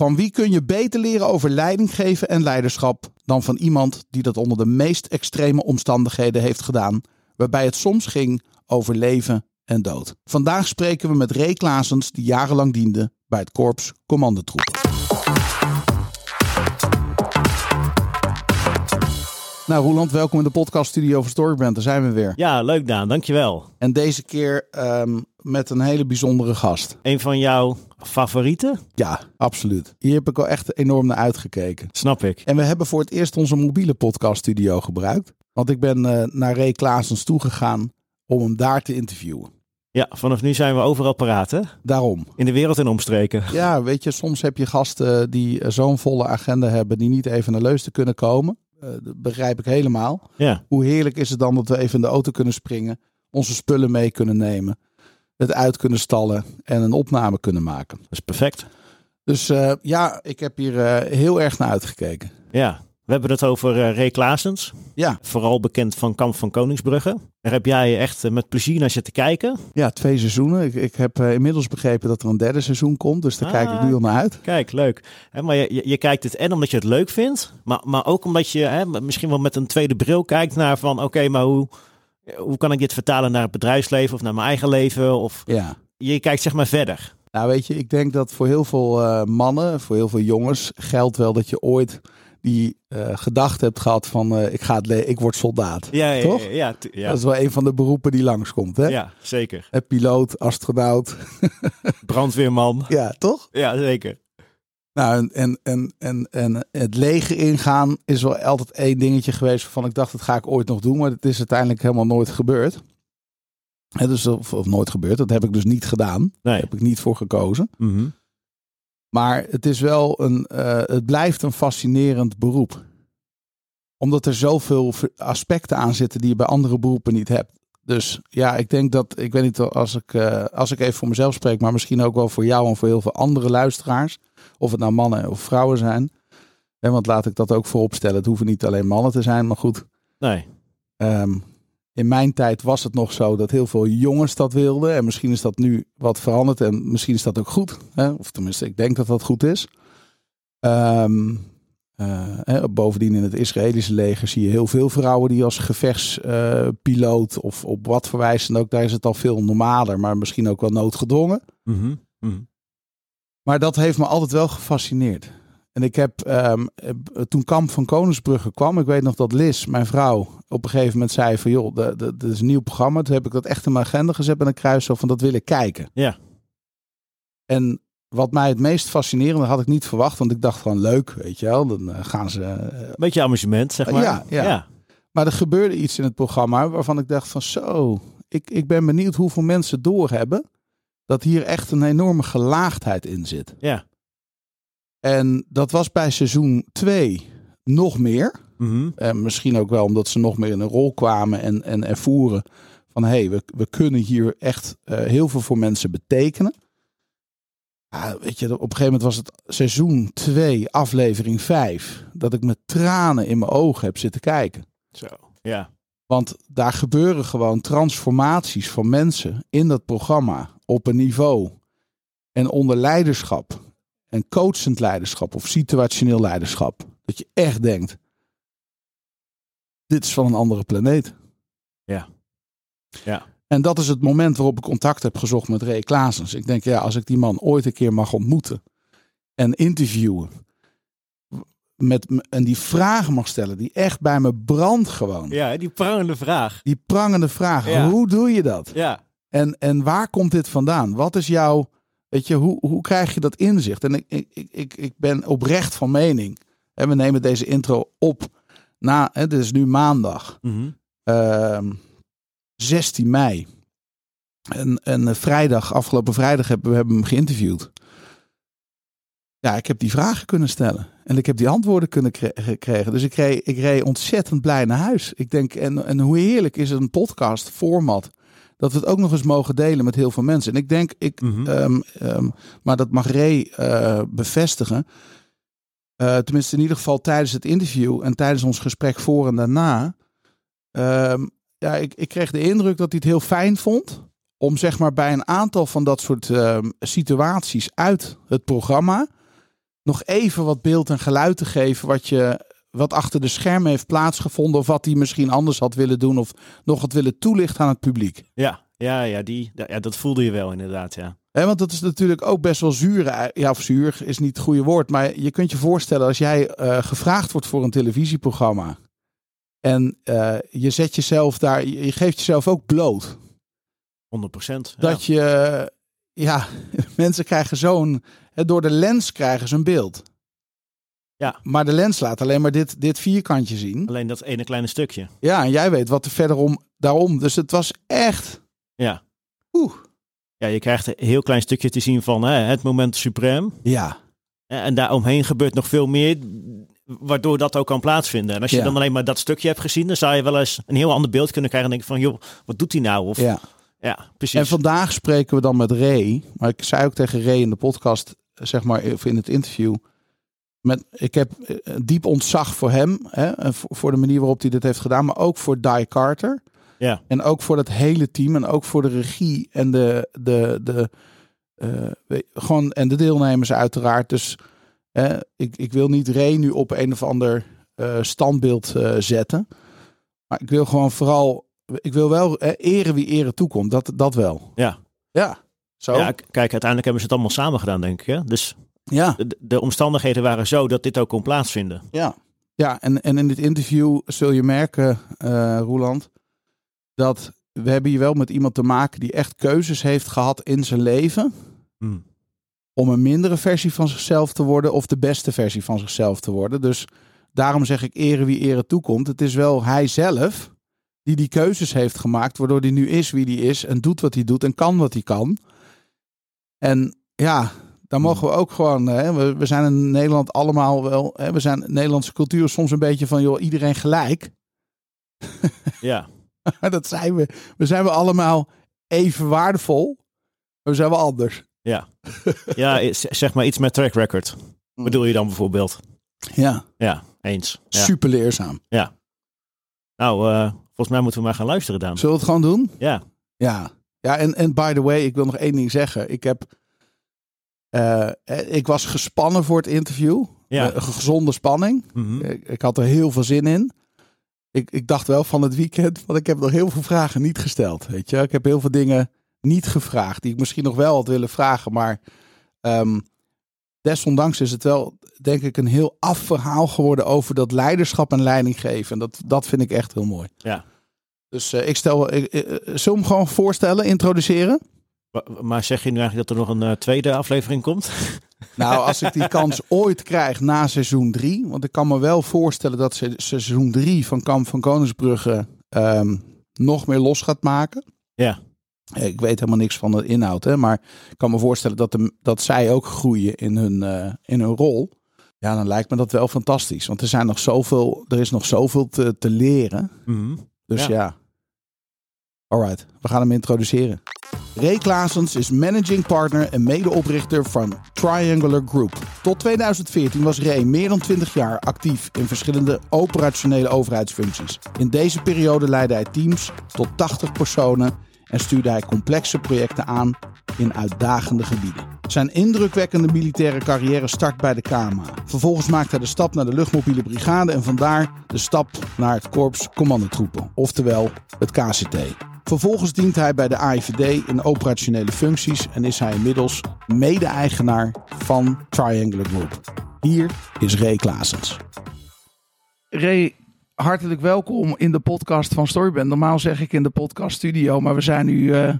Van wie kun je beter leren over leiding geven en leiderschap dan van iemand die dat onder de meest extreme omstandigheden heeft gedaan, waarbij het soms ging over leven en dood. Vandaag spreken we met Ray Klaasens, die jarenlang diende bij het Korps Commandotroepen. Nou, Roland, welkom in de podcaststudio van Storybrand. Daar zijn we weer. Ja, leuk Daan, dankjewel. En deze keer ehm, met een hele bijzondere gast. Een van jouw favorieten? Ja, absoluut. Hier heb ik al echt enorm naar uitgekeken. Snap ik. En we hebben voor het eerst onze mobiele podcaststudio gebruikt. Want ik ben eh, naar Ray Klaasens toegegaan om hem daar te interviewen. Ja, vanaf nu zijn we overal paraat, hè? Daarom. In de wereld en omstreken. Ja, weet je, soms heb je gasten die eh, zo'n volle agenda hebben die niet even naar Leus te kunnen komen. Eh, dat begrijp ik helemaal. Ja, Hoe heerlijk is het dan dat we even in de auto kunnen springen, onze spullen mee kunnen nemen, het uit kunnen stallen en een opname kunnen maken. dat is perfect. Dus eh, ja, ik heb hier eh, heel erg naar uitgekeken. Ja, we hebben het over Ray Klaasens. Ja, Vooral bekend van Kamp van Koningsbrugge. Daar heb jij echt met plezier naar zitten kijken. ja twee seizoenen. Ik, ik heb inmiddels begrepen dat er een derde seizoen komt, dus daar kijk ik nu al naar uit. Kijk, leuk. Hè, maar je, je, je kijkt het en omdat je het leuk vindt, maar, maar ook omdat je hè, misschien wel met een tweede bril kijkt naar van oké, maar hoe, hoe kan ik dit vertalen naar het bedrijfsleven of naar mijn eigen leven? Of Ja. je kijkt zeg maar verder. Nou, weet je, ik denk dat voor heel veel eh, mannen, voor heel veel jongens, geldt wel dat je ooit die eh, gedachte hebt gehad van eh, ik, ga het ik word soldaat. Ja, ja, Toch? Ja, ja. Dat is wel een van de beroepen die langskomt. Hè? ja zeker. Piloot, astronaut. Brandweerman. Ja, toch? Ja, zeker. Nou, en, en, en, en, en het leger ingaan is wel altijd één dingetje geweest waarvan ik dacht, dat ga ik ooit nog doen. Maar het is uiteindelijk helemaal nooit gebeurd. Hè, dus, of, of nooit gebeurd. Dat heb ik dus niet gedaan. Nee. Daar heb ik niet voor gekozen. Mhm. Maar het is wel een, eh, het blijft een fascinerend beroep. Omdat er zoveel aspecten aan zitten die je bij andere beroepen niet hebt. Dus ja, ik denk dat, ik weet niet als ik, eh, als ik even voor mezelf spreek, maar misschien ook wel voor jou en voor heel veel andere luisteraars. Of het nou mannen of vrouwen zijn. Hè, want laat ik dat ook voorop stellen. Het hoeven niet alleen mannen te zijn, maar goed. Nee. Ehm, in mijn tijd was het nog zo dat heel veel jongens dat wilden. En misschien is dat nu wat veranderd. En misschien is dat ook goed. Hè? Of tenminste, ik denk dat dat goed is. Ehm, eh, bovendien in het Israëlische leger zie je heel veel vrouwen die als gevechtspiloot of op wat voor wijze dan ook. Daar is het al veel normaler, maar misschien ook wel noodgedwongen. Mhm. Mhm. Maar dat heeft me altijd wel gefascineerd. En ik heb ehm, eh, toen Kamp van Koningsbrugge kwam, ik weet nog dat Liz, mijn vrouw, op een gegeven moment zei van joh, dat is een nieuw programma. Toen heb ik dat echt in mijn agenda gezet met een kruis zo van dat wil ik kijken. Ja. En wat mij het meest fascinerende had ik niet verwacht, want ik dacht gewoon leuk, weet je wel. Dan eh, gaan ze. eh, Beetje amusement, zeg maar. Ja, ja. maar er gebeurde iets in het programma waarvan ik dacht van zo, ik, ik ben benieuwd hoeveel mensen doorhebben dat hier echt een enorme gelaagdheid in zit. Ja. En dat was bij seizoen 2 nog meer. Mhm. En misschien ook wel omdat ze nog meer in een rol kwamen en, en ervoeren van hé, hey, we, we kunnen hier echt eh, heel veel voor mensen betekenen. Ja, weet je, op een gegeven moment was het seizoen 2, aflevering 5, dat ik met tranen in mijn ogen heb zitten kijken. Zo. Ja. Want daar gebeuren gewoon transformaties van mensen in dat programma op een niveau en onder leiderschap en coachend leiderschap of situationeel leiderschap. Dat je echt denkt, dit is van een andere planeet. Ja. Ja. En dat is het moment waarop ik contact heb gezocht met Ray Klaasens. Ik denk, ja, als ik die man ooit een keer mag ontmoeten en interviewen. Met, en die vragen mag stellen, die echt bij me brandt gewoon. Ja, die prangende vraag. Die prangende vraag, Ja. hoe doe je dat? Ja. En, en waar komt dit vandaan? Wat is jouw, weet je, hoe, hoe krijg je dat inzicht? En ik, ik, ik, ik, ben oprecht van mening. En we nemen deze intro op na, dit is nu maandag, ehm, 16 mei. En, en eh, vrijdag, afgelopen vrijdag hebben we hebben hem geïnterviewd. Ja, ik heb die vragen kunnen stellen. En ik heb die antwoorden kunnen gekregen. Dus ik reed, ik reed ontzettend blij naar huis. Ik denk, en, en hoe heerlijk is een podcast format. Dat we het ook nog eens mogen delen met heel veel mensen. En ik denk, ik, Mhm. ehm, ehm, maar dat mag Ray eh, bevestigen. Eh, tenminste, in ieder geval tijdens het interview en tijdens ons gesprek voor en daarna. Ehm, ja, ik, ik kreeg de indruk dat hij het heel fijn vond. Om zeg maar bij een aantal van dat soort situaties uit het programma. Nog even wat beeld en geluid te geven wat je wat achter de schermen heeft plaatsgevonden of wat hij misschien anders had willen doen of nog wat willen toelichten aan het publiek. Ja, ja, ja, die, ja dat voelde je wel inderdaad, ja. He, want dat is natuurlijk ook best wel zuur. Ja, of zuur is niet het goede woord. Maar je kunt je voorstellen als jij uh, gevraagd wordt voor een televisieprogramma. En uh, je zet jezelf daar, je geeft jezelf ook bloot. 100%. Dat je, ja, mensen krijgen zo'n, door de lens krijgen ze een beeld. Ja. Maar de lens laat alleen maar dit, dit vierkantje zien. Alleen dat ene kleine stukje. Ja, en jij weet wat er verderom daarom. Dus het was echt. Ja. Oeh. Ja, je krijgt een heel klein stukje te zien van hè, het moment suprem. Ja. En daaromheen gebeurt nog veel meer, waardoor dat ook kan plaatsvinden. En als je Ja. dan alleen maar dat stukje hebt gezien, dan zou je wel eens een heel ander beeld kunnen krijgen. En denken van, joh, wat doet hij nou? Of, ja, ja. precies. En vandaag spreken we dan met Ray. Maar ik zei ook tegen Ray in de podcast, zeg maar, in het interview. Met, ik heb eh, diep ontzag voor hem. Hè, en voor, de manier waarop hij dit heeft gedaan. Maar ook voor Di Carter. Ja. En ook voor dat hele team. En ook voor de regie en de, de, de, eh, gewoon, en de deelnemers uiteraard. Dus eh, ik, ik wil niet Ray nu op een of ander eh, standbeeld zetten. Maar ik wil gewoon vooral. Ik wil wel eren wie eren toekomt. Dat, dat wel. Ja. Ja. Zo. Ja, kijk, uiteindelijk hebben ze het allemaal samen gedaan, denk ik. Hè? Dus Ja. de, de omstandigheden waren zo dat dit ook kon plaatsvinden. Ja, ja en, en in dit interview zul je merken, eh Roeland, dat we hebben hier wel met iemand te maken die echt keuzes heeft gehad in zijn leven Hmm. om een mindere versie van zichzelf te worden of de beste versie van zichzelf te worden. Dus daarom zeg ik ere wie ere toekomt. Het is wel hij zelf die die keuzes heeft gemaakt, waardoor hij nu is wie hij is en doet wat hij doet en kan wat hij kan. En ja, daar mogen we ook gewoon, hè, we, we zijn in Nederland allemaal wel, hè, we zijn Nederlandse cultuur soms een beetje van, joh, iedereen gelijk. Ja, dat zijn we. We zijn we allemaal even waardevol. Maar we zijn wel anders. ja. ja, z- zeg maar iets met track record. Bedoel je dan bijvoorbeeld? Ja, Ja, eens. Ja. super leerzaam. Nou, eh, volgens mij moeten we maar gaan luisteren dan. Zullen we het gewoon doen? Ja, Ja. Ja, en, en by the way, ik wil nog één ding zeggen. Ik heb. eh, eh, ik was gespannen voor het interview. ja. Eh, Een gezonde spanning. Mhm. Ik, ik had er heel veel zin in. Ik, ik dacht wel van het weekend, want ik heb nog heel veel vragen niet gesteld. Weet je, ik heb heel veel dingen niet gevraagd die ik misschien nog wel had willen vragen, maar ehm, desondanks is het wel, denk ik, een heel af verhaal geworden over dat leiderschap en leiding geven. En dat, dat vind ik echt heel mooi. Ja. Dus eh, ik stel, ik, eh, eh, we hem gewoon voorstellen, introduceren? Maar zeg je nu eigenlijk dat er nog een tweede aflevering komt? Nou, als ik die kans ooit krijg na seizoen 3. Want ik kan me wel voorstellen dat se- seizoen 3 van Kamp van Koningsbrugge ehm, nog meer los gaat maken. Ja. Ik weet helemaal niks van de inhoud, hè, maar ik kan me voorstellen dat, de, dat zij ook groeien in hun, in hun rol. Ja, dan lijkt me dat wel fantastisch. Want er, zijn nog zoveel, er is nog zoveel te, te leren. Mhm. Dus Ja. ja. Alright, we gaan hem introduceren. Ray Klaasens is managing partner en medeoprichter van Triangular Group. Tot 2014 was Ray meer dan 20 jaar actief in verschillende operationele overheidsfuncties. In deze periode leidde hij teams tot 80 personen en stuurde hij complexe projecten aan in uitdagende gebieden. Zijn indrukwekkende militaire carrière start bij de KMA. Vervolgens maakte hij de stap naar de luchtmobiele brigade en vandaar de stap naar het korps commandotroepen, oftewel het KCT. Vervolgens dient hij bij de AIVD in operationele functies en is hij inmiddels mede-eigenaar van Triangular Group. Hier is Ray Klaasens. Ray, hartelijk welkom in de podcast van Storyband. Normaal zeg ik in de podcast studio, maar we zijn nu eh,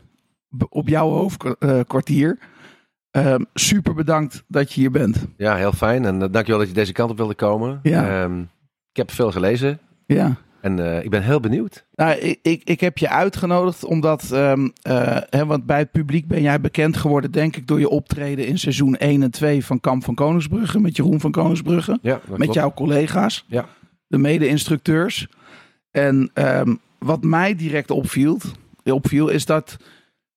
op jouw hoofdkwartier. Ehm, super bedankt dat je hier bent. Ja, heel fijn. En uh, dankjewel dat je deze kant op wilde komen. Ja. Ehm, ik heb veel gelezen Ja. En uh, ik ben heel benieuwd. Nou, ik, ik, ik heb je uitgenodigd omdat, ehm, uh, hè, want bij het publiek ben jij bekend geworden, denk ik, door je optreden in seizoen 1 en 2 van Kamp van Koningsbrugge met Jeroen van Koningsbrugge. Ja, met klopt. jouw collega's, Ja. de mede-instructeurs. En um, wat mij direct opviel, opviel, is dat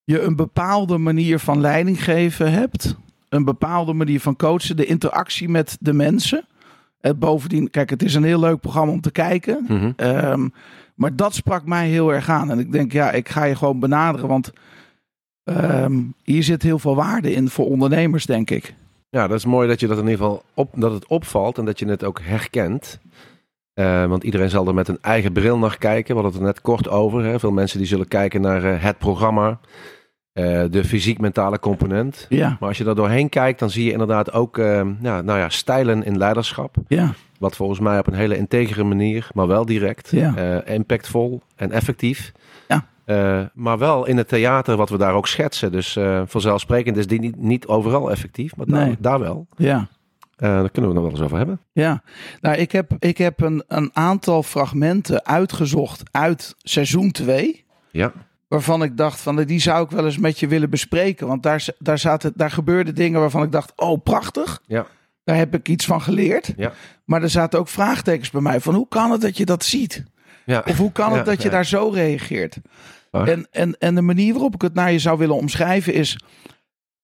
je een bepaalde manier van leiding geven hebt. Een bepaalde manier van coachen, de interactie met de mensen. En bovendien, kijk, het is een heel leuk programma om te kijken. Mm -hmm. um, maar dat sprak mij heel erg aan. En ik denk, ja, ik ga je gewoon benaderen. Want um, hier zit heel veel waarde in voor ondernemers, denk ik. Ja, dat is mooi dat je dat in ieder geval op, dat het opvalt en dat je het ook herkent. Eh, want iedereen zal er met een eigen bril naar kijken. We hadden het er net kort over. Hè. Veel mensen die zullen kijken naar eh, het programma, eh, de fysiek-mentale component. Ja, Maar als je er doorheen kijkt, dan zie je inderdaad ook eh, ja, nou ja, stijlen in leiderschap. ja, Wat volgens mij op een hele integere manier, maar wel direct, Ja. eh, impactvol en effectief. Ja. Maar wel in het theater wat we daar ook schetsen. Dus vanzelfsprekend is die niet, niet overal effectief, maar daar, Nee. daar wel. ja. Daar kunnen we nog wel eens over hebben. Ja, nou, ik heb, ik heb een, een aantal fragmenten uitgezocht uit seizoen 2. Ja, Waarvan ik dacht van die zou ik wel eens met je willen bespreken. Want daar, daar, zaten, daar gebeurden dingen waarvan ik dacht, oh prachtig. Ja. Daar heb ik iets van geleerd. Ja. Maar er zaten ook vraagtekens bij mij van hoe kan het dat je dat ziet? ja. Of hoe kan het Ja, dat je daar zo reageert? En, en, en de manier waarop ik het naar je zou willen omschrijven is...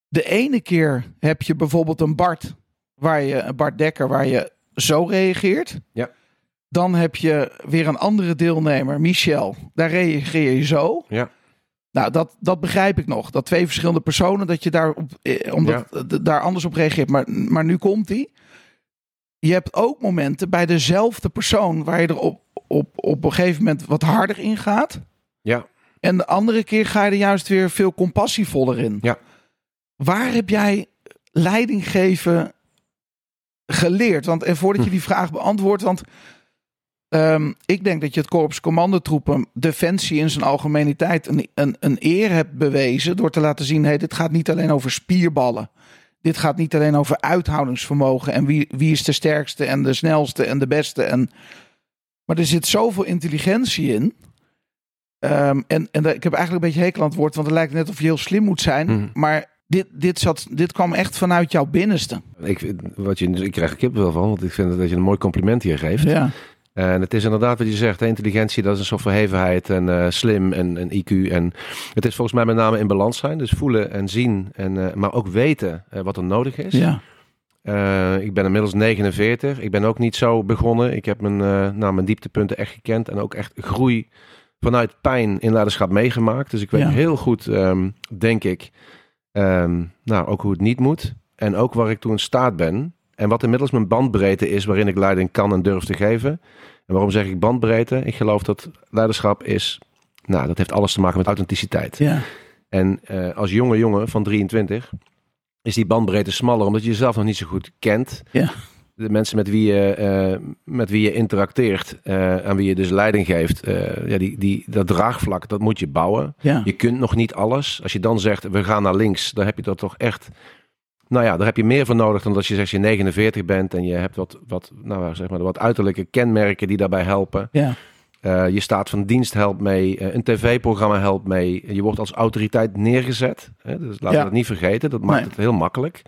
De ene keer heb je bijvoorbeeld een Bart, waar je, een Bart Dekker, waar je zo reageert. Ja. Dan heb je weer een andere deelnemer, Michel. Daar reageer je zo. Ja. Nou, dat, dat begrijp ik nog. Dat twee verschillende personen, dat je daar, op, eh, omdat, daar anders op reageert. Maar, maar nu komt die. Je hebt ook momenten bij dezelfde persoon waar je er op, op, op een gegeven moment wat harder in gaat. Ja. En de andere keer ga je er juist weer veel compassievoller in. Ja. Waar heb jij leiding geven geleerd? Want en voordat je die vraag beantwoordt, want ehm, ik denk dat je het korps commandotroepen, defensie in zijn algemeniteit, een, een, een eer hebt bewezen door te laten zien: hey, dit gaat niet alleen over spierballen. Dit gaat niet alleen over uithoudingsvermogen en wie, wie is de sterkste en de snelste en de beste. En, maar er zit zoveel intelligentie in. Ehm, en en ik heb eigenlijk een beetje hekel aan het woord, want het lijkt net of je heel slim moet zijn. Mhm. Maar dit, dit, zat, dit kwam echt vanuit jouw binnenste. Ik, wat je, ik krijg er kippenvel van, want ik vind dat je een mooi compliment hier geeft. Ja, En het is inderdaad wat je zegt, intelligentie dat is een soort verhevenheid en eh, slim en, en IQ. En het is volgens mij met name in balans zijn, dus voelen en zien, en, eh, maar ook weten eh, wat er nodig is. ja, ik ben inmiddels 49, ik ben ook niet zo begonnen. Ik heb mijn, nou, mijn dieptepunten echt gekend en ook echt groei vanuit pijn in leiderschap meegemaakt. Dus ik weet Ja. heel goed, ehm, denk ik, ehm, nou, ook hoe het niet moet. En ook waar ik toe in staat ben. En wat inmiddels mijn bandbreedte is waarin ik leiding kan en durf te geven. En waarom zeg ik bandbreedte? Ik geloof dat leiderschap is, nou, dat heeft alles te maken met authenticiteit. ja, En eh, als jonge jongen van 23 is die bandbreedte smaller omdat je jezelf nog niet zo goed kent. Ja. De mensen met wie je, eh, met wie je interacteert, eh, aan wie je dus leiding geeft, ja, die, die, dat draagvlak, dat moet je bouwen. ja, Je kunt nog niet alles. Als je dan zegt, we gaan naar links, dan heb je dat toch echt... Nou ja, daar heb je meer voor nodig dan als je zegt je 49 bent en je hebt wat, wat, nou, zeg maar, wat uiterlijke kenmerken die daarbij helpen. ja, Eh, je staat van dienst helpt mee, eh, een tv-programma helpt mee. Je wordt als autoriteit neergezet. Hè? Dus laten Ja. we dat niet vergeten. Dat maakt Nee. het heel makkelijk.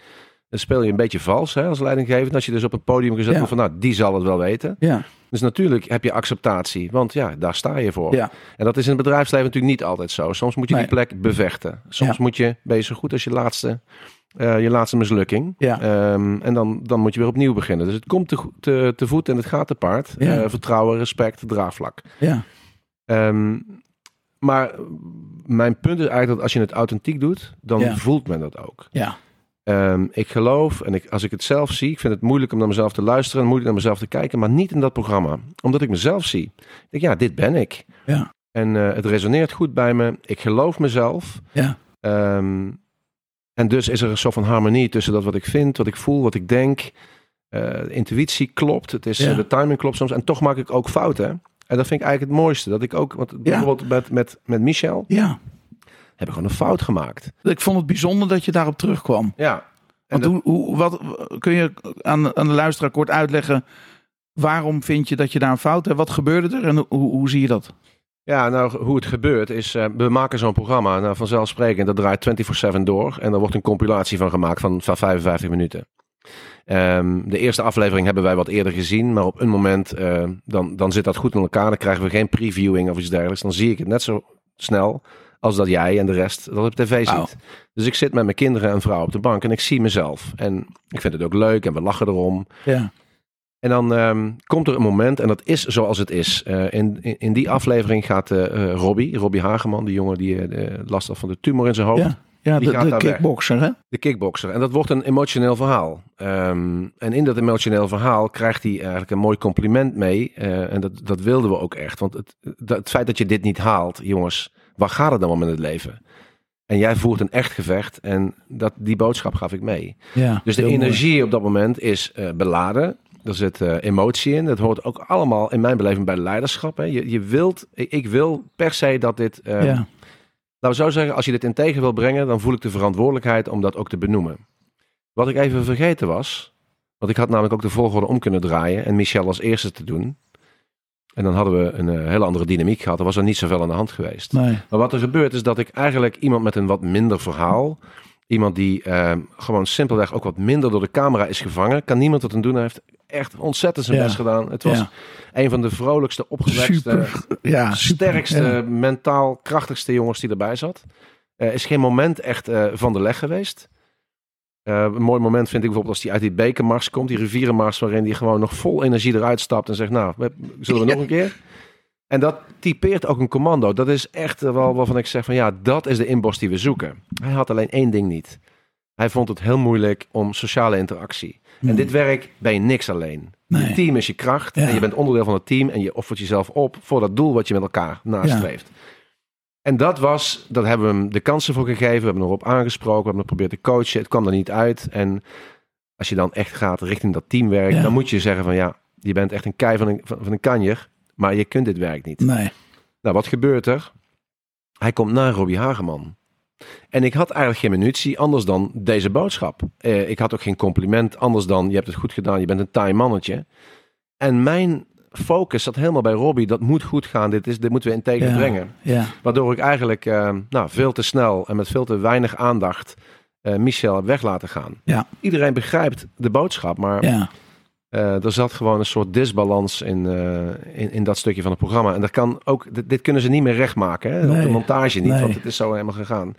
Dan speel je een beetje vals hè, als leidinggevende. Als je dus op een podium gezet Ja. wordt van, nou, die zal het wel weten. ja, Dus natuurlijk heb je acceptatie, want ja, daar sta je voor. Ja. En dat is in het bedrijfsleven natuurlijk niet altijd zo. Soms moet je die plek bevechten. Soms moet je, ben je zo goed als je laatste, eh, je laatste mislukking. ja, Ehm, en dan, dan moet je weer opnieuw beginnen. Dus het komt te, te, te voet en het gaat te paard. Ja. Eh, vertrouwen, respect, draagvlak. ja, Ehm, maar mijn punt is eigenlijk dat als je het authentiek doet, dan Ja. voelt men dat ook. ja, Ehm, ik geloof, en ik, als ik het zelf zie, ik vind het moeilijk om naar mezelf te luisteren, moeilijk naar mezelf te kijken, maar niet in dat programma. Omdat ik mezelf zie. Ik denk, ja, dit ben ik. Ja. En eh, het resoneert goed bij me. Ik geloof mezelf. Ja. En dus is er een soort van harmonie tussen dat wat ik vind, wat ik voel, wat ik denk. De intuïtie klopt. Het is, Ja. eh, de timing klopt soms. En toch maak ik ook fouten. En dat vind ik eigenlijk het mooiste. Dat ik ook, want bijvoorbeeld met, met, met Michel, ja. heb ik gewoon een fout gemaakt. Ik vond het bijzonder dat je daarop terugkwam. Ja. En Want dat- hoe, hoe, wat, kun je aan, aan de luisteraar kort uitleggen... waarom vind je dat je daar een fout hebt? Wat gebeurde er en hoe, hoe zie je dat? Ja, nou, hoe het gebeurt is, eh, we maken zo'n programma, nou, vanzelfsprekend, dat draait 24-7 door. En daar wordt een compilatie van gemaakt van, van 55 minuten. Ehm, de eerste aflevering hebben wij wat eerder gezien, maar op een moment, eh, dan, dan zit dat goed in elkaar. Dan krijgen we geen previewing of iets dergelijks. Dan zie ik het net zo snel als dat jij en de rest dat op tv ziet. Dus ik zit met mijn kinderen en vrouw op de bank en ik zie mezelf. En ik vind het ook leuk en we lachen erom. Ja, En dan ehm, komt er een moment, en dat is zoals het is. Eh, in, in, in die aflevering gaat eh eh, Robbie, Robbie Hageman, die jongen die de last had van de tumor in zijn hoofd. ja, Ja, Die de, gaat de weg. kickboxer, hè? De kickboxer. En dat wordt een emotioneel verhaal. Ehm, en in dat emotioneel verhaal krijgt hij eigenlijk een mooi compliment mee. En dat, dat wilden we ook echt. Want het, het feit dat je dit niet haalt, jongens, waar gaat het dan om in het leven? En jij voert een echt gevecht en dat, die boodschap gaf ik mee. Ja, Dus de mooi. energie op dat moment is beladen. Er zit eh, emotie in. Dat hoort ook allemaal in mijn beleving bij leiderschap. Hè. Je, je wilt, ik, wil per se dat dit... eh, Ja, Laten we zo zeggen, als je dit in tegen wil brengen, dan voel ik de verantwoordelijkheid om dat ook te benoemen. Wat ik even vergeten was, want ik had namelijk ook de volgorde om kunnen draaien en Michel als eerste te doen. En dan hadden we een eh, hele andere dynamiek gehad. Er was er niet zoveel aan de hand geweest. nee. Maar wat er gebeurt is dat ik eigenlijk iemand met een wat minder verhaal, iemand die eh, gewoon simpelweg ook wat minder door de camera is gevangen, kan niemand wat aan doen. Hij heeft echt ontzettend zijn Ja. best gedaan. Het was Ja. een van de vrolijkste, opgewekste. Ja, sterkste, mentaal krachtigste jongens die erbij zat. Er is geen moment echt eh, van de leg geweest. Eh, een mooi moment vind ik bijvoorbeeld als hij uit die bekermars komt, die rivierenmars, waarin hij gewoon nog vol energie eruit stapt en zegt, nou, we- zullen we nog een keer? En dat typeert ook een commando. Dat is echt wel waarvan ik zeg van ja, dat is de inborst die we zoeken. Hij had alleen één ding niet. Hij vond het heel moeilijk om sociale interactie. En Hmm. dit werk ben je niks alleen. Je Nee. team is je kracht Ja. en je bent onderdeel van het team en je offert jezelf op voor dat doel wat je met elkaar nastreeft. En dat was, dat hebben we hem de kansen voor gegeven. We hebben hem erop aangesproken, we hebben hem geprobeerd te coachen. Het kwam er niet uit. En als je dan echt gaat richting dat teamwerk, Ja. dan moet je zeggen van ja, je bent echt een kei van een, van, van een kanjer, maar je kunt dit werk niet. Nee. Nou, wat gebeurt er? Hij komt naar Robbie Hageman. En ik had eigenlijk geen munitie anders dan deze boodschap. Eh, ik had ook geen compliment anders dan je hebt het goed gedaan, je bent een taai mannetje. En mijn focus zat helemaal bij Robbie. Dat moet goed gaan, dit, is, dit moeten we in Ja. brengen. Ja, Waardoor ik eigenlijk eh, nou, veel te snel en met veel te weinig aandacht eh, Michel heb weg laten gaan. Ja. Iedereen begrijpt de boodschap, maar ja. eh, er zat gewoon een soort disbalans in, eh, in, in dat stukje van het programma. En dat kan ook, dit, dit kunnen ze niet meer rechtmaken. Hè? Op de montage niet, Nee. want het is zo helemaal gegaan.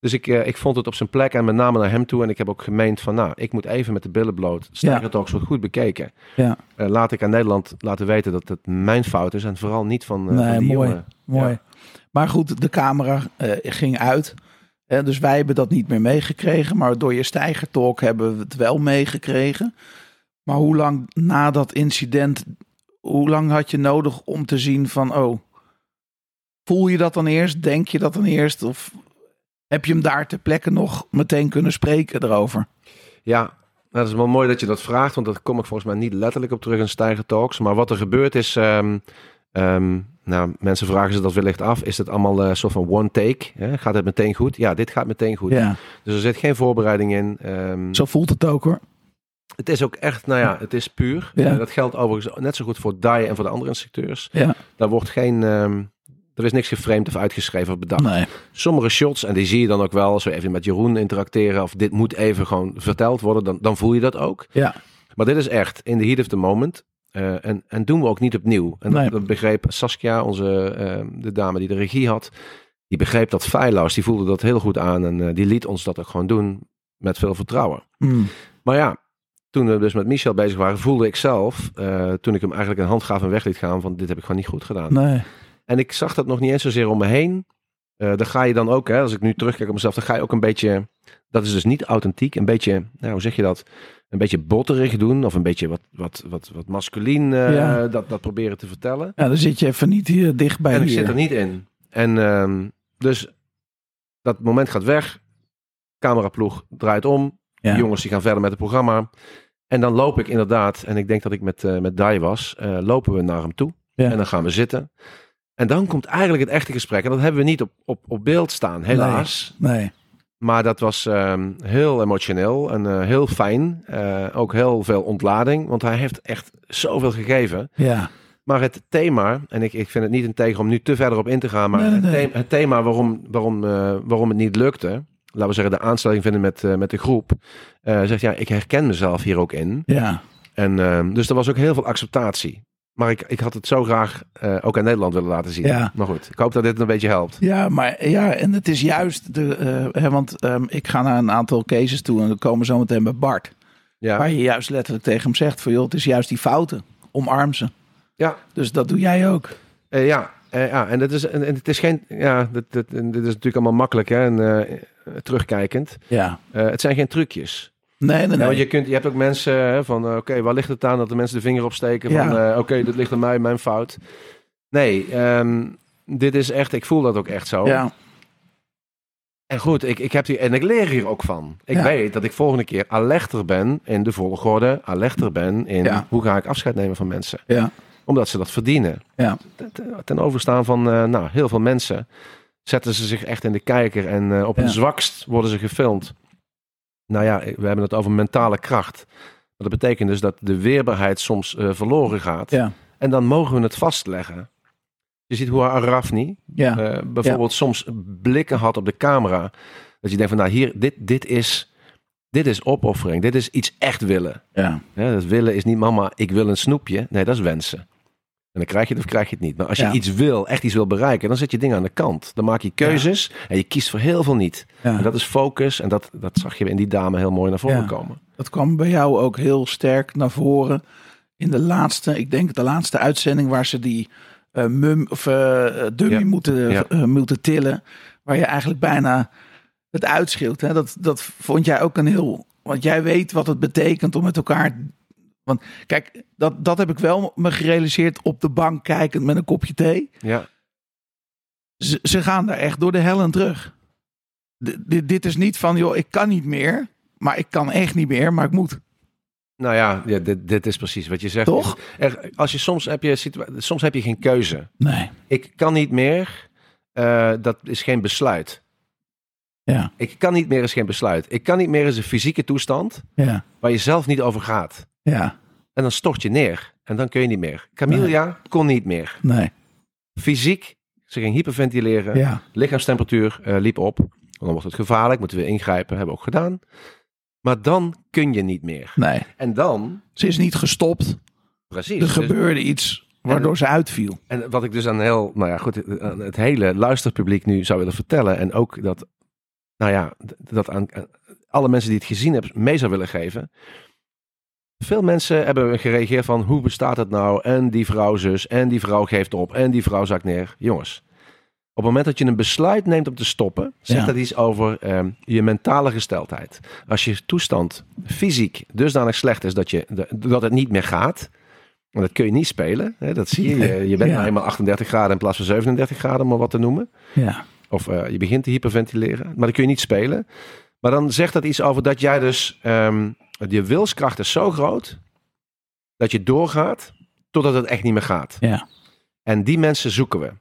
Dus ik, eh, ik vond het op zijn plek en met name naar hem toe. En ik heb ook gemeend van, nou, ik moet even met de billen bloot. Stijger Talks wordt goed bekeken. Ja. Laat ik aan Nederland laten weten dat het mijn fout is. En vooral niet van, Nee, van die mooi. jongen. Mooi. Ja. Maar goed, de camera ging uit. Hè, dus wij hebben dat niet meer meegekregen. Maar door je stijgertalk hebben we het wel meegekregen. Maar hoe lang na dat incident, hoe lang had je nodig om te zien van, oh, voel je dat dan eerst? Denk je dat dan eerst? Of heb je hem daar ter plekke nog meteen kunnen spreken erover? Ja, nou, dat is wel mooi dat je dat vraagt, want dat kom ik volgens mij niet letterlijk op terug in Steiger Talks. Maar wat er gebeurt is, ehm, ehm, nou, mensen vragen zich dat wellicht af. Is het allemaal een soort van one take? Hè? Gaat het meteen goed? Ja, dit gaat meteen goed. Ja, Dus er zit geen voorbereiding in. Ehm, zo voelt het ook hoor. Het is ook echt, nou ja, het is puur. Ja. Eh, dat geldt overigens net zo goed voor DAI en voor de andere instructeurs. Ja, Daar wordt geen, ehm, er is niks geframed of uitgeschreven of bedacht. nee. Sommige shots, en die zie je dan ook wel, zo even met Jeroen interacteren, of dit moet even gewoon verteld worden, dan, dan voel je dat ook. Ja, Maar dit is echt in the heat of the moment. Eh, en, en doen we ook niet opnieuw. En Nee. dat, dat begreep Saskia, onze, eh, de dame die de regie had. Die begreep dat feilloos. Die voelde dat heel goed aan. En eh, die liet ons dat ook gewoon doen met veel vertrouwen. Mm. Maar ja, toen we dus met Michel bezig waren, voelde ik zelf, eh, toen ik hem eigenlijk een hand gaf en weg liet gaan, van dit heb ik gewoon niet goed gedaan. nee. En ik zag dat nog niet eens zozeer om me heen. Eh daar ga je dan ook, hè, als ik nu terugkijk op mezelf, dan ga je ook een beetje, dat is dus niet authentiek, een beetje, nou, hoe zeg je dat? Een beetje botterig doen of een beetje wat, wat, wat, wat masculien eh, Ja. dat, dat proberen te vertellen. Ja, dan zit je even niet hier dicht bij en ik zit er niet in. En ehm, dus dat moment gaat weg, cameraploeg draait om, Ja. jongens die gaan verder met het programma. En dan loop ik inderdaad, en ik denk dat ik met, eh met Dai was, eh, lopen we naar hem toe. Ja. En dan gaan we zitten. En dan komt eigenlijk het echte gesprek. En dat hebben we niet op, op, op beeld staan, helaas. Nee. Maar dat was ehm, heel emotioneel en eh, heel fijn. Ook heel veel ontlading, want hij heeft echt zoveel gegeven. Ja. Maar het thema, en ik, ik vind het niet een tegen om nu te verder op in te gaan, maar Nee, nee, het, thema, het thema waarom, waarom, waarom het niet lukte, laten we zeggen de aanstelling vinden met, eh, met de groep, eh, zegt ja, ik herken mezelf hier ook in. Ja. En ehm, dus er was ook heel veel acceptatie. Maar ik, ik had het zo graag eh, ook aan Nederland willen laten zien. Ja. Maar goed, ik hoop dat dit een beetje helpt. Ja, maar ja, en het is juist de, eh, hè, want ehm, ik ga naar een aantal cases toe en dan komen zo meteen bij Bart. Ja, Waar je juist letterlijk tegen hem zegt van joh, het is juist die fouten. Omarm ze. ja, Dus dat doe jij ook. ja. Eh, ja, en, dat is, en, en het is geen, ja, dit, dit, en dit is natuurlijk allemaal makkelijk hè, en, eh, terugkijkend. Ja. Eh, het zijn geen trucjes. Nee, nee, nee. je, kunt, je hebt ook mensen hè, van, oké, waar ligt het aan dat de mensen de vinger opsteken van, Ja. oké, dit ligt aan mij, mijn fout. Nee, ehm, dit is echt, ik voel dat ook echt zo. ja. En goed, ik, ik heb die, en ik leer hier ook van. Ik Ja. weet dat ik volgende keer alerter ben in de volgorde, alerter ben in hoe ga ik afscheid nemen van mensen. Ja. Omdat ze dat verdienen. Ja. Ten, overstaan van eh, nou, heel veel mensen zetten ze zich echt in de kijker en eh, op hun Ja. zwakst worden ze gefilmd. Nou ja, we hebben het over mentale kracht. Dat betekent dus dat de weerbaarheid soms eh, verloren gaat. Ja. En dan mogen we het vastleggen. Je ziet hoe Arafni Ja. bijvoorbeeld soms blikken had op de camera. Dat je denkt van nou hier, dit, dit, is, dit is opoffering. Dit is iets echt willen. ja. Ja, dat willen is niet mama, ik wil een snoepje. Nee, dat is wensen. En dan krijg je het of krijg je het niet. Maar als je Ja. iets wil, echt iets wil bereiken, dan zet je dingen aan de kant. Dan maak je keuzes en je kiest voor heel veel niet. ja. En dat is focus. En dat, dat zag je in die dame heel mooi naar voren komen. Dat kwam bij jou ook heel sterk naar voren in de laatste, ik denk de laatste uitzending waar ze die eh, mum of eh, dummy Ja. moeten, eh, moeten tillen, waar je eigenlijk bijna het uitschreeuwt. Hè? Dat, dat vond jij ook een heel, want jij weet wat het betekent om met elkaar. Want kijk, dat, dat heb ik wel me gerealiseerd op de bank kijkend met een kopje thee. Ja, Ze, ze gaan daar echt door de hel en terug. D- dit, dit is niet van, joh, ik kan niet meer, maar ik kan echt niet meer, maar ik moet. nou ja, ja dit, dit is precies wat je zegt. Toch? Er, als je soms heb je, soms heb je geen keuze. Nee. Ik kan niet meer. eh, dat is geen besluit. Ja. Ik kan niet meer is geen besluit. Ik kan niet meer is een fysieke toestand Ja. waar je zelf niet over gaat. Ja. En dan stort je neer. En dan kun je niet meer. Camilla kon niet meer. Nee. Fysiek, ze ging hyperventileren. Ja. Lichaamstemperatuur eh, liep op. Dan wordt het gevaarlijk, moeten we ingrijpen. Hebben we ook gedaan. Maar dan kun je niet meer. Nee. En dan, Ze is niet gestopt. precies. Er dus- gebeurde iets waardoor ze uitviel. En wat ik dus aan heel, nou ja, goed, aan het hele luisterpubliek nu zou willen vertellen. En ook dat, nou ja, dat aan, aan alle mensen die het gezien hebben mee zou willen geven. Veel mensen hebben gereageerd van hoe bestaat het nou? En die vrouw zus, en die vrouw geeft op, en die vrouw zakt neer. Jongens, op het moment dat je een besluit neemt om te stoppen, zegt Ja. dat iets over ehm, je mentale gesteldheid. Als je toestand fysiek dusdanig slecht is dat, je, dat het niet meer gaat, en dat kun je niet spelen. Hè? Dat zie je. Je, je bent Ja. nou eenmaal 38 graden in plaats van 37 graden, om maar wat te noemen. Ja. Of eh, je begint te hyperventileren. Maar dat kun je niet spelen. Maar dan zegt dat iets over dat jij dus... ehm, je wilskracht is zo groot... dat je doorgaat totdat het echt niet meer gaat. Ja. En die mensen zoeken we.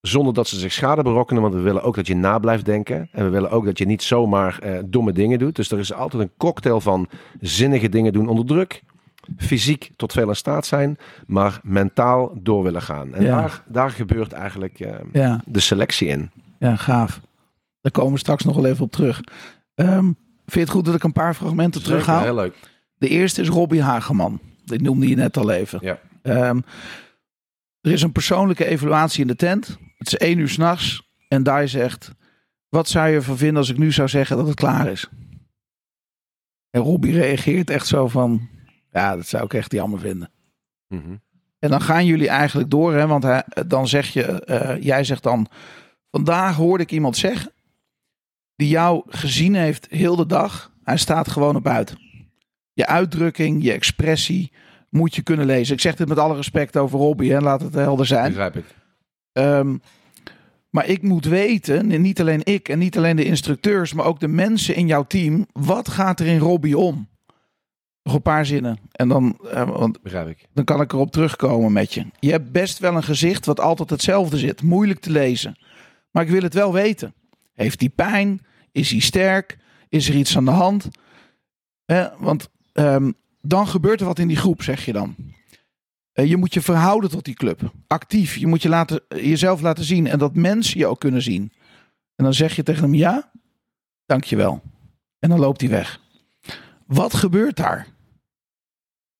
Zonder dat ze zich schade berokkenen. Want we willen ook dat je na blijft denken. En we willen ook dat je niet zomaar eh, domme dingen doet. Dus er is altijd een cocktail van zinnige dingen doen onder druk. Fysiek tot veel in staat zijn. Maar mentaal door willen gaan. En Ja. daar, daar gebeurt eigenlijk eh, Ja. de selectie in. Ja, gaaf. Daar komen we straks nog wel even op terug. Ehm, vind je het goed dat ik een paar fragmenten terughaal? Heel leuk. De eerste is Robbie Hageman. Die noemde je net al even. Ja. Ehm, er is een persoonlijke evaluatie in de tent. Het is één uur s'nachts. En Dai zegt... Wat zou je ervan vinden als ik nu zou zeggen dat het klaar is? En Robbie reageert echt zo van... Ja, dat zou ik echt jammer vinden. Mhm. En dan gaan jullie eigenlijk door, hè? want hij, dan zeg je, eh, jij zegt dan, vandaag hoorde ik iemand zeggen, die jou gezien heeft heel de dag, hij staat gewoon op buiten. Je uitdrukking, je expressie moet je kunnen lezen. Ik zeg dit met alle respect over Robbie, hè? laat het helder zijn. Begrijp ik. Ehm, maar ik moet weten, en niet alleen ik en niet alleen de instructeurs, maar ook de mensen in jouw team, wat gaat er in Robbie om? Nog een paar zinnen. En dan, eh, want Begrijp ik. dan kan ik erop terugkomen met je. Je hebt best wel een gezicht wat altijd hetzelfde zit. Moeilijk te lezen. Maar ik wil het wel weten. Heeft hij pijn? Is hij sterk? Is er iets aan de hand? Eh, want ehm, dan gebeurt er wat in die groep, zeg je dan. Eh, je moet je verhouden tot die club. Actief. Je moet je laten, jezelf laten zien. En dat mensen je ook kunnen zien. En dan zeg je tegen hem ja, dankjewel. En dan loopt hij weg. Wat gebeurt daar?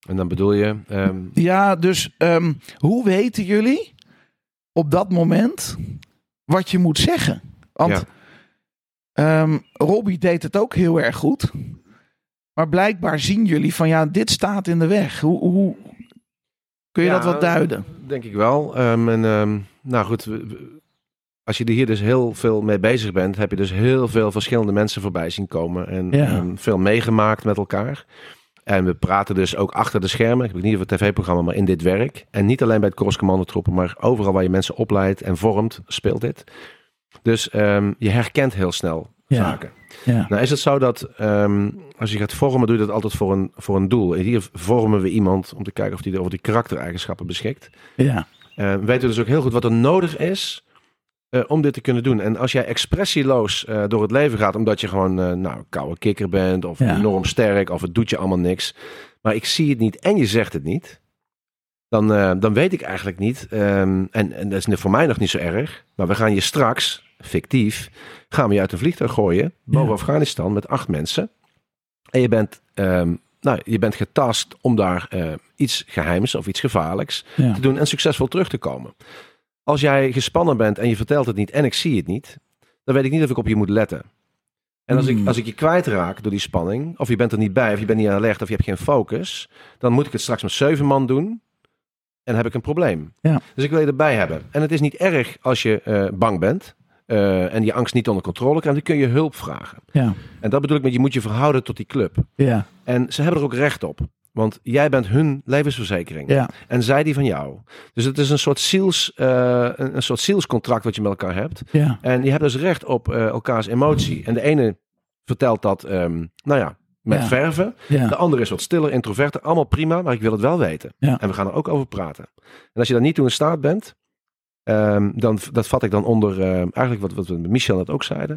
En dan bedoel je, ehm, Ja, dus ehm, hoe weten jullie op dat moment wat je moet zeggen? Want Ja. ehm, Robbie deed het ook heel erg goed. Maar blijkbaar zien jullie van ja, dit staat in de weg. Hoe, hoe kun je Ja, dat wat duiden? denk ik wel. Ehm, en, ehm, nou goed, als je er hier dus heel veel mee bezig bent, heb je dus heel veel verschillende mensen voorbij zien komen. En, Ja. en veel meegemaakt met elkaar. En we praten dus ook achter de schermen. Ik heb niet over het tv-programma, maar in dit werk. En niet alleen bij het Korps Commandotroepen, maar overal waar je mensen opleidt en vormt, speelt dit. Dus ehm, je herkent heel snel Ja. zaken. Ja. Nou is het zo dat ehm, als je gaat vormen, doe je dat altijd voor een, voor een doel. En hier vormen we iemand om te kijken of die over die karaktereigenschappen beschikt. Ja. Eh, we weten dus ook heel goed wat er nodig is eh, om dit te kunnen doen. En als jij expressieloos eh, door het leven gaat, omdat je gewoon eh nou, koude kikker bent of Ja. enorm sterk of het doet je allemaal niks. Maar ik zie het niet en je zegt het niet. Dan, dan weet ik eigenlijk niet. ehm, en, en dat is voor mij nog niet zo erg. Maar we gaan je straks, fictief, gaan we je uit een vliegtuig gooien. Boven Ja. Afghanistan met acht mensen. En je bent, ehm, nou, je bent getast om daar iets geheims of iets gevaarlijks Ja. te doen en succesvol terug te komen. Als jij gespannen bent en je vertelt het niet en ik zie het niet, dan weet ik niet of ik op je moet letten. En als, ik, Hmm. als ik je kwijtraak door die spanning, of je bent er niet bij, of je bent niet alert, of je hebt geen focus, dan moet ik het straks met zeven man doen en heb ik een probleem. Ja. Dus ik wil je erbij hebben. En het is niet erg als je eh, bang bent eh, en je angst niet onder controle krijgt, dan kun je hulp vragen. Ja. En dat bedoel ik met je moet je verhouden tot die club. Ja. En ze hebben er ook recht op. Want jij bent hun levensverzekering. Ja. En zij die van jou. Dus het is een soort, ziels, eh, een, een soort zielscontract wat je met elkaar hebt. Ja. En je hebt dus recht op eh, elkaars emotie. En de ene vertelt dat, ehm, nou ja, met Ja. verven. De andere is wat stiller, introverter. Allemaal prima, maar ik wil het wel weten. Ja. En we gaan er ook over praten. En als je daar niet toe in staat bent, ehm, dan, dat vat ik dan onder, eh, eigenlijk wat, wat we met Michel net ook zeiden.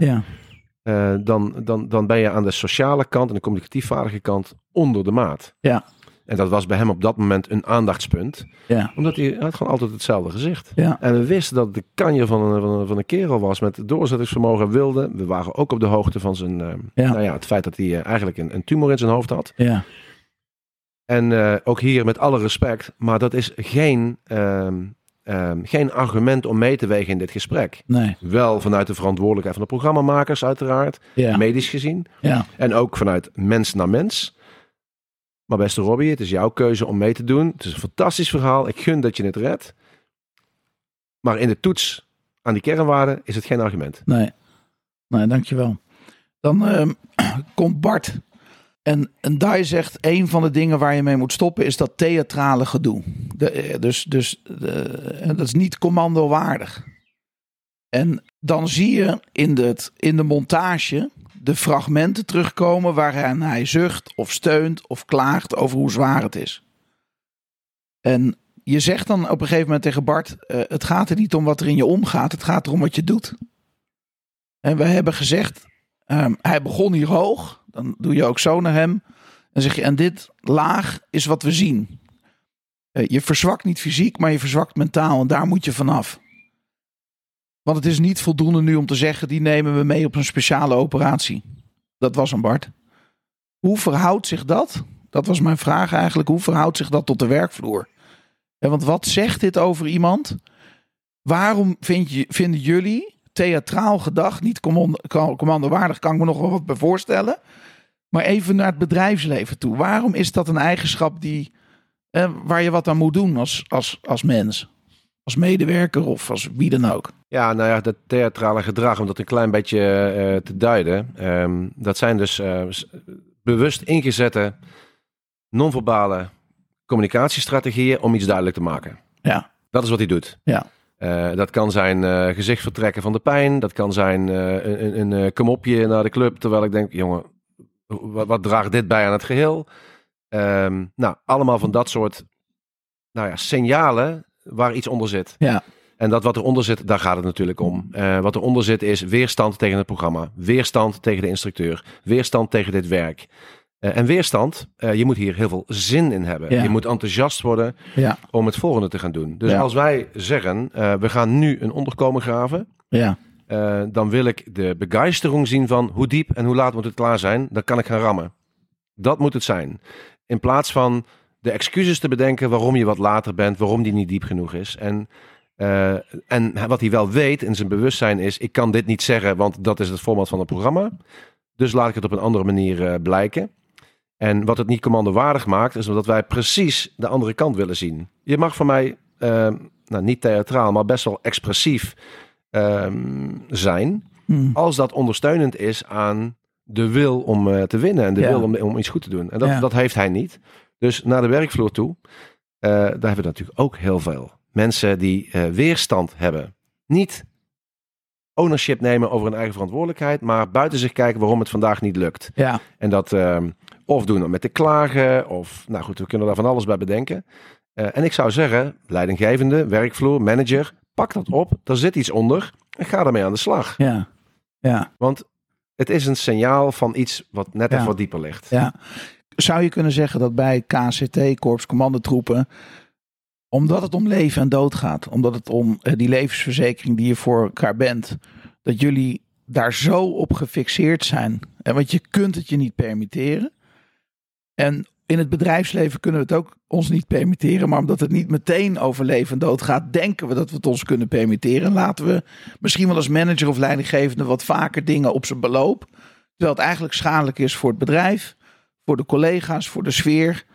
Eh, dan, dan, dan ben je aan de sociale kant en de communicatief vaardige kant onder de maat. Ja. En dat was bij hem op dat moment een aandachtspunt. Ja. Omdat hij, hij had gewoon altijd hetzelfde gezicht. Ja. En we wisten dat het de kanje van een, van een, van een kerel was met doorzettingsvermogen wilde. We waren ook op de hoogte van zijn, eh, Ja. Nou ja, het feit dat hij eh, eigenlijk een, een tumor in zijn hoofd had. Ja. En ook hier met alle respect, maar dat is geen, ehm, ehm, geen argument om mee te wegen in dit gesprek. Nee. Wel vanuit de verantwoordelijkheid van de programmamakers uiteraard, Ja. medisch gezien. Ja. En ook vanuit mens naar mens. Maar beste Robbie, het is jouw keuze om mee te doen. Het is een fantastisch verhaal. Ik gun dat je het redt. Maar in de toets aan die kernwaarden is het geen argument. Nee. Nee, dankjewel. Dan ehm, komt Bart. En, en Dai zegt, een van de dingen waar je mee moet stoppen is dat theatrale gedoe. Eh, dus dus de, dat is niet commandowaardig. En dan zie je in de, in de montage de fragmenten terugkomen waarin hij zucht of steunt of klaagt over hoe zwaar het is. En je zegt dan op een gegeven moment tegen Bart: eh, Het gaat er niet om wat er in je omgaat, het gaat erom wat je doet. En we hebben gezegd: ehm, Hij begon hier hoog, dan doe je ook zo naar hem. En zeg je: En dit laag is wat we zien. Eh, je verzwakt niet fysiek, maar je verzwakt mentaal. En daar moet je vanaf. Want het is niet voldoende nu om te zeggen: Die nemen we mee op een speciale operatie. Dat was een Bart. Hoe verhoudt zich dat? Dat was mijn vraag eigenlijk. Hoe verhoudt zich dat tot de werkvloer? Ja, want wat zegt dit over iemand? Waarom je, vinden jullie theatraal gedacht, niet commando, commandowaardig, kan ik me nog wel wat bij voorstellen. Maar even naar het bedrijfsleven toe. Waarom is dat een eigenschap die, eh, waar je wat aan moet doen als, als, als mens? Als medewerker of als wie dan ook? Ja, nou ja, dat theatrale gedrag, om dat een klein beetje eh, te duiden. ehm, dat zijn dus eh, bewust ingezette non-verbale communicatiestrategieën om iets duidelijk te maken. Ja. Dat is wat hij doet. Ja. Eh, dat kan zijn eh, gezicht vertrekken van de pijn. Dat kan zijn eh, een, een, een komopje naar de club. Terwijl ik denk, jongen, wat, wat draagt dit bij aan het geheel? Ehm, nou, allemaal van dat soort nou ja, signalen waar iets onder zit. Ja. En dat wat eronder zit, daar gaat het natuurlijk om. Wat eronder zit is weerstand tegen het programma. Weerstand tegen de instructeur. Weerstand tegen dit werk. Eh, en weerstand, eh, je moet hier heel veel zin in hebben. Ja. Je moet enthousiast worden Ja. om het volgende te gaan doen. Dus Ja. als wij zeggen, eh, we gaan nu een onderkomen graven. Ja. dan wil ik de begeistering zien van hoe diep en hoe laat moet het klaar zijn. Dan kan ik gaan rammen. Dat moet het zijn. In plaats van de excuses te bedenken waarom je wat later bent, waarom die niet diep genoeg is. En, en wat hij wel weet in zijn bewustzijn is, ik kan dit niet zeggen, want dat is het format van het programma. Dus laat ik het op een andere manier blijken. En wat het niet commandowaardig maakt, is omdat wij precies de andere kant willen zien. Je mag van mij eh, nou, niet theatraal, maar best wel expressief ehm, zijn. Hmm. Als dat ondersteunend is aan de wil om eh, te winnen en de Ja. wil om, om iets goed te doen. En dat, Ja. dat heeft hij niet. Dus naar de werkvloer toe, eh, daar hebben we natuurlijk ook heel veel. Mensen die eh, weerstand hebben. Niet ownership nemen over hun eigen verantwoordelijkheid, maar buiten zich kijken waarom het vandaag niet lukt. Ja, En dat ehm, of doen met te klagen, of nou goed, we kunnen daar van alles bij bedenken. Eh, en ik zou zeggen, leidinggevende, werkvloer, manager, pak dat op. Daar zit iets onder en ga ermee aan de slag. ja, ja, Want het is een signaal van iets wat net Ja. even wat dieper ligt. ja. Zou je kunnen zeggen dat bij KCT, Korps Commandotroepen, omdat het om leven en dood gaat, omdat het om eh, die levensverzekering die je voor elkaar bent, dat jullie daar zo op gefixeerd zijn. En want je kunt het je niet permitteren. En in het bedrijfsleven kunnen we het ook ons niet permitteren. Maar omdat het niet meteen over leven en dood gaat, denken we dat we het ons kunnen permitteren. En laten we misschien wel als manager of leidinggevende wat vaker dingen op zijn beloop. Terwijl het eigenlijk schadelijk is voor het bedrijf, voor de collega's, voor de sfeer.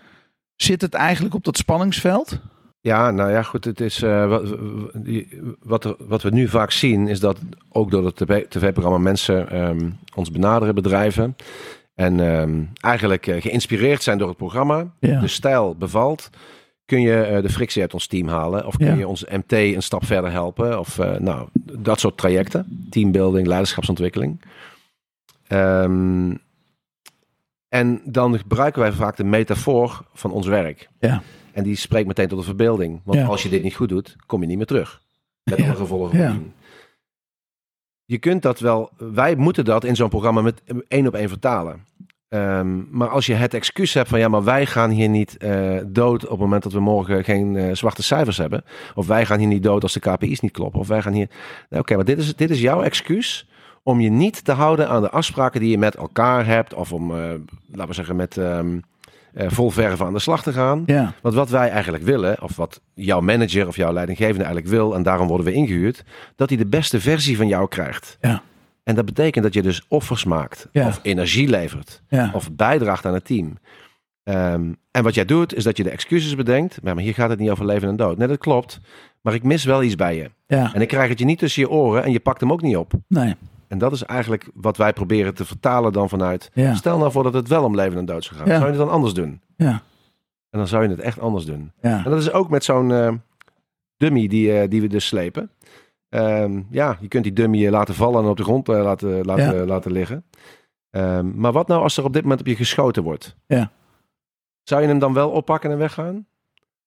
Zit het eigenlijk op dat spanningsveld? Ja, nou ja, goed. Het is, eh, wat, wat, wat we nu vaak zien is dat ook door het tv-programma mensen ehm, ons benaderen, bedrijven. En ehm, eigenlijk eh, geïnspireerd zijn door het programma. Ja. De stijl bevalt. Kun je eh, de frictie uit ons team halen? Of kun Ja. je ons MT een stap verder helpen? Of nou, dat soort trajecten. Teambuilding, leiderschapsontwikkeling. Ehm, en dan gebruiken wij vaak de metafoor van ons werk. Ja. En die spreekt meteen tot de verbeelding. Want Ja. als je dit niet goed doet, kom je niet meer terug. Met alle gevolgen van Ja. Je kunt dat wel, wij moeten dat in zo'n programma met één op één vertalen. Ehm, maar als je het excuus hebt van ja, maar wij gaan hier niet eh, dood op het moment dat we morgen geen eh, zwarte cijfers hebben. Of wij gaan hier niet dood als de KPI's niet kloppen. Of wij gaan hier. Nou, Oké, maar dit is, dit is jouw excuus om je niet te houden aan de afspraken die je met elkaar hebt. Of om, eh, laten we zeggen, met ehm eh, vol verven aan de slag te gaan. Ja, Want wat wij eigenlijk willen, of wat jouw manager of jouw leidinggevende eigenlijk wil, en daarom worden we ingehuurd, dat hij de beste versie van jou krijgt. Ja. En dat betekent dat je dus offers maakt, Ja. of energie levert, of bijdraagt aan het team. Ehm, en wat jij doet, is dat je de excuses bedenkt. Maar, maar hier gaat het niet over leven en dood. Nee, dat klopt. Maar ik mis wel iets bij je. ja. En ik krijg het je niet tussen je oren en je pakt hem ook niet op. Nee, En dat is eigenlijk wat wij proberen te vertalen dan vanuit. ja, Stel nou voor dat het wel om leven en dood zou gaan. Ja. Zou je het dan anders doen? ja, En dan zou je het echt anders doen. ja. En dat is ook met zo'n eh, dummy die, eh, die we dus slepen. Ehm, ja, je kunt die dummy eh, laten vallen en op de grond laten, laten, laten liggen. Ehm, maar wat nou als er op dit moment op je geschoten wordt? Ja. Zou je hem dan wel oppakken en weggaan?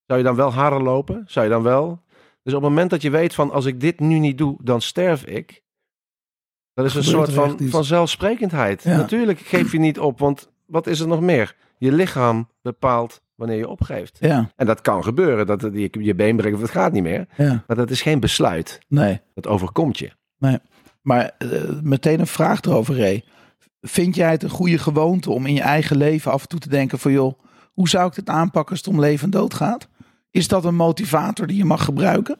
Zou je dan wel harder lopen? Zou je dan wel... Dus op het moment dat je weet van als ik dit nu niet doe, dan sterf ik. Dat is een soort van, zelfsprekendheid. Ja. Natuurlijk geef je niet op, want wat is er nog meer? Je lichaam bepaalt wanneer je opgeeft. Ja, En dat kan gebeuren, dat het je, je been breekt of het gaat niet meer. ja, Maar dat is geen besluit. nee. Dat overkomt je. Maar eh, meteen een vraag erover, Ray. Vind jij het een goede gewoonte om in je eigen leven af en toe te denken van... joh, hoe zou ik dit aanpakken als het om leven en dood gaat? Is dat een motivator die je mag gebruiken?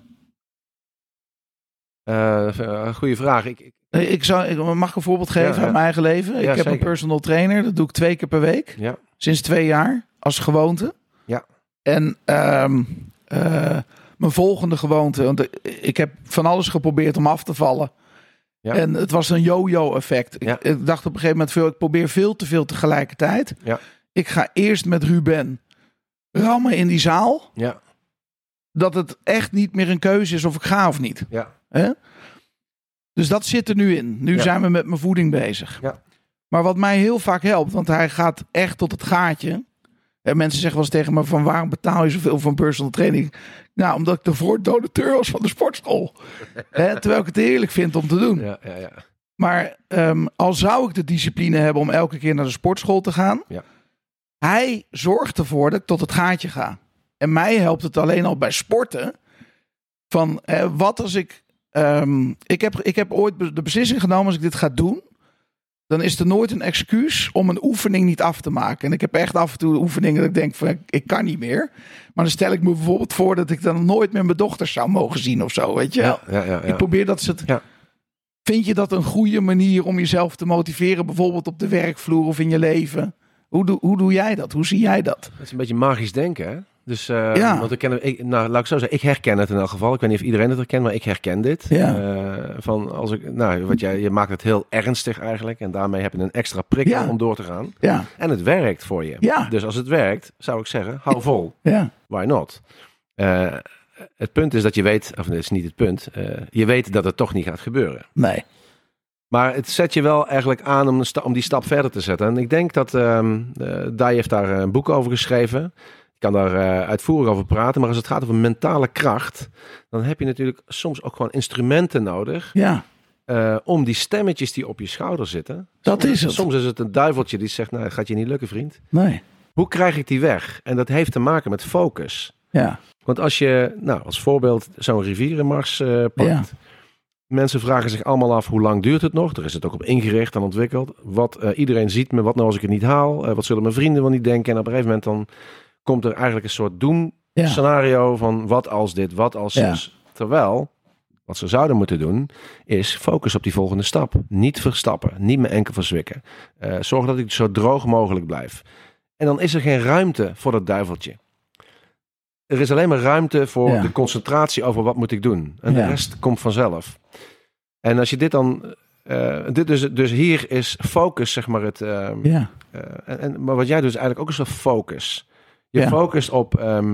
Eh, eh, goeie vraag. Ik, ik- Eh, Ik zou, ik, mag ik een voorbeeld geven Ja, ja. uit mijn eigen leven? Ik Ja, heb een personal trainer, dat doe ik twee keer per week. ja, Sinds twee jaar, als gewoonte. Ja. En ehm, eh, mijn volgende gewoonte, want ik heb van alles geprobeerd om af te vallen. Ja. En het was een yo-yo effect. Ik, Ja. ik dacht op een gegeven moment, veel, ik probeer veel te veel tegelijkertijd. Ja. Ik ga eerst met Ruben rammen in die zaal. ja, Dat het echt niet meer een keuze is of ik ga of niet. ja. Hè? Dus dat zit er nu in. Nu Ja. zijn we met mijn voeding bezig. Ja. Maar wat mij heel vaak helpt, want hij gaat echt tot het gaatje. En mensen zeggen wel eens tegen me van waarom betaal je zoveel voor een personal training? Nou, omdat ik de voordonateur was van de sportschool. Hè, terwijl ik het heerlijk vind om te doen. ja, ja, ja. Maar ehm, al zou ik de discipline hebben om elke keer naar de sportschool te gaan. Ja. Hij zorgt ervoor dat ik tot het gaatje ga. En mij helpt het alleen al bij sporten. Van wat als ik. Ehm, ik, heb, ik heb ooit de beslissing genomen als ik dit ga doen. Dan is er nooit een excuus om een oefening niet af te maken. En ik heb echt af en toe oefeningen dat ik denk van ik, kan niet meer. Maar dan stel ik me bijvoorbeeld voor dat ik dan nooit meer mijn dochters zou mogen zien of zo. Weet je ja, ja, ja. Ik probeer dat ze het. Ja. Vind je dat een goede manier om jezelf te motiveren, bijvoorbeeld op de werkvloer of in je leven? Hoe doe, hoe doe jij dat? Hoe zie jij dat? Dat is een beetje magisch denken, hè? Dus, eh, Ja. want ik ken, ik, nou, laat ik zo zeggen, ik herken het in elk geval. Ik weet niet of iedereen het herkent, maar ik herken dit. Ja. Eh, van als ik, nou, wat jij, je maakt het heel ernstig eigenlijk. En daarmee heb je een extra prikkel Ja. om door te gaan. Ja, En het werkt voor je. Ja. Dus als het werkt, zou ik zeggen, hou vol. ja, Why not? Eh, het punt is dat je weet, of dit is niet het punt, je weet dat het toch niet gaat gebeuren. nee. Maar het zet je wel eigenlijk aan om, om die stap verder te zetten. En ik denk dat eh, Dai heeft daar een boek over geschreven. Ik kan daar eh, uitvoerig over praten. Maar als het gaat over mentale kracht, dan heb je natuurlijk soms ook gewoon instrumenten nodig. Ja, eh, om die stemmetjes die op je schouder zitten. Dat soms, is het. Soms is het een duiveltje die zegt, nou, gaat je niet lukken, vriend. nee. Hoe krijg ik die weg? En dat heeft te maken met focus. Ja, Want als je, nou, als voorbeeld zo'n rivierenmars eh pakt. Ja. Mensen vragen zich allemaal af hoe lang duurt het nog. Er is het ook op ingericht en ontwikkeld. Wat iedereen ziet me, wat nou als ik het niet haal? Wat zullen mijn vrienden wel niet denken? En op een gegeven moment dan komt er eigenlijk een soort doem ja, scenario van wat als dit, wat als Ja. Terwijl, wat ze zouden moeten doen, is focus op die volgende stap. Niet verstappen, niet me enkel verzwikken. Eh, zorg dat ik zo droog mogelijk blijf. En dan is er geen ruimte voor dat duiveltje. Er is alleen maar ruimte voor Ja. de concentratie over wat moet ik doen. En de rest komt vanzelf. En als je dit dan... eh, dit dus, dus hier is focus, zeg maar, het... ja, eh, en, en, maar wat jij doet is eigenlijk ook een soort focus. Je Ja. focust op... ehm,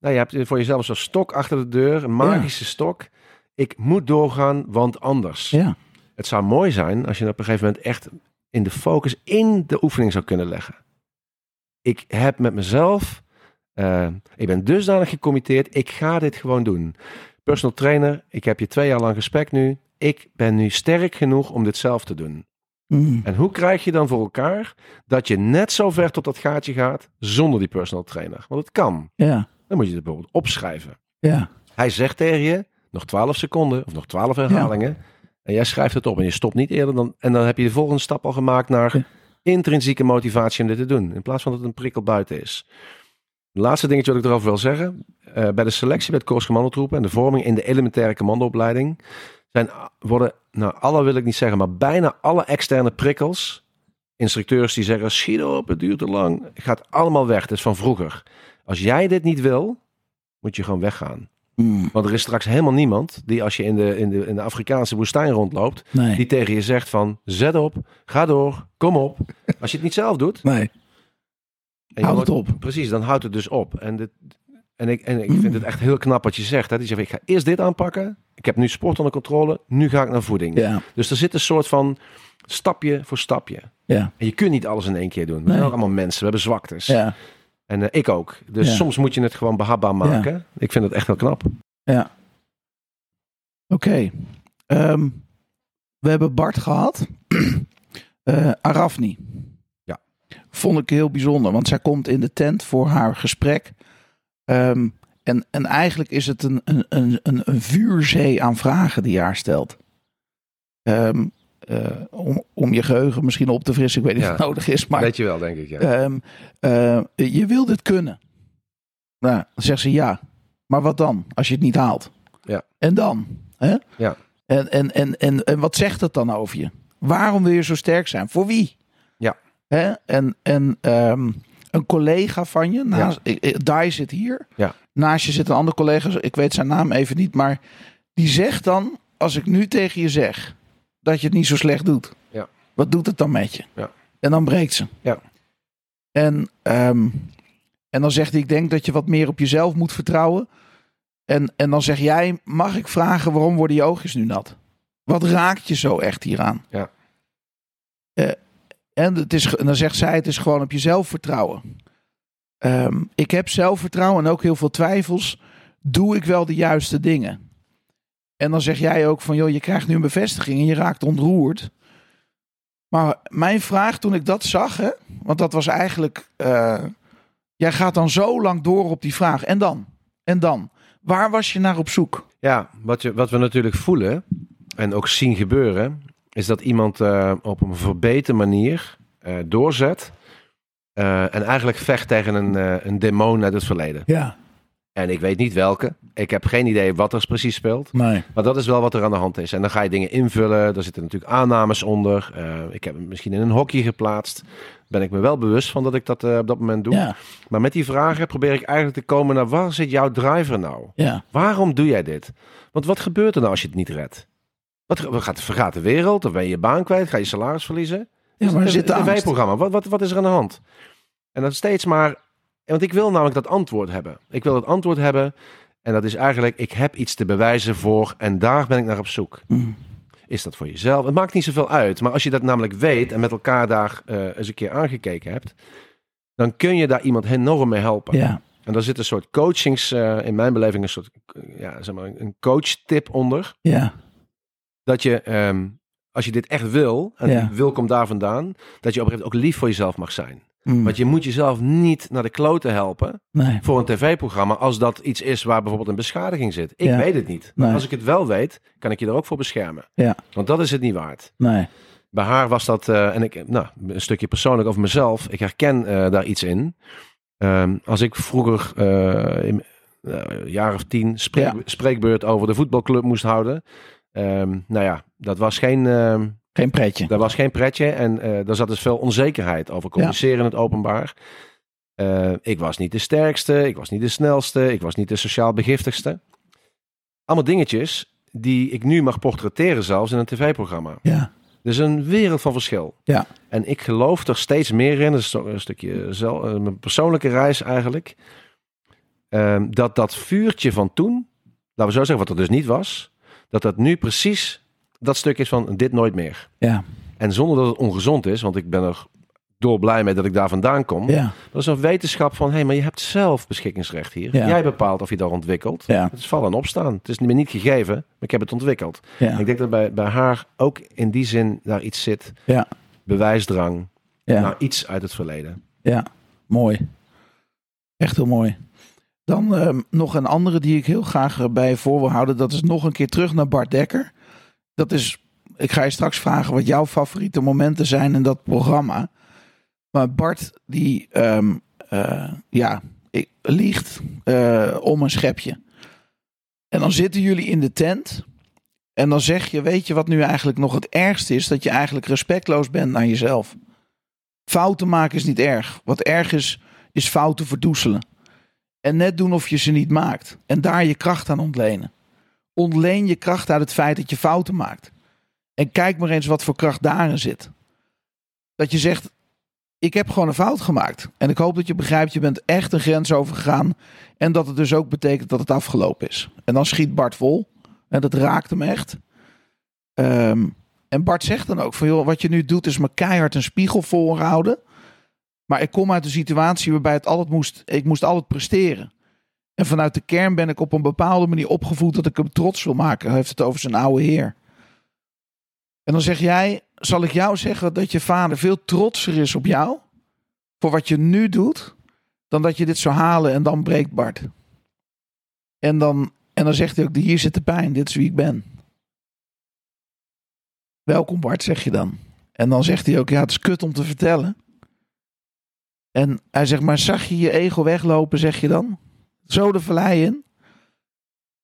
nou, je hebt voor jezelf soort stok achter de deur. Een magische stok. Ik moet doorgaan, want anders. ja, Het zou mooi zijn als je op een gegeven moment echt in de focus in de oefening zou kunnen leggen. Ik heb met mezelf... eh, ik ben dusdanig gecommitteerd. Ik ga dit gewoon doen. Personal trainer, ik heb je twee jaar lang gesprek nu. Ik ben nu sterk genoeg om dit zelf te doen. Mm. En hoe krijg je dan voor elkaar dat je net zo ver tot dat gaatje gaat zonder die personal trainer? Want het kan. ja, Dan moet je het bijvoorbeeld opschrijven. ja, Hij zegt tegen je nog 12 seconden of nog 12 herhalingen. En jij schrijft het op en je stopt niet eerder dan. En dan heb je de volgende stap al gemaakt naar Ja. intrinsieke motivatie om dit te doen. In plaats van dat het een prikkel buiten is. Het laatste dingetje wat ik erover wil zeggen. eh, bij de selectie bij het Commandotroepen en de vorming in de elementaire commandoopleiding. Zijn, worden, nou alle wil ik niet zeggen, maar bijna alle externe prikkels. Instructeurs die zeggen, schiet op, het duurt te lang. Gaat allemaal weg, het is van vroeger. Als jij dit niet wil, moet je gewoon weggaan. Mm. Want er is straks helemaal niemand die als je in de, in de, in de Afrikaanse woestijn rondloopt, nee, die tegen je zegt van zet op, ga door, kom op. Als je het niet zelf doet. nee, het op. Precies, dan houdt het dus op. En, dit, en, ik, en ik vind het echt heel knap wat je zegt. Hè? Die zegt, ik ga eerst dit aanpakken. Ik heb nu sport onder controle. Nu ga ik naar voeding. Ja, Dus er zit een soort van stapje voor stapje. ja, En je kunt niet alles in één keer doen. We Nee. zijn ook allemaal mensen. We hebben zwaktes. ja, En eh, ik ook. Dus Ja. soms moet je het gewoon behapbaar maken. Ik vind het echt heel knap. ja. Oké. Ehm, we hebben Bart gehad. Eh Arafni. Ja. Vond ik heel bijzonder, want zij komt in de tent voor haar gesprek. Ehm, en, en eigenlijk is het een, een, een, een, vuurzee aan vragen die je haar stelt. Ehm, eh, om, om je geheugen misschien op te frissen. Ik weet niet Ja. of het nodig is, maar Weet je wel, denk ik. Ja. Ehm, eh, je wil dit kunnen. Nou, dan zegt ze ja. Maar wat dan, als je het niet haalt? Ja. En dan? Hè? Ja. En, en, en, en, en wat zegt het dan over je? Waarom wil je zo sterk zijn? Voor wie? Ja. Hè? En, en een collega van je, naast, ik- ik- Dai zit hier. Ja. Naast je zit een andere collega, ik weet zijn naam even niet, maar die zegt dan, als ik nu tegen je zeg dat je het niet zo slecht doet, Ja. wat doet het dan met je? Ja. En dan breekt ze. Ja. En, ehm, en dan zegt hij, ik denk dat je wat meer op jezelf moet vertrouwen. En, en dan zeg jij, mag ik vragen waarom worden je oogjes nu nat? Wat raakt je zo echt hieraan? Ja. Eh, en, het is, dan zegt zij, het is gewoon op jezelf vertrouwen. Ehm, ik heb zelfvertrouwen en ook heel veel twijfels. Doe ik wel de juiste dingen? En dan zeg jij ook van, joh, je krijgt nu een bevestiging en je raakt ontroerd. Maar mijn vraag toen ik dat zag, hè, want dat was eigenlijk, eh, jij gaat dan zo lang door op die vraag. En dan? En dan? Waar was je naar op zoek? Ja, wat, je, wat we natuurlijk voelen en ook zien gebeuren, is dat iemand eh, op een verbeterde manier eh, doorzet eh, en eigenlijk vecht tegen een, een demon uit het verleden. Ja. En ik weet niet welke. Ik heb geen idee wat er precies speelt. Nee. Maar dat is wel wat er aan de hand is. En dan ga je dingen invullen. Daar zitten natuurlijk aannames onder. Ik heb hem misschien in een hokje geplaatst. Ben ik me wel bewust van dat ik dat op dat moment doe. Ja, Maar met die vragen probeer ik eigenlijk te komen naar waar zit jouw driver nou? ja, Waarom doe jij dit? Want wat gebeurt er nou als je het niet redt? Wat wat gaat, vergaat de wereld? Dan ben je je baan kwijt? Ga je salaris verliezen? ja maar er zit een tv-programma. Wat, wat, wat is er aan de hand? En dan steeds maar... Want ik wil namelijk dat antwoord hebben. Ik wil dat antwoord hebben. En dat is eigenlijk, ik heb iets te bewijzen voor. En daar ben ik naar op zoek. Mm. Is dat voor jezelf? Het maakt niet zoveel uit. Maar als je dat namelijk weet en met elkaar daar eh, eens een keer aangekeken hebt. Dan kun je daar iemand enorm mee helpen. Ja, En daar zit een soort coachings, eh, in mijn beleving, een soort, ja, zeg maar, een coach tip onder. ja, Dat je, ehm, als je dit echt wil, en Ja. wil komt daar vandaan, dat je op een gegeven moment ook lief voor jezelf mag zijn. Mm. Want je moet jezelf niet naar de kloten helpen nee. voor een tv-programma als dat iets is waar bijvoorbeeld een beschadiging zit. Ik Ja. weet het niet. Maar Nee. als ik het wel weet, kan ik je er ook voor beschermen. Ja. Want dat is het niet waard. Nee. Bij haar was dat, eh, en ik, nou, een stukje persoonlijk over mezelf. Ik herken eh, daar iets in. Ehm, als ik vroeger, eh, in een jaar of tien, spreek, Ja. spreekbeurt over de voetbalclub moest houden. Ehm, nou ja, dat was geen, ehm, Geen pretje. dat was geen pretje. En eh daar zat dus veel onzekerheid over communiceren in het openbaar. Eh, ik was niet de sterkste, ik was niet de snelste, ik was niet de sociaal begiftigste. Allemaal dingetjes die ik nu mag portretteren zelfs in een tv-programma. Ja, Dus een wereld van verschil. Ja. En ik geloof er steeds meer in. Dat is een stukje zel, eh, mijn persoonlijke reis eigenlijk. Ehm, dat dat vuurtje van toen, laten we zo zeggen, wat er dus niet was, dat dat nu precies dat stuk is van dit nooit meer. ja, En zonder dat het ongezond is, want ik ben er door blij mee dat ik daar vandaan kom. ja, Dat is een wetenschap van, hé, hey, maar je hebt zelf beschikkingsrecht hier. Ja. Jij bepaalt of je daar ontwikkelt. ja, Het is vallen en opstaan. Het is me niet gegeven, maar ik heb het ontwikkeld. ja, Ik denk dat bij, bij haar ook in die zin daar iets zit. Ja. Bewijsdrang ja, naar iets uit het verleden. ja. Mooi. Echt heel mooi. Dan ehm, nog een andere die ik heel graag eh, bij voor wil houden. Dat is nog een keer terug naar Bart Dekker. Dat is, ik ga je straks vragen wat jouw favoriete momenten zijn in dat programma. Maar Bart, die ehm, eh, ja, liegt eh, om een schepje. En dan zitten jullie in de tent. En dan zeg je, weet je wat nu eigenlijk nog het ergste is? Dat je eigenlijk respectloos bent naar jezelf. Fouten maken is niet erg. Wat erg is, is fouten verdoezelen. En net doen of je ze niet maakt. En daar je kracht aan ontlenen. Ontleen je kracht uit het feit dat je fouten maakt. En kijk maar eens wat voor kracht daarin zit. Dat je zegt, ik heb gewoon een fout gemaakt. En ik hoop dat je begrijpt, je bent echt een grens overgegaan. En dat het dus ook betekent dat het afgelopen is. En dan schiet Bart vol. En dat raakt hem echt. Ehm, en Bart zegt dan ook van, joh, wat je nu doet is me keihard een spiegel voorhouden. Maar ik kom uit een situatie waarbij het altijd moest, ik moest altijd presteren. En vanuit de kern ben ik op een bepaalde manier opgevoed dat ik hem trots wil maken. Hij heeft het over zijn oude heer. En dan zeg jij, zal ik jou zeggen dat je vader veel trotser is op jou voor wat je nu doet, dan dat je dit zou halen en dan breekt Bart. En dan, en dan zegt hij ook, hier zit de pijn, dit is wie ik ben. Welkom Bart, zeg je dan. En dan zegt hij ook, ja, het is kut om te vertellen. En hij zegt, maar zag je je ego weglopen, zeg je dan? Zo de vallei in.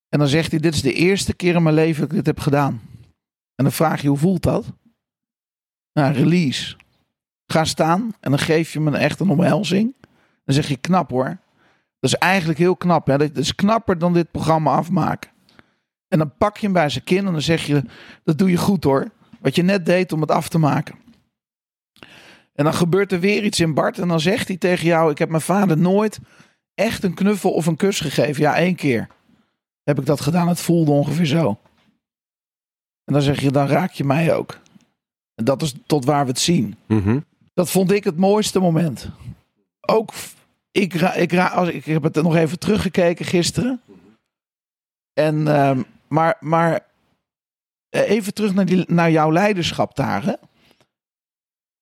En dan zegt hij, dit is de eerste keer in mijn leven dat ik dit heb gedaan. En dan vraag je, hoe voelt dat? Nou, release. Ga staan en dan geef je me echt een omhelzing. Dan zeg je, knap hoor. Dat is eigenlijk heel knap. Hè? Dat is knapper dan dit programma afmaken. En dan pak je hem bij zijn kin en dan zeg je, dat doe je goed hoor. Wat je net deed om het af te maken. En dan gebeurt er weer iets in Bart. En dan zegt hij tegen jou: Ik heb mijn vader nooit echt een knuffel of een kus gegeven. Ja, één keer heb ik dat gedaan. Het voelde ongeveer zo. En dan zeg je: Dan raak je mij ook. En dat is tot waar we het zien. Mhm. Dat vond ik het mooiste moment. Ook, ik, ra- ik, ra- als, ik heb het nog even teruggekeken gisteren. En, ehm, maar, maar eh, even terug naar, die, naar jouw leiderschap daar. Hè?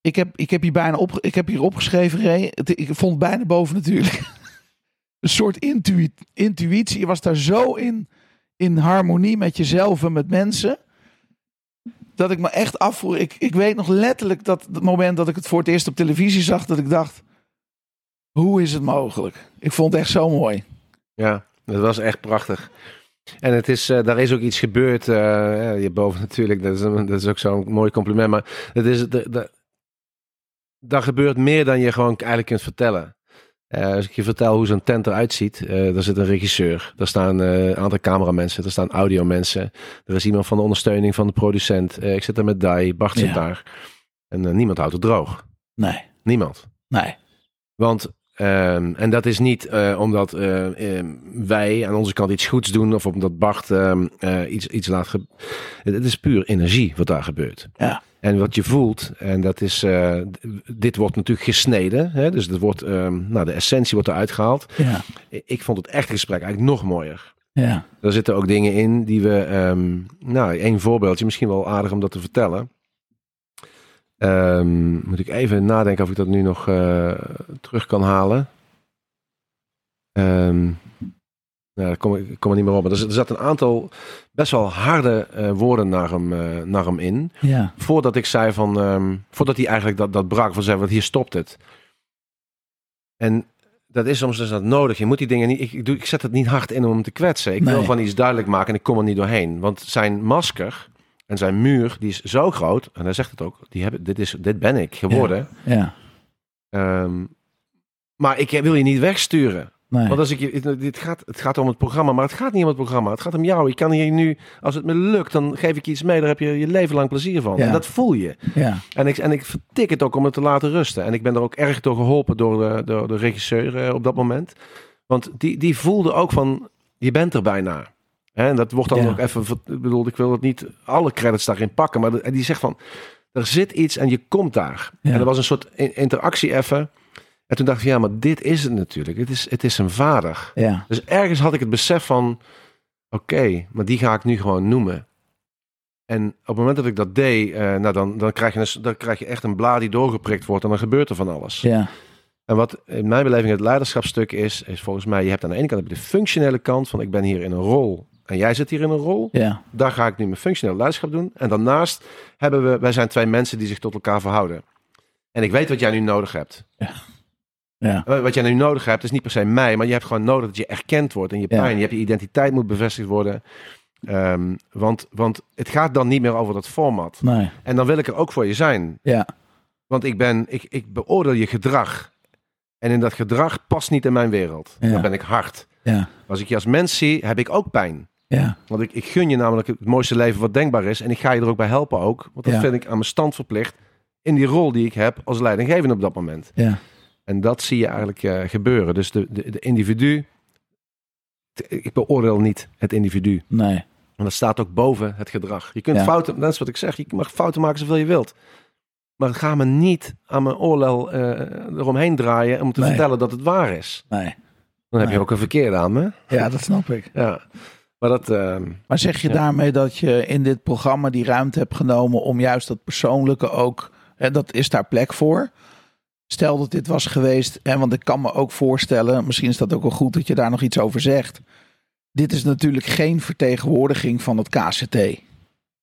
Ik, heb, ik, heb hier bijna op, ik heb hier opgeschreven, Ray. Ik vond het bijna boven natuurlijk. Een soort intui- intuïtie. Je was daar zo in, in harmonie met jezelf en met mensen. Dat ik me echt afvoer. Ik, ik weet nog letterlijk dat het moment dat ik het voor het eerst op televisie zag. Dat ik dacht, hoe is het mogelijk? Ik vond het echt zo mooi. Ja. dat was echt prachtig. En het is, eh, daar is ook iets gebeurd. eh ja, hierboven natuurlijk, dat is, dat is ook zo'n mooi compliment. Maar het is, de, de, daar gebeurt meer dan je gewoon eigenlijk kunt vertellen. Eh, als ik je vertel hoe zo'n tent eruit ziet, eh daar zit een regisseur, daar staan eh, een aantal cameramensen, er staan audiomensen, er is iemand van de ondersteuning van de producent. Ik zit daar met Dai, Bart zit Ja. daar. En niemand houdt het droog. Nee, Niemand. nee. Want, ehm, en dat is niet omdat eh, ehm, wij aan onze kant iets goeds doen of omdat Bart ehm, eh, iets, iets laat. Het is puur energie wat daar gebeurt. Ja. En wat je voelt, en dat is, eh, dit wordt natuurlijk gesneden, hè, dus het wordt, ehm, nou, de essentie wordt eruit gehaald. Ja, Ik vond het echte gesprek eigenlijk nog mooier. ja. Er zitten ook dingen in die we, ehm, nou, één voorbeeldje, misschien wel aardig om dat te vertellen. Ehm, moet ik even nadenken of ik dat nu nog eh, terug kan halen. Ehm nou, daar kom ik, kom er niet meer op. Maar er, zat- er zat een aantal best wel harde eh, woorden naar hem, eh, naar hem in. Ja, Voordat ik zei van, ehm, voordat hij eigenlijk dat, dat brak, van zei, want hier stopt het. En dat is soms dus dat nodig. Je moet die dingen niet, ik, ik, doe, ik zet het niet hard in om hem te kwetsen. Ik wil gewoon iets duidelijk maken en ik kom er niet doorheen. Want zijn masker en zijn muur, die is zo groot, en hij zegt het ook, die hebben, dit, is, dit ben ik geworden. ja. Ehm, maar ik wil je niet wegsturen. Nee. Want als ik je, dit gaat, het gaat om het programma, maar het gaat niet om het programma. Het gaat om jou. Ik kan hier nu, als het me lukt, dan geef ik je iets mee. Daar heb je je leven lang plezier van. Ja. En dat voel je. Ja, En ik, en ik vertik het ook om het te laten rusten. En ik ben er ook erg door geholpen door de, door de regisseur eh, op dat moment. Want die, die voelde ook van, je bent er bijna. En dat wordt dan Ja. ook even, ik bedoel, ik wil het niet alle credits daarin pakken. Maar die zegt van, er zit iets en je komt daar. En er was een soort in- interactie even. En toen dacht ik, ja, maar dit is het natuurlijk. Het is, het is een vader. ja, Dus ergens had ik het besef van, oké, maar die ga ik nu gewoon noemen. En op het moment dat ik dat deed, eh, nou dan, dan, krijg je een, dan krijg je echt een blaad die doorgeprikt wordt en dan gebeurt er van alles. ja, En wat in mijn beleving het leiderschapstuk is, is volgens mij, je hebt aan de ene kant de functionele kant van ik ben hier in een rol en jij zit hier in een rol. ja, Daar ga ik nu mijn functionele leiderschap doen. En daarnaast hebben we, wij zijn twee mensen die zich tot elkaar verhouden. En ik weet wat jij nu nodig hebt. ja, Wat jij nu nodig hebt is niet per se mij, maar je hebt gewoon nodig dat je erkend wordt en je Ja. pijn. Je hebt je identiteit moet bevestigd worden. Ehm, want, want het gaat dan niet meer over dat format. nee, En dan wil ik er ook voor je zijn. ja, Want ik, ben, ik, ik beoordeel je gedrag. En in dat gedrag past niet in mijn wereld. Ja. Dan ben ik hard. ja, Als ik je als mens zie, heb ik ook pijn. ja, Want ik, ik gun je namelijk het mooiste leven wat denkbaar is. En ik ga je er ook bij helpen ook. Want dat Ja. vind ik aan mijn stand verplicht. In die rol die ik heb als leidinggevende op dat moment. ja, En dat zie je eigenlijk eh, gebeuren. Dus de, de, de individu. Ik beoordeel niet het individu. nee, En dat staat ook boven het gedrag. Je kunt Ja. fouten, dat is wat ik zeg. Je mag fouten maken zoveel je wilt. Maar ga me niet aan mijn oorlel eh, eromheen draaien om te Nee. vertellen dat het waar is. nee. Dan heb je ook een verkeerde aan me. Ja, dat snap ik. Ja. Maar dat, eh, Maar zeg je Ja. daarmee dat je in dit programma die ruimte hebt genomen om juist dat persoonlijke ook, hè, dat is daar plek voor? Stel dat dit was geweest, hè, want ik kan me ook voorstellen, misschien is dat ook wel goed dat je daar nog iets over zegt. Dit is natuurlijk geen vertegenwoordiging van het KCT.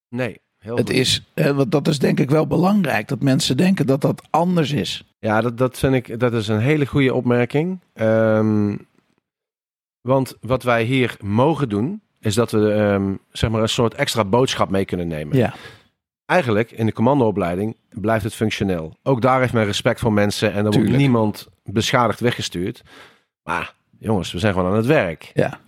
nee. Heel Het goed. is, hè, want dat is denk ik wel belangrijk, dat mensen denken dat dat anders is. Ja, dat, dat vind ik, dat is een hele goede opmerking. Ehm, want wat wij hier mogen doen, is dat we ehm, zeg maar een soort extra boodschap mee kunnen nemen. Ja, Eigenlijk, in de commandoopleiding, blijft het functioneel. Ook daar heeft men respect voor mensen en er wordt niemand beschadigd weggestuurd. Maar jongens, we zijn gewoon aan het werk. ja,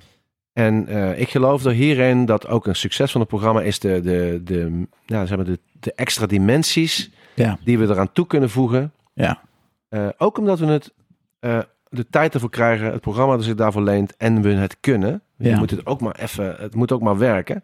En eh, ik geloof er hierin dat ook een succes van het programma is de, de, de, ja, zeg maar de, de extra dimensies Ja. die we eraan toe kunnen voegen. ja, Eh, ook omdat we het, eh, de tijd ervoor krijgen, het programma dat zich daarvoor leent en we het kunnen. Je Ja. moet het ook maar even, het moet ook maar werken.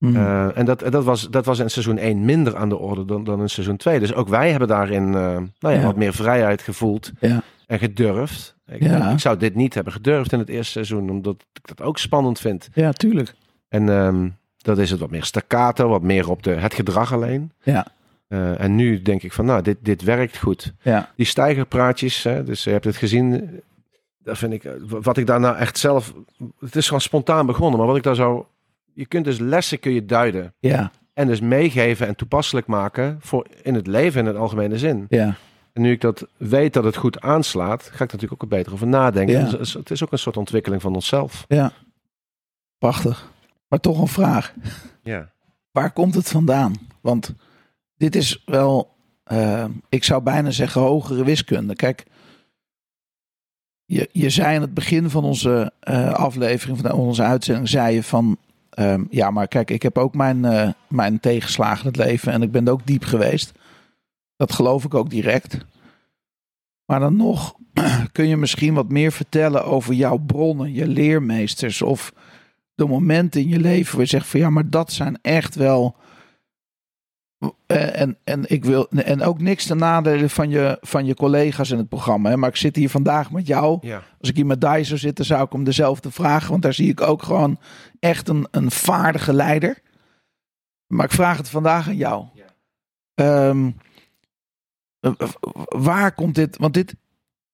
Mhm. Eh, en dat, dat, was, dat was in seizoen 1 minder aan de orde dan, dan in seizoen 2. Dus ook wij hebben daarin eh, nou ja, Ja. wat meer vrijheid gevoeld Ja. en gedurfd. Ik, zou dit niet hebben gedurfd in het eerste seizoen, omdat ik dat ook spannend vind. ja, tuurlijk. En ehm, dat is het wat meer staccato, wat meer op de, het gedrag alleen. Ja. Eh, en nu denk ik van, nou, dit, dit werkt goed. Ja, Die stijgerpraatjes, hè, dus je hebt het gezien. Dat vind ik, wat ik daar nou echt zelf, het is gewoon spontaan begonnen, maar wat ik daar zo, je kunt dus lessen kun je duiden ja, en dus meegeven en toepasselijk maken voor in het leven in het algemene zin. ja, En nu ik dat weet dat het goed aanslaat, ga ik er natuurlijk ook er beter over nadenken. Ja. Dus het is ook een soort ontwikkeling van onszelf. Ja. Prachtig. Maar toch een vraag. Ja. Waar komt het vandaan? Want dit is wel, eh, ik zou bijna zeggen, hogere wiskunde. Kijk, je, je zei aan het begin van onze eh, aflevering, van onze uitzending, zei je van, ehm, ja, maar kijk, ik heb ook mijn, eh, mijn tegenslagen in het leven en ik ben ook diep geweest. Dat geloof ik ook direct. Maar dan nog kun je misschien wat meer vertellen over jouw bronnen, je leermeesters of de momenten in je leven waar je zegt van ja, maar dat zijn echt wel. Eh, En, en, ik wil, en ook niks ten nadele van je, van je collega's in het programma. Hè? Maar ik zit hier vandaag met jou. Ja. Als ik hier met Dai zou zitten, zou ik hem dezelfde vragen. Want daar zie ik ook gewoon echt een, een vaardige leider. Maar ik vraag het vandaag aan jou. Ja. Ehm, eh, waar komt dit? Want dit.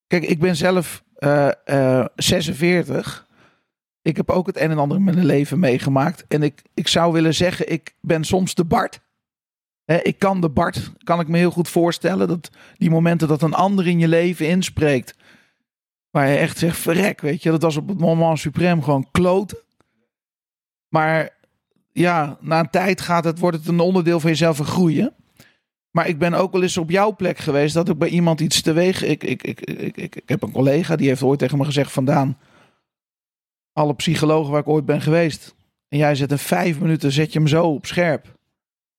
Kijk, ik ben zelf eh, eh, 46. Ik heb ook het een en ander in mijn leven meegemaakt. En ik, ik zou willen zeggen, ik ben soms de Bart. Ik kan de Bart, kan ik me heel goed voorstellen. Dat die momenten dat een ander in je leven inspreekt. Waar je echt zegt, verrek, weet je. Dat was op het moment suprem gewoon kloten. Maar ja, na een tijd gaat het, wordt het een onderdeel van jezelf en groeien. Maar ik ben ook wel eens op jouw plek geweest dat ik bij iemand iets teweeg. Ik, ik, ik, ik, ik, ik heb een collega die heeft ooit tegen me gezegd: Vandaan, alle psychologen waar ik ooit ben geweest. En jij zet in vijf minuten zet je hem zo op scherp.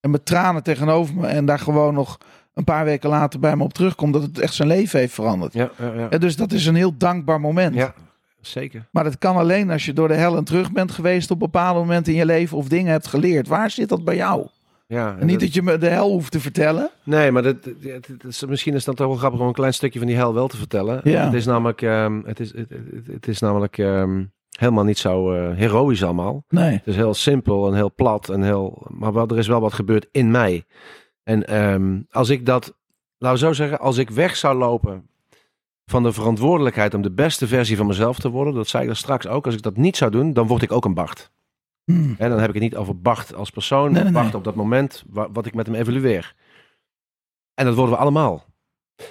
En met tranen tegenover me. En daar gewoon nog een paar weken later bij me op terugkomt. Dat het echt zijn leven heeft veranderd. Ja, ja, ja. En dus dat is een heel dankbaar moment. ja, zeker. Maar dat kan alleen als je door de hel en terug bent geweest op bepaalde momenten in je leven. Of dingen hebt geleerd. Waar zit dat bij jou? Ja, En niet dat je me de hel hoeft te vertellen. Nee, maar dat, is, misschien is dat toch wel grappig om een klein stukje van die hel wel te vertellen. Ja. Het is namelijk, ehm, het is, het, het- het is namelijk ehm, helemaal niet zo eh, heroïs allemaal. Nee. Het is heel simpel en heel plat en heel, maar wel, er is wel wat gebeurd in mij. En ehm, als ik dat, laten we zo zeggen, als ik weg zou lopen van de verantwoordelijkheid om de beste versie van mezelf te worden, dat zei ik er straks ook, als ik dat niet zou doen, dan word ik ook een Bart. Hmm. En dan heb ik het niet over Bart als persoon, Nee, maar Bart nee. op dat moment wa- wat ik met hem evalueer. En dat worden we allemaal.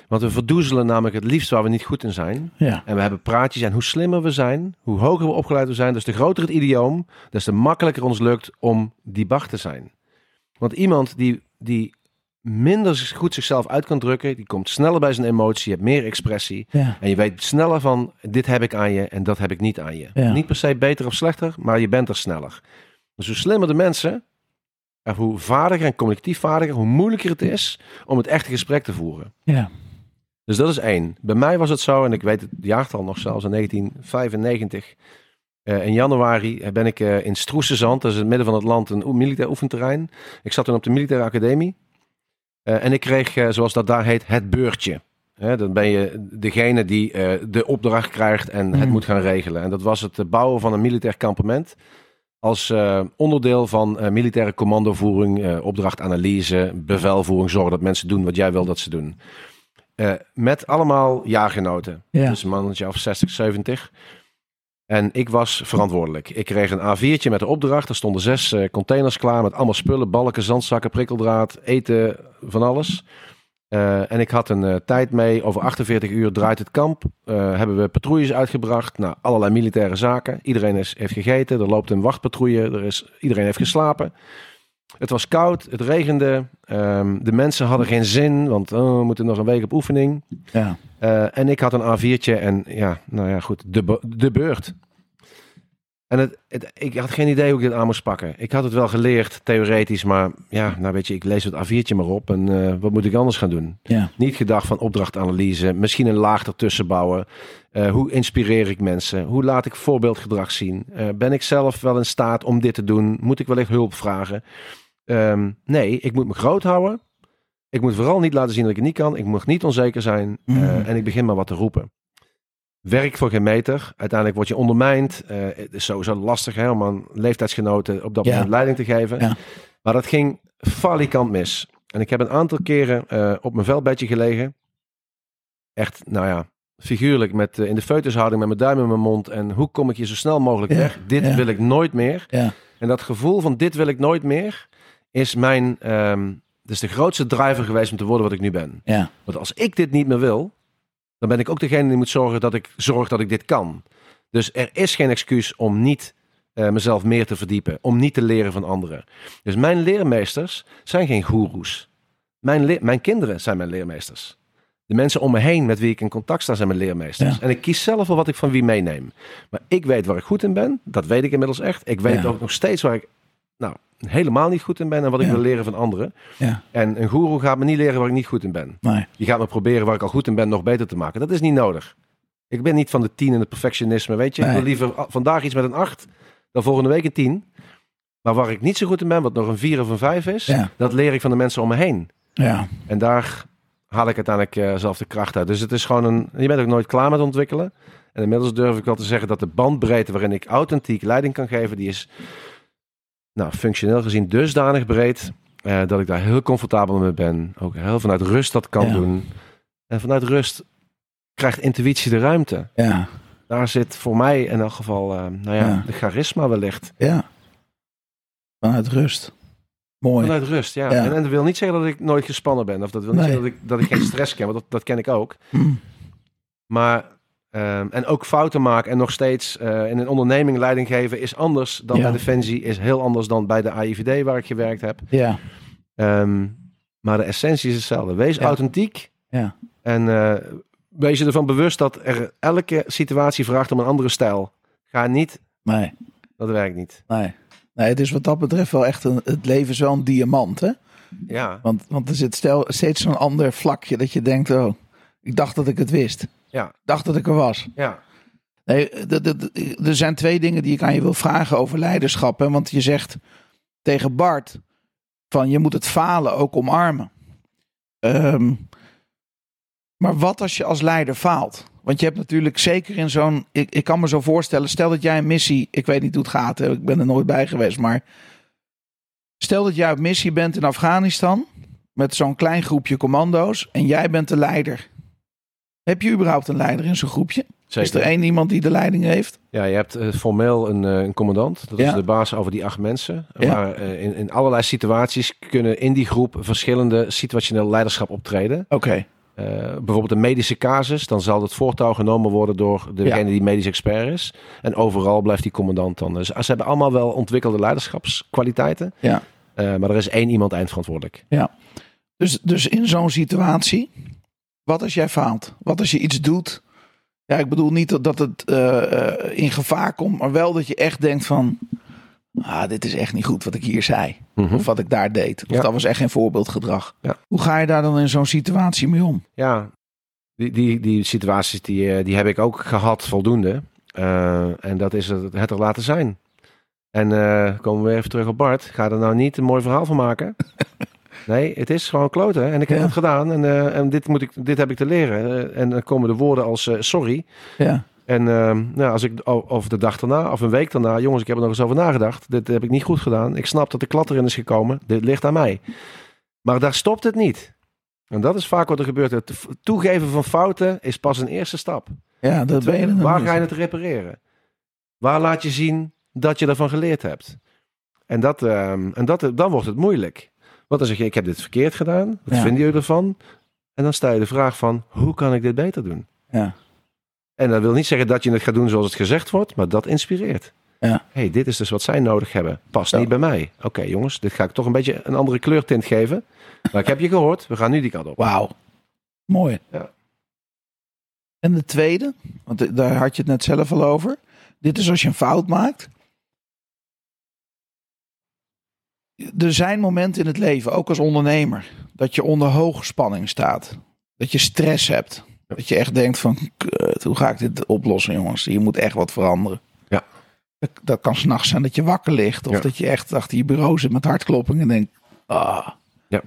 Want we verdoezelen namelijk het liefst waar we niet goed in zijn. Ja. En we hebben praatjes en hoe slimmer we zijn, hoe hoger we opgeleid we zijn, dus de groter het idioom, des te makkelijker ons lukt om die Bart te zijn. Want iemand die, die minder goed zichzelf uit kan drukken, die komt sneller bij zijn emotie, je hebt meer expressie. Ja. En je weet sneller van, dit heb ik aan je en dat heb ik niet aan je. Ja. Niet per se beter of slechter, maar je bent er sneller. Dus hoe slimmer de mensen, en hoe vaardiger en communicatief vaardiger, hoe moeilijker het is om het echte gesprek te voeren. Ja. Dus dat is één. Bij mij was het zo, en ik weet het jaartal nog zelfs, in 1995. eh, in januari ben ik eh, in Stroesenzand, dat is in het midden van het land, een militair oefenterrein. Ik zat toen op de militaire academie. Eh, en ik kreeg, zoals dat daar heet, het beurtje. Dan ben je degene die de opdracht krijgt en het Mhm. moet gaan regelen. En dat was het bouwen van een militair kampement. Als eh, onderdeel van eh, militaire commandovoering, eh, opdrachtanalyse, bevelvoering, zorgen dat mensen doen wat jij wil dat ze doen. Met allemaal jaargenoten. Ja. Dus een mannetje of 60, 70. En ik was verantwoordelijk. Ik kreeg een A4'tje met de opdracht. Er stonden zes containers klaar met allemaal spullen, balken, zandzakken, prikkeldraad, eten, van alles. Eh, en ik had een eh, tijd mee. Over 48 uur draait het kamp. Eh, hebben we patrouilles uitgebracht naar allerlei militaire zaken. Iedereen is, heeft gegeten. Er loopt een wachtpatrouille. Er is, iedereen heeft geslapen. Het was koud. Het regende. Ehm, de mensen hadden geen zin. Want oh, we moeten nog een week op oefening. Ja. En ik had een A4'tje en ja, nou ja, goed, de, de beurt. En het, het, ik had geen idee hoe ik dit aan moest pakken. Ik had het wel geleerd, theoretisch, maar ja, nou weet je, ik lees het A4'tje maar op en eh, wat moet ik anders gaan doen? Ja. Niet gedacht van opdrachtanalyse, misschien een laag ertussen bouwen. Eh, hoe inspireer ik mensen? Hoe laat ik voorbeeldgedrag zien? Eh, ben ik zelf wel in staat om dit te doen? Moet ik wellicht hulp vragen? Ehm, nee, ik moet me groot houden. Ik moet vooral niet laten zien dat ik het niet kan. Ik moet niet onzeker zijn. Mhm. en ik begin maar wat te roepen. Werk voor geen meter. Uiteindelijk word je ondermijnd. Eh, het is sowieso lastig hè, om aan leeftijdsgenoten op dat Ja. moment leiding te geven. Ja. Maar dat ging falikant mis. En ik heb een aantal keren eh, op mijn veldbedje gelegen. Echt, nou ja, figuurlijk met, eh, in de feutushouding met mijn duim in mijn mond. En hoe kom ik hier zo snel mogelijk Ja, weg? Dit wil ik nooit meer. Ja. En dat gevoel van dit wil ik nooit meer is mijn, ehm, is de grootste driver geweest om te worden wat ik nu ben. Ja. Want als ik dit niet meer wil, dan ben ik ook degene die moet zorgen dat ik zorg dat ik dit kan. Dus er is geen excuus om niet eh, mezelf meer te verdiepen, om niet te leren van anderen. Dus mijn leermeesters zijn geen goeroes. Mijn, mijn kinderen zijn mijn leermeesters. De mensen om me heen met wie ik in contact sta zijn mijn leermeesters. Ja. En ik kies zelf wel wat ik van wie meeneem. Maar ik weet waar ik goed in ben. Dat weet ik inmiddels echt. Ik weet Ja. ook nog steeds waar ik nou, helemaal niet goed in ben en wat ik Ja. wil leren van anderen. Ja. En een goeroe gaat me niet leren waar ik niet goed in ben. Nee. Die gaat me proberen waar ik al goed in ben nog beter te maken. Dat is niet nodig. Ik ben niet van de tien en het perfectionisme. Weet je, ik wil liever vandaag iets met een acht dan volgende week een tien. Maar waar ik niet zo goed in ben, wat nog een vier of een vijf is, Ja. dat leer ik van de mensen om me heen. Ja. En daar haal ik uiteindelijk eh, zelf de kracht uit. Dus het is gewoon een. Je bent ook nooit klaar met ontwikkelen. En inmiddels durf ik wel te zeggen dat de bandbreedte waarin ik authentiek leiding kan geven, die is nou, functioneel gezien dusdanig breed. eh, dat ik daar heel comfortabel mee ben. Ook heel vanuit rust dat kan Ja. doen. En vanuit rust krijgt intuïtie de ruimte. Ja. Daar zit voor mij in elk geval, eh, nou ja, Ja. de charisma wellicht. Ja. Vanuit rust. Mooi. Vanuit rust, ja. Ja. En, en dat wil niet zeggen dat ik nooit gespannen ben. Of dat wil niet Nee. zeggen dat ik, dat ik geen stress ken, want dat, dat ken ik ook. Hm. Maar, ehm, en ook fouten maken en nog steeds eh, in een onderneming leiding geven is anders dan Ja. bij Defensie. Is heel anders dan bij de AIVD waar ik gewerkt heb. Ja. Ehm, maar de essentie is hetzelfde. Wees Ja. authentiek. Ja. En eh, wees je ervan bewust dat er elke situatie vraagt om een andere stijl. Ga niet, Nee. dat werkt niet. Nee. Nee, het is wat dat betreft wel echt een, het leven is wel een diamant, hè? Ja, Want, want er zit stel, steeds zo'n ander vlakje dat je denkt, oh, ik dacht dat ik het wist. Ja. Ik dacht dat ik er was. ja, Nee, er zijn twee dingen die ik aan je wil vragen over leiderschap. Hè? Want je zegt tegen Bart van je moet het falen ook omarmen. Ehm, maar wat als je als leider faalt? Want je hebt natuurlijk zeker in zo'n... Ik, ik kan me zo voorstellen, stel dat jij een missie... Ik weet niet hoe het gaat, ik ben er nooit bij geweest. Maar stel dat jij op missie bent in Afghanistan... met zo'n klein groepje commando's en jij bent de leider. Heb je überhaupt een leider in zo'n groepje? zeker. Is er één iemand die de leiding heeft? Ja, je hebt eh, formeel een, eh, een commandant. Dat Ja. is de baas over die acht mensen. Ja. Maar eh, in, in allerlei situaties kunnen in die groep verschillende situationeel leiderschap optreden. Oké. Bijvoorbeeld een medische casus, dan zal het voortouw genomen worden door degene die medisch expert is. En overal blijft die commandant dan. Dus ze hebben allemaal wel ontwikkelde leiderschapskwaliteiten. Ja. Maar er is één iemand eindverantwoordelijk. Dus, dus in zo'n situatie, wat als jij faalt? Wat als je iets doet? Ja, ik bedoel niet dat, het eh, eh, in gevaar komt, maar wel dat je echt denkt van, ah, dit is echt niet goed wat ik hier zei. Mhm. Of wat ik daar deed. Of Ja. dat was echt geen voorbeeldgedrag. Ja. Hoe ga je daar dan in zo'n situatie mee om? Ja, die, die, die situaties die, eh, die heb ik ook gehad voldoende. En dat is het, het er laten zijn. En komen we even terug op Bart. Ga er nou niet een mooi verhaal van maken. Nee, het is gewoon kloten. En ik heb Ja. het gedaan. En, eh, en dit, moet ik, dit heb ik te leren. Eh, en dan komen de woorden als eh, sorry. Ja, En eh, nou, als ik, of de dag daarna, of een week daarna, jongens, ik heb er nog eens over nagedacht. Dit heb ik niet goed gedaan. Ik snap dat de klat erin is gekomen. Dit ligt aan mij. Maar daar stopt het niet. En dat is vaak wat er gebeurt. Het toegeven van fouten is pas een eerste stap. ja dat ben je Waar ga je het repareren? Waar laat je zien dat je ervan geleerd hebt? En, dat, ehm, en dat, dan wordt het moeilijk. Want dan zeg je, ik heb dit verkeerd gedaan. Wat Ja. vinden jullie ervan? En dan stel je de vraag van, hoe kan ik dit beter doen? Ja. En dat wil niet zeggen dat je het gaat doen zoals het gezegd wordt, maar dat inspireert. Ja. hey, dit is dus wat zij nodig hebben. Past Ja. niet bij mij. Oké jongens, dit ga ik toch een beetje een andere kleurtint geven. Maar ik heb je gehoord, we gaan nu die kant op. Wauw. Mooi. Ja. En de tweede, want daar had je het net zelf al over. Dit is als je een fout maakt. Er zijn momenten in het leven, ook als ondernemer, dat je onder hoge spanning staat. Dat je stress hebt. Dat je echt denkt van, hoe ga ik dit oplossen jongens? Hier moet echt wat veranderen. Ja. Dat, dat kan s'nachts zijn dat je wakker ligt. Of Ja. dat je echt achter je bureau zit met hartklopping en denkt, ah. Ja.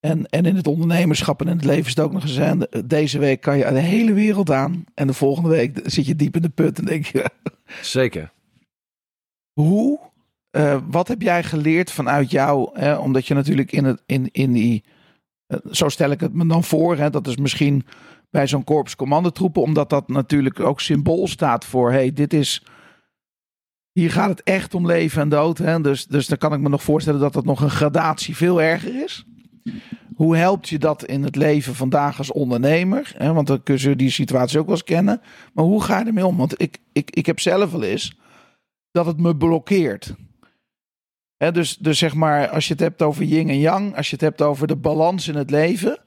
En, en in het ondernemerschap en in het leven is het ook nog eens. Deze week kan je de hele wereld aan. En de volgende week zit je diep in de put en denk je, Zeker. hoe? Eh, wat heb jij geleerd vanuit jou? Hè? Omdat je natuurlijk in, het, in, in die. eh, zo stel ik het me dan voor. Hè? Dat is misschien bij zo'n korps commandotroepen. Omdat dat natuurlijk ook symbool staat voor. hey, dit is. hier gaat het echt om leven en dood. Hè? Dus, dus dan kan ik me nog voorstellen dat dat nog een gradatie veel erger is. Hoe helpt je dat in het leven vandaag als ondernemer? Hè? Want dan kun je die situatie ook wel eens kennen. Maar hoe ga je ermee om? Want ik, ik, ik heb zelf wel eens dat het me blokkeert. Dus, dus zeg maar, als je het hebt over yin en yang, als je het hebt over de balans in het leven.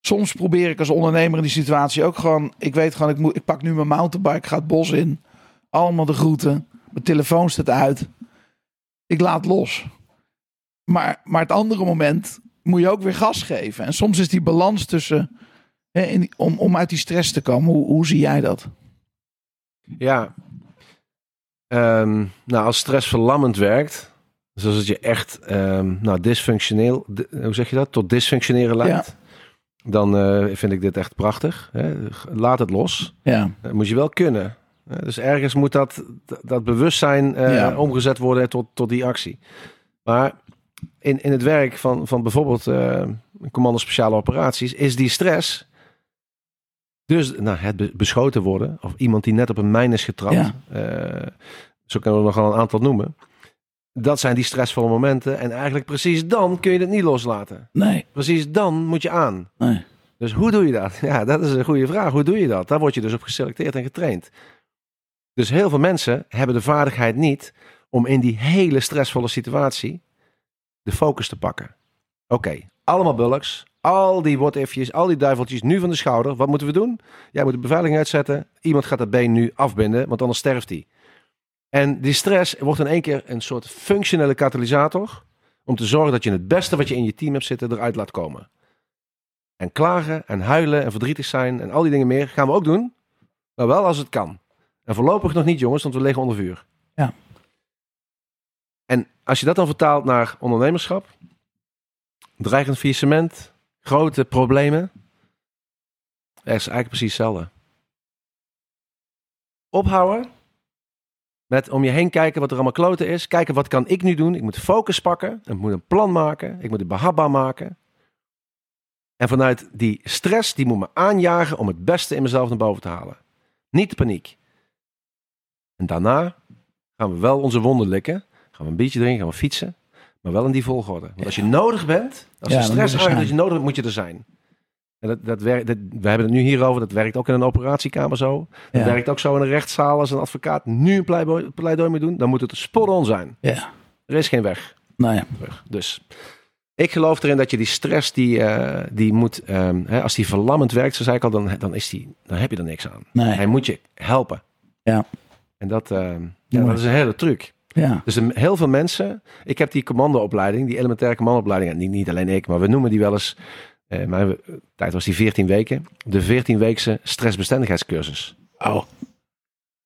Soms probeer ik als ondernemer in die situatie ook gewoon. Ik weet gewoon, ik, pak nu mijn mountainbike, ga het bos in. Allemaal de groeten. Mijn telefoon staat uit. Ik laat los. Maar, maar het andere moment moet je ook weer gas geven. En soms is die balans tussen. In om, om uit die stress te komen. Hoe, hoe zie jij dat? Ja. Ehm, nou, als stress verlammend werkt, dus als het je echt ehm, nou, dysfunctioneel, hoe zeg je dat, tot dysfunctioneren leidt, dan eh, vind ik dit echt prachtig. Hè? Laat het los. Ja, Dat moet je wel kunnen. Eh, Dus ergens moet dat, dat bewustzijn eh, Ja. omgezet worden tot, tot die actie. Maar in, in het werk van, van bijvoorbeeld eh commando speciale operaties is die stress. Dus nou, het be- beschoten worden, of iemand die net op een mijn is getrapt. Ja. eh, zo kunnen we nog wel een aantal noemen. Dat zijn die stressvolle momenten. En eigenlijk precies dan kun je het niet loslaten. nee, Precies dan moet je aan. nee. Dus hoe doe je dat? Ja, dat is een goede vraag. Hoe doe je dat? Daar word je dus op geselecteerd en getraind. Dus heel veel mensen hebben de vaardigheid niet om in die hele stressvolle situatie de focus te pakken. Oké, allemaal bullocks, al die what-ifjes, al die duiveltjes nu van de schouder. Wat moeten we doen? Jij moet de beveiliging uitzetten. Iemand gaat dat been nu afbinden, want anders sterft hij. En die stress wordt in één keer een soort functionele katalysator om te zorgen dat je het beste wat je in je team hebt zitten eruit laat komen. En klagen en huilen en verdrietig zijn en al die dingen meer gaan we ook doen. Maar wel als het kan. En voorlopig nog niet, jongens, want we liggen onder vuur. Ja. En als je dat dan vertaalt naar ondernemerschap, dreigend faillissement, grote problemen, er is eigenlijk precies hetzelfde. Ophouden met om je heen kijken wat er allemaal kloten is. Kijken wat kan ik nu doen. Ik moet focus pakken. Ik moet een plan maken. Ik moet het behapbaar maken. En vanuit die stress, die moet me aanjagen om het beste in mezelf naar boven te halen. Niet de paniek. En daarna gaan we wel onze wonden likken. Gaan we een biertje drinken, gaan we fietsen. Maar wel in die volgorde. Want als je nodig bent, als je stress aangeeft dat je nodig bent, moet je er zijn. En dat, dat werkt, dat, we hebben het nu hierover, dat werkt ook in een operatiekamer zo. Dat Ja. werkt ook zo in een rechtszaal als een advocaat nu een pleidooi, pleidooi moet doen. Dan moet het spot on zijn. Ja, Er is geen weg nee. terug. Dus ik geloof erin dat je die stress, die, eh, die moet, ehm, hè, als die verlammend werkt, zo zei ik al, dan, dan, is die, dan heb je er niks aan. nee. Hij moet je helpen. Ja. En dat, ehm, ja, dat is een hele truc. Ja, Dus heel veel mensen, ik heb die commandoopleiding, die elementaire commandoopleiding, en niet, niet alleen ik, maar we noemen die wel eens, eh, mijn tijd was die 14 weken, de 14-weekse stressbestendigheidscursus. oh,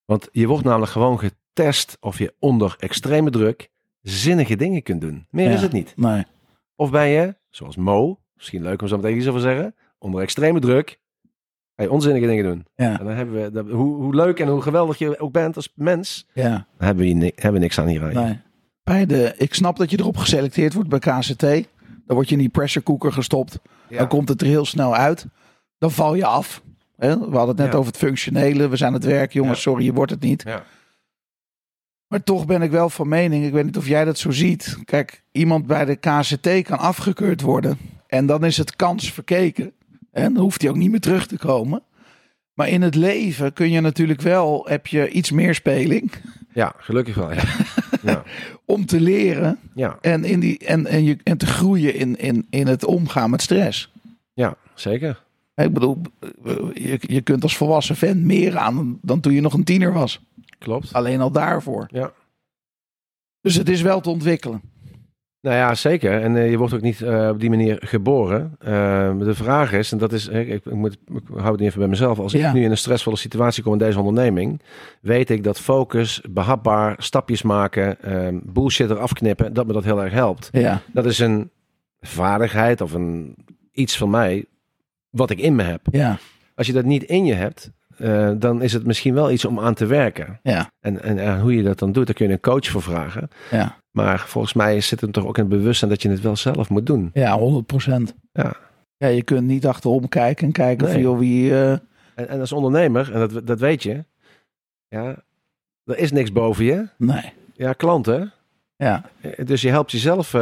Want je wordt namelijk gewoon getest of je onder extreme druk zinnige dingen kunt doen. Meer Ja. is het niet. nee. Of ben je, zoals Mo, misschien leuk om zo meteen iets over te zeggen, onder extreme druk, je onzinnige dingen doen. Ja, En dan hebben we, dat, hoe, hoe leuk en hoe geweldig je ook bent als mens, ja, dan hebben we, hebben we niks aan hier. nee. Bij de, ik snap dat je erop geselecteerd wordt bij KCT. Dan word je in die pressure cooker gestopt. Ja. Dan komt het er heel snel uit. Dan val je af. Hè? We hadden het net Ja. over het functionele. We zijn aan het werk. Jongens, sorry, je wordt het niet. Ja. Maar toch ben ik wel van mening. Ik weet niet of jij dat zo ziet. Kijk, iemand bij de KCT kan afgekeurd worden. En dan is het kans verkeken. En dan hoeft hij ook niet meer terug te komen. Maar in het leven kun je natuurlijk wel, heb je iets meer speling Ja, gelukkig wel. Ja. ja. om te leren Ja, en, in die, en, en, je, en te groeien in, in, in het omgaan met stress. ja, zeker. Ik bedoel, je, je kunt als volwassen vent meer aan dan toen je nog een tiener was. Klopt. Alleen al daarvoor. Ja. Dus het is wel te ontwikkelen. Nou ja, zeker. En eh, je wordt ook niet eh, op die manier geboren. Eh, de vraag is, en dat is, ik, ik, moet, ik hou het even bij mezelf. Als Ja. ik nu in een stressvolle situatie kom in deze onderneming, weet ik dat focus, behapbaar, stapjes maken, eh, bullshit eraf knippen, dat me dat heel erg helpt. Ja, Dat is een vaardigheid of een iets van mij wat ik in me heb. ja, Als je dat niet in je hebt, eh, dan is het misschien wel iets om aan te werken. ja, En, en, en hoe je dat dan doet, daar kun je een coach voor vragen. ja. Maar volgens mij zit het toch ook in het bewustzijn dat je het wel zelf moet doen. Ja, 100 procent. Ja. Ja, je kunt niet achterom kijken en kijken of Nee. wie... eh, En, en als ondernemer, en dat, dat weet je, ja, Er is niks boven je. Nee. Ja, klanten. Ja. Eh, Dus je helpt jezelf,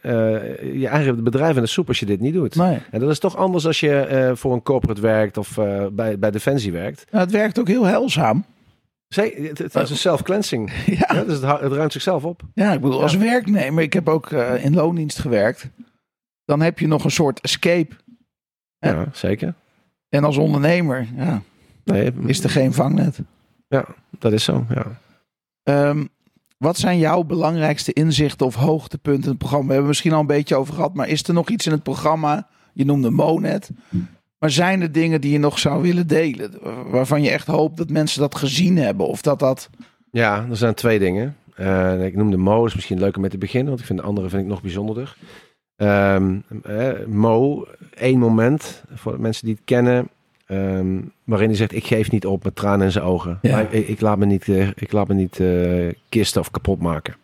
eh, je eigen bedrijf in de soep als je dit niet doet. Nee. En dat is toch anders als je eh, voor een corporate werkt of eh, bij, bij Defensie werkt. Nou, het werkt ook heel heilzaam. Zee, het, het is een self-cleansing. Ja. Ja, dus het, het ruimt zichzelf op. Ja, ik bedoel, als werknemer, ik heb ook in loondienst gewerkt. Dan heb je nog een soort escape. Ja. Ja, zeker. En als ondernemer, ja, Nee, is er geen vangnet. dat is zo. Ja. Ehm, wat zijn jouw belangrijkste inzichten of hoogtepunten in het programma? We hebben het misschien al een beetje over gehad, maar is er nog iets in het programma? Je noemde Monet. Maar zijn er dingen die je nog zou willen delen? Waarvan je echt hoopt dat mensen dat gezien hebben? Of dat dat... ja, er zijn twee dingen. Eh, ik noemde Mo, is misschien leuker met te beginnen, want ik vind de andere vind ik nog bijzonderder. Eh, Mo, één moment voor mensen die het kennen, ehm, waarin hij zegt: Ik geef niet op met tranen in zijn ogen. Ja. Maar ik, ik laat me niet, eh, ik laat me niet eh, kisten of kapot maken.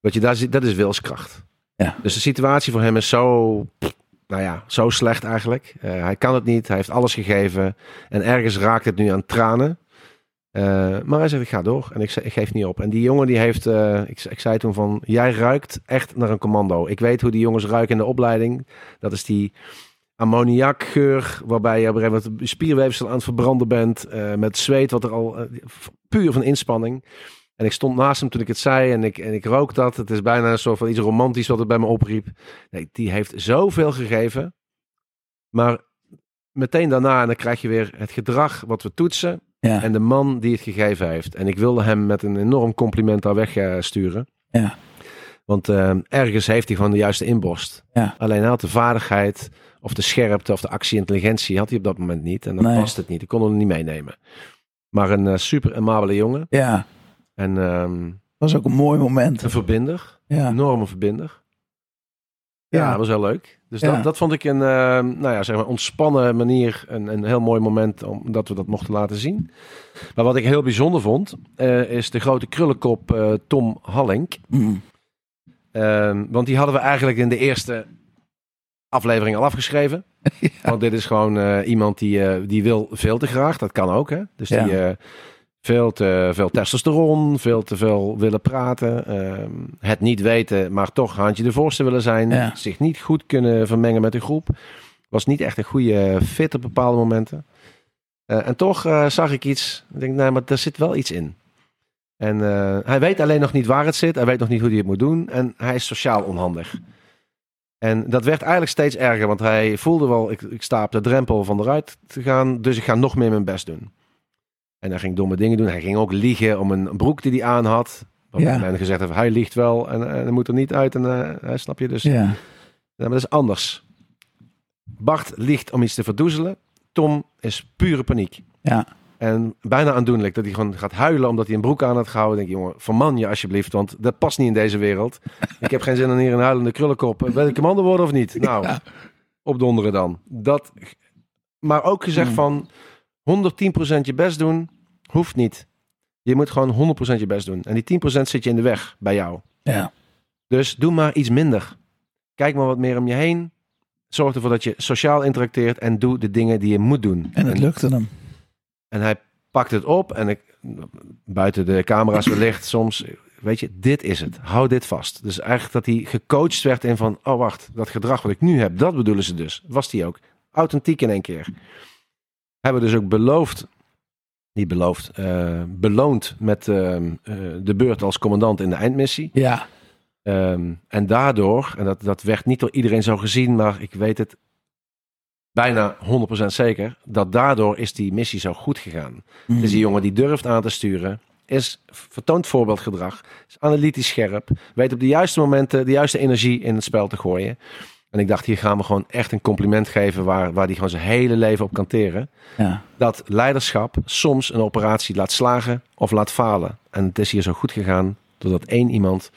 Wat je daar ziet, dat is wilskracht. Ja. Dus de situatie voor hem is zo, nou ja, zo slecht eigenlijk. Eh, hij kan het niet, hij heeft alles gegeven. En ergens raakt het nu aan tranen. Maar hij zegt, ik ga door en ik, ik geef niet op. En die jongen die heeft, ik, ik zei toen van, jij ruikt echt naar een commando. Ik weet hoe die jongens ruiken in de opleiding. Dat is die ammoniakgeur, waarbij je op een gegeven moment je spierweefsel aan het verbranden bent. eh, met zweet, wat er al, eh, puur van inspanning. En ik stond naast hem toen ik het zei en ik, en ik rook dat. Het is bijna een soort van iets romantisch wat het bij me opriep. Nee, die heeft zoveel gegeven. Maar meteen daarna, en dan krijg je weer het gedrag wat we toetsen. Ja. En de man die het gegeven heeft. En ik wilde hem met een enorm compliment daar wegsturen. Ja. Want eh, ergens heeft hij gewoon de juiste inborst. Ja. Alleen hij had de vaardigheid of de scherpte of de actie-intelligentie had hij op dat moment niet. En dan Nee. past het niet. Ik kon hem niet meenemen. Maar een eh, super amabele jongen. ja, En ehm, was ook een mooi moment. een verbinder. Ja. Enorme verbinder. Ja, Ja. dat was heel leuk. Dus Ja. dat, dat vond ik een ehm, nou ja, zeg maar ontspannen manier. Een, een heel mooi moment omdat we dat mochten laten zien. Maar wat ik heel bijzonder vond, eh, is de grote krullenkop eh, Tom Hallink. Mm. Ehm, want die hadden we eigenlijk in de eerste aflevering al afgeschreven. Want dit is gewoon eh, iemand die, eh, die wil veel te graag. Dat kan ook, hè? Dus Ja. die eh, veel te veel testosteron, veel te veel willen praten. ehm, het niet weten, maar toch handje de voorste willen zijn. Ja. Zich niet goed kunnen vermengen met de groep. Was niet echt een goede fit op bepaalde momenten. En toch zag ik iets. Ik denk, nee, maar er zit wel iets in. En hij weet alleen nog niet waar het zit. Hij weet nog niet hoe hij het moet doen. En hij is sociaal onhandig. En dat werd eigenlijk steeds erger. Want hij voelde wel, ik, ik sta op de drempel van eruit te gaan. Dus ik ga nog meer mijn best doen. En hij ging domme dingen doen. Hij ging ook liegen om een broek die hij aan had. Ja. men gezegd heeft, hij liegt wel. En, en hij moet er niet uit. En eh, hij snap je dus. Ja. Ja, maar dat is anders. Bart liegt om iets te verdoezelen. Tom is pure paniek. Ja. En bijna aandoenlijk dat hij gewoon gaat huilen omdat hij een broek aan had gehouden. Denk je, jongen, verman je alsjeblieft, want dat past niet in deze wereld. Ik heb geen zin in hier een huilende krullenkop. Wil ik commando worden of niet? Nou, Ja. opdonderen dan. Dat, maar ook gezegd Mm. van 110% je best doen, hoeft niet. Je moet gewoon 100% je best doen. En die 10% zit je in de weg bij jou. Ja. Dus doe maar iets minder. Kijk maar wat meer om je heen. Zorg ervoor dat je sociaal interacteert en doe de dingen die je moet doen. En het lukte hem. En hij pakt het op en ik, buiten de camera's wellicht soms, weet je, dit is het. Hou dit vast. Dus eigenlijk dat hij gecoacht werd in van, oh wacht, dat gedrag wat ik nu heb, dat bedoelen ze dus. Was die ook. Authentiek in één keer. Hebben dus ook beloofd, niet beloofd, eh, beloond met ehm, eh, de beurt als commandant in de eindmissie. Ja. Ehm, en daardoor, en dat, dat werd niet door iedereen zo gezien, maar ik weet het bijna 100% zeker, dat daardoor is die missie zo goed gegaan. Mm. Dus die jongen die durft aan te sturen, is vertoont voorbeeldgedrag, is analytisch scherp, weet op de juiste momenten de juiste energie in het spel te gooien. En ik dacht, hier gaan we gewoon echt een compliment geven waar, waar die gewoon zijn hele leven op kan teren. Ja. Dat leiderschap soms een operatie laat slagen of laat falen. En het is hier zo goed gegaan doordat één iemand.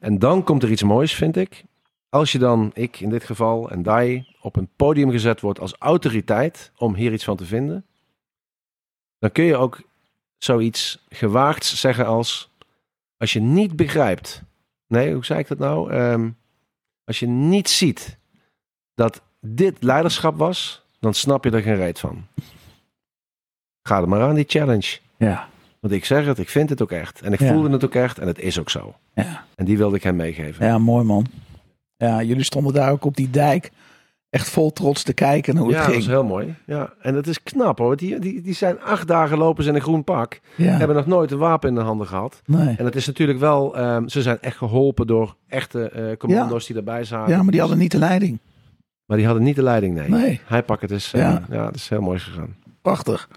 En dan komt er iets moois, vind ik. Als je dan, ik in dit geval en Dai, op een podium gezet wordt als autoriteit om hier iets van te vinden, dan kun je ook zoiets gewaagds zeggen als: als je niet begrijpt, nee, hoe zei ik dat nou? Ehm, als je niet ziet dat dit leiderschap was, dan snap je er geen reet van. Ga er maar aan, die challenge. Ja. Want ik zeg het, ik vind het ook echt. En ik Ja. voelde het ook echt. En het is ook zo. Ja. En die wilde ik hem meegeven. ja, mooi man. Ja, jullie stonden daar ook op die dijk. Echt vol trots te kijken naar hoe Ja, het dat ging. is heel mooi. Ja, en dat is knap hoor. Die, die, die zijn acht dagen lopen ze in een groen pak. Ja, Hebben nog nooit een wapen in de handen gehad. nee. En het is natuurlijk wel, ehm, ze zijn echt geholpen door echte eh, commando's die erbij zaten. ja, maar die hadden niet de leiding. Maar die hadden niet de leiding, nee. Nee. Hij pakt het is, eh, Ja. ja. het is heel mooi gegaan. Prachtig.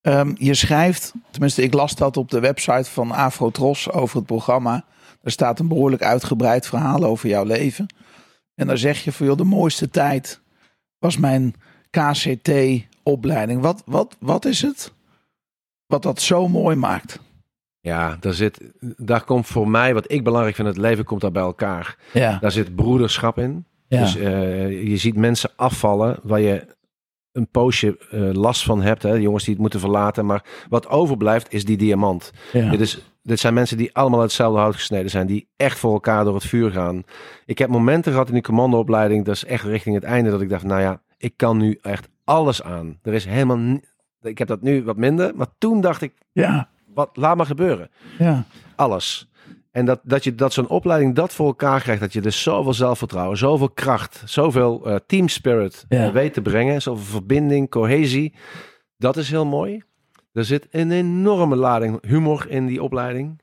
Ehm, je schrijft, tenminste ik las dat op de website van Afrotros over het programma. Er staat een behoorlijk uitgebreid verhaal over jouw leven. En daar zeg je van, joh, de mooiste tijd was mijn KCT-opleiding. Wat, wat, wat is het wat dat zo mooi maakt? Ja, daar, zit, daar komt voor mij, wat ik belangrijk vind, het leven komt daar bij elkaar. Ja, Daar zit broederschap in. ja, Dus eh, je ziet mensen afvallen waar je een poosje eh, last van hebt. Hè? Jongens die het moeten verlaten. Maar wat overblijft is die diamant. ja. Dit, is, dit zijn mensen die allemaal uit hetzelfde hout gesneden zijn. Die echt voor elkaar door het vuur gaan. Ik heb momenten gehad in die commandoopleiding. Dat is echt richting het einde. Dat ik dacht, nou ja, ik kan nu echt alles aan. Er is helemaal... Ik heb dat nu wat minder. Maar toen dacht ik, ja, wat, laat maar gebeuren. ja, Alles. En dat, dat, je, dat zo'n opleiding dat voor elkaar krijgt. Dat je dus zoveel zelfvertrouwen, zoveel kracht, zoveel eh, team spirit Ja. weet te brengen. Zoveel verbinding, cohesie. Dat is heel mooi. Er zit een enorme lading humor in die opleiding.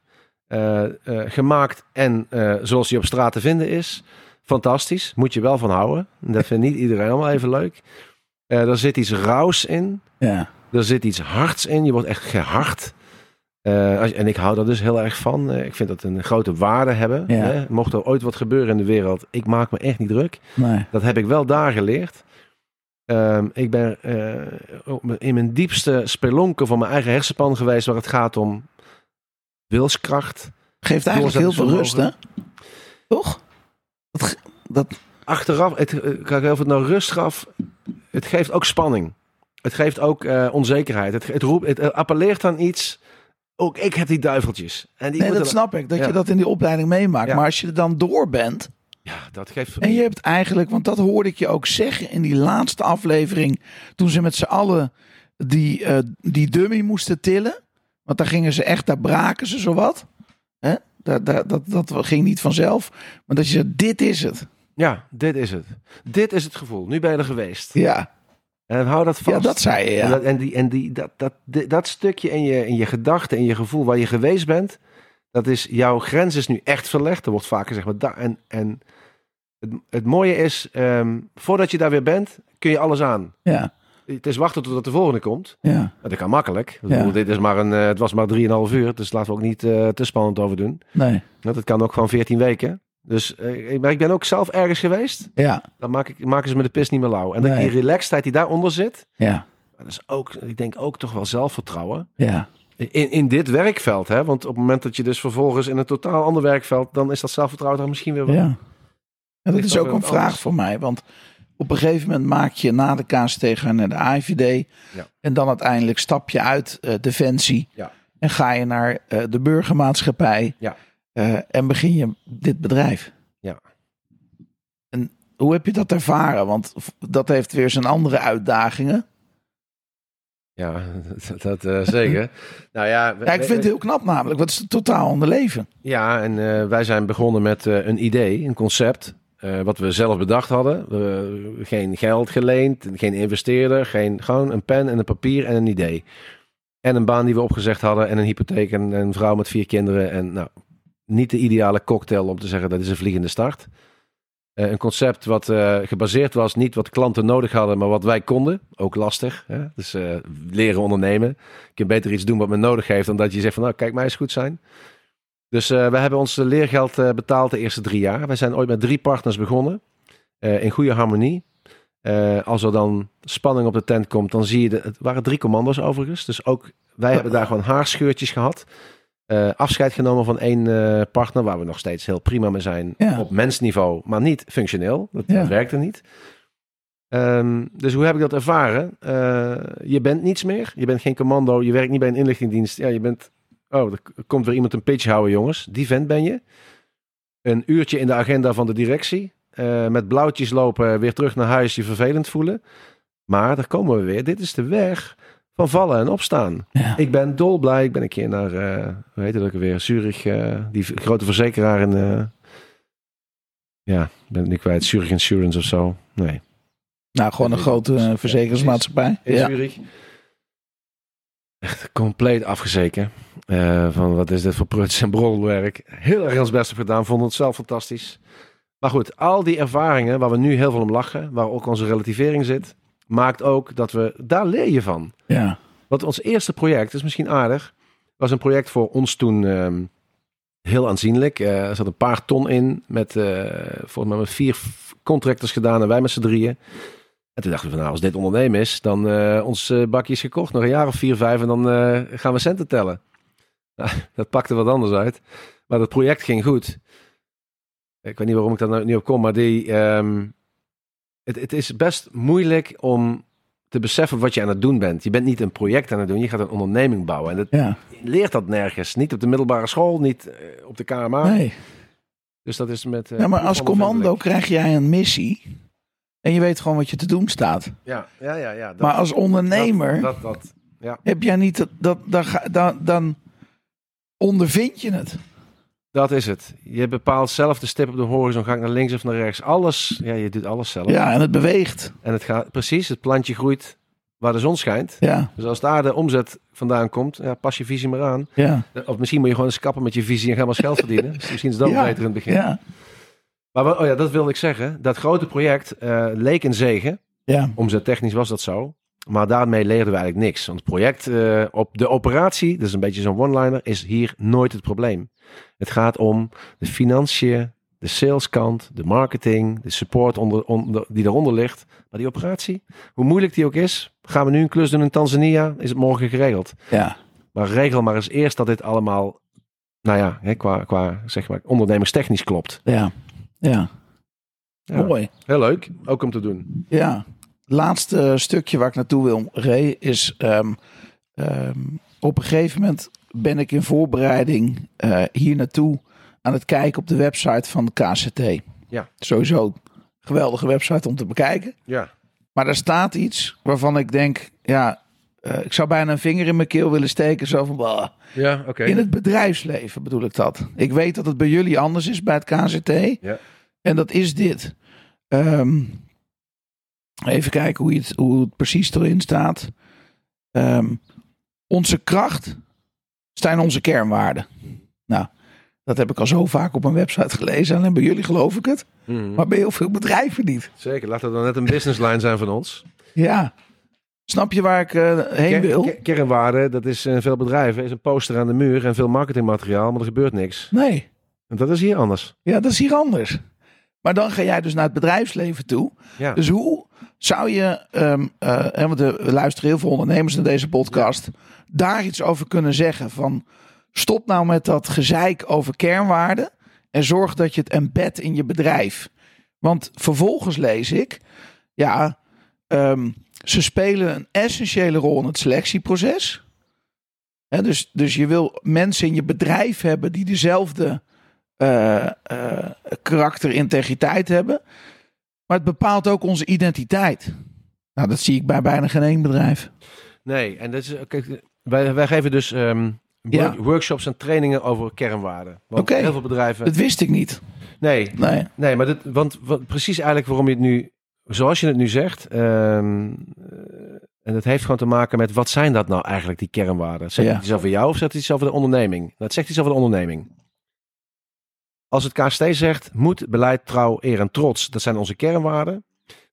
Eh, eh, gemaakt en eh, zoals die op straat te vinden is. Fantastisch. Moet je wel van houden. Dat vindt niet iedereen allemaal even leuk. Er zit iets rauws in. ja, Er zit iets hards in. Je wordt echt gehard. Eh, als- en ik hou daar dus heel erg van. Ik vind dat een grote waarde hebben. Ja. Mocht er ooit wat gebeuren in de wereld, ik maak me echt niet druk. nee, Dat heb ik wel daar geleerd. Ehm, ik ben eh, in mijn diepste spelonken van mijn eigen hersenpan geweest, waar het gaat om wilskracht. geeft eigenlijk heel veel rust, hè? Toch? Dat, dat, Achteraf, het, eh, kijk, of het nou rust gaf, het geeft ook spanning. Het geeft ook eh, onzekerheid. Het, het, roept, het appelleert aan iets. Ook ik heb die duiveltjes. En die nee, dat snap ik, dat Ja. je dat in die opleiding meemaakt. Ja. Maar als je er dan door bent, Ja, dat geeft... En je hebt eigenlijk, want dat hoorde ik je ook zeggen in die laatste aflevering. Toen ze met z'n allen die, eh, die dummy moesten tillen. Want daar gingen ze echt, daar braken ze zowat. Hè? Daar, daar, dat, dat ging niet vanzelf. Maar dat je zegt, dit is het. Ja, dit is het. Dit is het gevoel. Nu ben je er geweest. Ja, En hou dat vast. ja dat zei je. En, dat, en, die, en die, dat, dat, dat stukje in je, in je gedachten, in je gevoel waar je geweest bent, dat is jouw grens is nu echt verlegd. Er wordt vaker gezegd, maar da- en, en het, het mooie is, ehm, voordat je daar weer bent, kun je alles aan. Ja, Het is wachten totdat de volgende komt. ja, Dat kan makkelijk. Ja. bedoel, dit is maar een, eh, het was maar 3,5 uur, dus laten we ook niet eh, te spannend over doen. nee. Nou, Dat kan ook gewoon 14 weken. Dus, eh, maar ik ben ook zelf ergens geweest. Ja, Dan maak ik, maken ze me de pis niet meer lauw. En dat Nee. die relaxedheid die daaronder zit, ja, dat is ook, ik denk ook toch wel zelfvertrouwen. ja. In, in dit werkveld, hè? want op het moment dat je dus vervolgens in een totaal ander werkveld, dan is dat zelfvertrouwen dan misschien weer wel. Ja. Ja, dat is ook een vraag anders. voor mij. Want op een gegeven moment maak je na de KCT gaan naar de AIVD. Ja. En dan uiteindelijk stap je uit eh, Defensie. Ja. En ga je naar eh, de burgermaatschappij. Ja. Eh, en begin je dit bedrijf. Ja. En hoe heb je dat ervaren? Want dat heeft weer zijn andere uitdagingen. Ja, dat, dat, eh, zeker. nou ja, we- Ja, ik we- vind het heel knap namelijk. Wat is het totaal ander leven? Ja, en eh, wij zijn begonnen met eh, een idee, een concept. eh, wat we zelf bedacht hadden. We- geen geld geleend, geen investeerder, geen, gewoon een pen en een papier en een idee. En een baan die we opgezegd hadden en een hypotheek en een vrouw met vier kinderen. En nou, niet de ideale cocktail om te zeggen dat is een vliegende start. Eh, een concept wat eh, gebaseerd was, niet wat klanten nodig hadden, maar wat wij konden. Ook lastig. Hè? Dus eh, leren ondernemen. Je kunt beter iets doen wat men nodig heeft, dan dat je zegt van nou, kijk mij eens goed zijn. Dus we hebben ons leergeld betaald de eerste drie jaar. Wij zijn ooit met drie partners begonnen. in goede harmonie. Als er dan spanning op de tent komt, dan zie je... Het waren drie commando's overigens. Dus ook wij hebben daar gewoon haarscheurtjes gehad. Eh, afscheid genomen van één eh, partner, waar we nog steeds heel prima mee zijn. Ja. Op mensniveau, maar niet functioneel. Dat, Ja. dat werkte niet. Ehm, dus hoe heb ik dat ervaren? Eh, je bent niets meer. Je bent geen commando. Je werkt niet bij een inlichtingendienst. Ja, je bent... Oh, er komt weer iemand een pitch houden, jongens. Die vent ben je. Een uurtje in de agenda van de directie. Met blauwtjes lopen, weer terug naar huis, je vervelend voelen. Maar daar komen we weer. Dit is de weg van vallen en opstaan. Ja. Ik ben dolblij. Ik ben een keer naar, eh hoe heet het ook alweer, Zurich, eh, die grote verzekeraar in, eh, ja, ik ben het nu kwijt, Zurich Insurance of zo. Nee, Nou, gewoon een grote verzekeringsmaatschappij. in Ja. Zurich. Echt compleet afgezeken. Van wat is dit voor pruts en broddelwerk. Heel erg ons best op gedaan. Vonden het zelf fantastisch. Maar goed, al die ervaringen waar we nu heel veel om lachen. Waar ook onze relativering zit. Maakt ook dat we, daar leer je van. Ja. Want ons eerste project, dat is misschien aardig, was een project voor ons toen ehm, heel aanzienlijk. Eh, er zat een paar ton in, met eh, volgens mij met vier contractors gedaan en wij met z'n drieën. En toen dachten we van nou, als dit ondernemen is, dan eh ons bakje is gekocht. Nog een jaar of vier, vijf en dan gaan we centen tellen. Nou, dat pakte wat anders uit. Maar dat project ging goed. Ik weet niet waarom ik daar niet op kom, maar die, ehm, het, het is best moeilijk om te beseffen wat je aan het doen bent. Je bent niet een project aan het doen, je gaat een onderneming bouwen. En dat, Ja. je leert dat nergens. Niet op de middelbare school, niet eh, op de KMA. Nee. Dus dat is met... eh, Ja, maar als commando krijg jij een missie. En je weet gewoon wat je te doen staat. Ja, ja, ja. ja dat, Maar als ondernemer Dat, dat, dat, ja. heb jij niet dat, dat dan, dan ondervind je het. Dat is het. Je bepaalt zelf de stip op de horizon. Ga ik naar links of naar rechts? Alles, ja, je doet alles zelf. Ja, en het beweegt. En het gaat, precies, het plantje groeit waar de zon schijnt. Ja, Dus als daar de omzet vandaan komt, ja, pas je visie maar aan. ja, Of misschien moet je gewoon eens kappen met je visie en ga maar geld verdienen. Dus misschien is dat Ja, beter in het begin. ja, Maar oh ja, dat wilde ik zeggen. Dat grote project eh, leek een zegen. ja. Omzettechnisch was dat zo. Maar daarmee leerden we eigenlijk niks. Want het project eh, op de operatie, dat is een beetje zo'n one-liner, is hier nooit het probleem. Het gaat om de financiën, de saleskant, de marketing, de support onder, onder, die eronder ligt. Maar die operatie, hoe moeilijk die ook is, gaan we nu een klus doen in Tanzania, is het morgen geregeld. ja. Maar regel maar eens eerst dat dit allemaal, nou ja, hè, qua, qua zeg maar, ondernemerstechnisch klopt. ja. ja. Ja. Mooi. Heel leuk, ook om te doen. Ja. Laatste stukje waar ik naartoe wil, Ray, is ehm, ehm, op een gegeven moment ben ik in voorbereiding eh, hier naartoe aan het kijken op de website van de KCT. Ja. Sowieso een geweldige website om te bekijken. Ja, Maar daar staat iets waarvan ik denk, ja, eh, ik zou bijna een vinger in mijn keel willen steken. Zo van, bah. ja oké. in het bedrijfsleven bedoel ik dat. Ik weet dat het bij jullie anders is bij het KCT. Ja. En dat is dit. Ehm, even kijken hoe, het, hoe het precies erin staat. Ehm, onze kracht zijn onze kernwaarden. Nou, dat heb ik al zo vaak op een website gelezen. Alleen bij jullie geloof ik het. Mhm. Maar bij heel veel bedrijven niet. Zeker, laat dat dan net een businessline zijn van ons. Ja. Snap je waar ik eh, heen wil? ker- kernwaarde, dat is in veel bedrijven, is een poster aan de muur en veel marketingmateriaal, maar er gebeurt niks. Nee. En dat is hier anders. Ja, dat is hier anders. Maar dan ga jij dus naar het bedrijfsleven toe. Ja, Dus hoe zou je, hè, want er luisteren heel veel ondernemers naar deze podcast, daar iets over kunnen zeggen van stop nou met dat gezeik over kernwaarden en zorg dat je het embed in je bedrijf. Want vervolgens lees ik, ja, ehm, ze spelen een essentiële rol in het selectieproces. Dus, dus je wil mensen in je bedrijf hebben die dezelfde eh, eh, karakter, integriteit hebben. Maar het bepaalt ook onze identiteit. Nou, dat zie ik bij bijna geen één bedrijf. nee, en dat is, kijk, wij, wij geven dus ehm, Ja. workshops en trainingen over kernwaarden. Want heel veel bedrijven... Dat wist ik niet. Nee, Nee. nee, maar dit, want, want precies eigenlijk waarom je het nu, zoals je het nu zegt, ehm, eh, en dat heeft gewoon te maken met wat zijn dat nou eigenlijk, die kernwaarden? Zegt Ja. het iets over jou of zegt het iets over de onderneming? Nou, het zegt iets over de onderneming. Als het KST zegt, moed, beleid, trouw, eer en trots, dat zijn onze kernwaarden.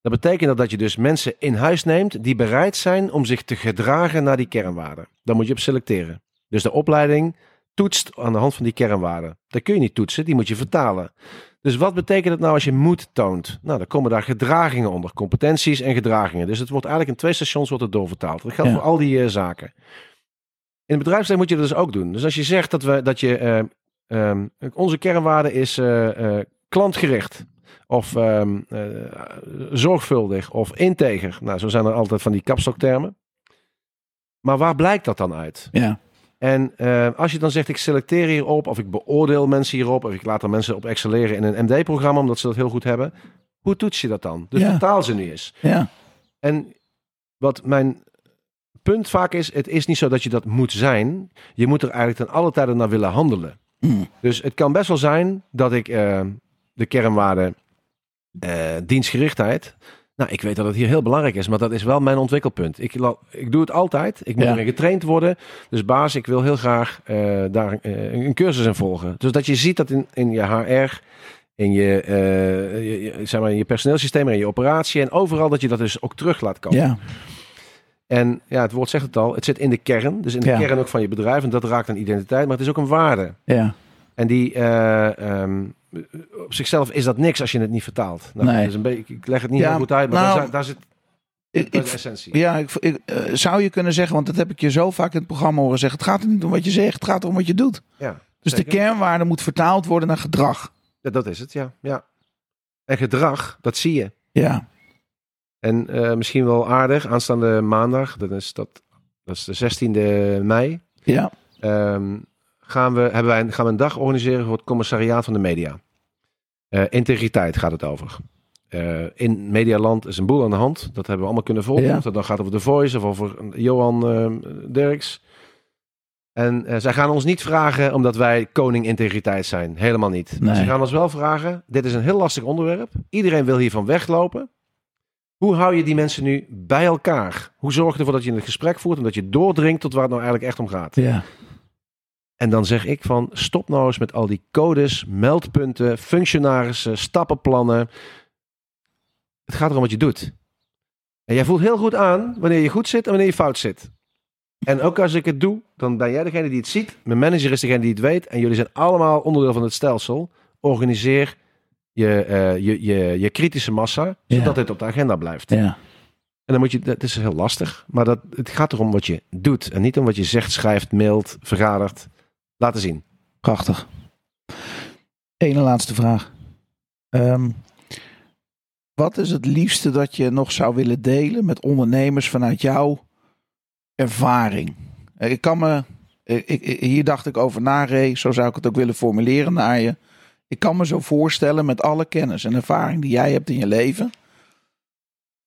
Dat betekent dat, dat je dus mensen in huis neemt die bereid zijn om zich te gedragen naar die kernwaarden. Daar moet je op selecteren. Dus de opleiding toetst aan de hand van die kernwaarden. Dat kun je niet toetsen, die moet je vertalen. Dus wat betekent het nou als je moed toont? Nou, dan komen daar gedragingen onder, competenties en gedragingen. Dus het wordt eigenlijk in twee stations wordt het doorvertaald. Dat geldt Ja. voor al die eh, zaken. In het bedrijfsleven moet je dat dus ook doen. Dus als je zegt dat, we, dat je, eh, ehm, onze kernwaarde is eh, eh, klantgericht. Of ehm, eh, zorgvuldig of integer. Nou, zo zijn er altijd van die kapstoktermen. Maar waar blijkt dat dan uit? Ja. En als je dan zegt, ik selecteer hierop, of ik beoordeel mensen hierop, of ik laat er mensen op excelleren in een MD-programma, omdat ze dat heel goed hebben. Hoe toets je dat dan? Dus Ja. vertaal ze nu eens. Ja. En wat mijn punt vaak is, het is niet zo dat je dat moet zijn. Je moet er eigenlijk ten alle tijden naar willen handelen. Mm. Dus het kan best wel zijn dat ik eh, de kernwaarde eh, dienstgerichtheid. Nou, ik weet dat het hier heel belangrijk is, maar dat is wel mijn ontwikkelpunt. Ik, ik doe het altijd. Ik moet Ja. erin getraind worden. Dus baas, ik wil heel graag eh, daar een cursus in volgen. Dus dat je ziet dat in, in je HR, in je, je, zeg maar, in je personeelsysteem, in je operatie en overal dat je dat dus ook terug laat komen. Ja, En ja, het woord zegt het al, het zit in de kern. Dus in de Ja. kern ook van je bedrijf. En dat raakt een identiteit, maar het is ook een waarde. ja, En die, eh, ehm, op zichzelf is dat niks als je het niet vertaalt. Nou, Nee. dat is een beetje, ik leg het niet Ja, heel goed uit, maar nou, daar, zit- daar zit ik, ik, de essentie. ja ik, ik, eh, zou je kunnen zeggen, want dat heb ik je zo vaak in het programma horen zeggen. Het gaat er niet om wat je zegt, het gaat om wat je doet. Ja, Dus zeker. de kernwaarde moet vertaald worden naar gedrag. Ja, dat is het, ja. ja. En gedrag, dat zie je. Ja, En eh, misschien wel aardig, aanstaande maandag, dat is, dat, dat is de 16e mei, ja, ehm, gaan, we, hebben wij, een- gaan we een dag organiseren voor het commissariaat van de media. Eh, integriteit gaat het over. Eh, in Medialand is een boel aan de hand. Dat hebben we allemaal kunnen volgen. Ja. Of dat dan gaat over The Voice of over Johan eh, Derks. En zij gaan ons niet vragen omdat wij koning integriteit zijn. Helemaal niet. Nee. Ze gaan ons wel vragen. Dit is een heel lastig onderwerp. Iedereen wil hiervan weglopen. Hoe hou je die mensen nu bij elkaar? Hoe zorg je ervoor dat je een gesprek voert en dat je doordringt tot waar het nou eigenlijk echt om gaat? ja, En dan zeg ik van stop nou eens met al die codes, meldpunten, functionarissen, stappenplannen. Het gaat erom wat je doet. En jij voelt heel goed aan wanneer je goed zit en wanneer je fout zit. En ook als ik het doe, dan ben jij degene die het ziet. Mijn manager is degene die het weet. En jullie zijn allemaal onderdeel van het stelsel. Organiseer je, eh, je, je, je kritische massa, zodat Ja. dit op de agenda blijft. ja. En dan moet je, dat is heel lastig, maar dat, het gaat erom wat je doet. En niet om wat je zegt, schrijft, mailt, vergadert. Laten zien. Prachtig. Ene laatste vraag. Ehm, wat is het liefste dat je nog zou willen delen met ondernemers vanuit jouw ervaring? Ik kan me, ik, ik- hier dacht ik over na, Ray, zo zou ik het ook willen formuleren naar je. Ik kan me zo voorstellen met alle kennis en ervaring die jij hebt in je leven.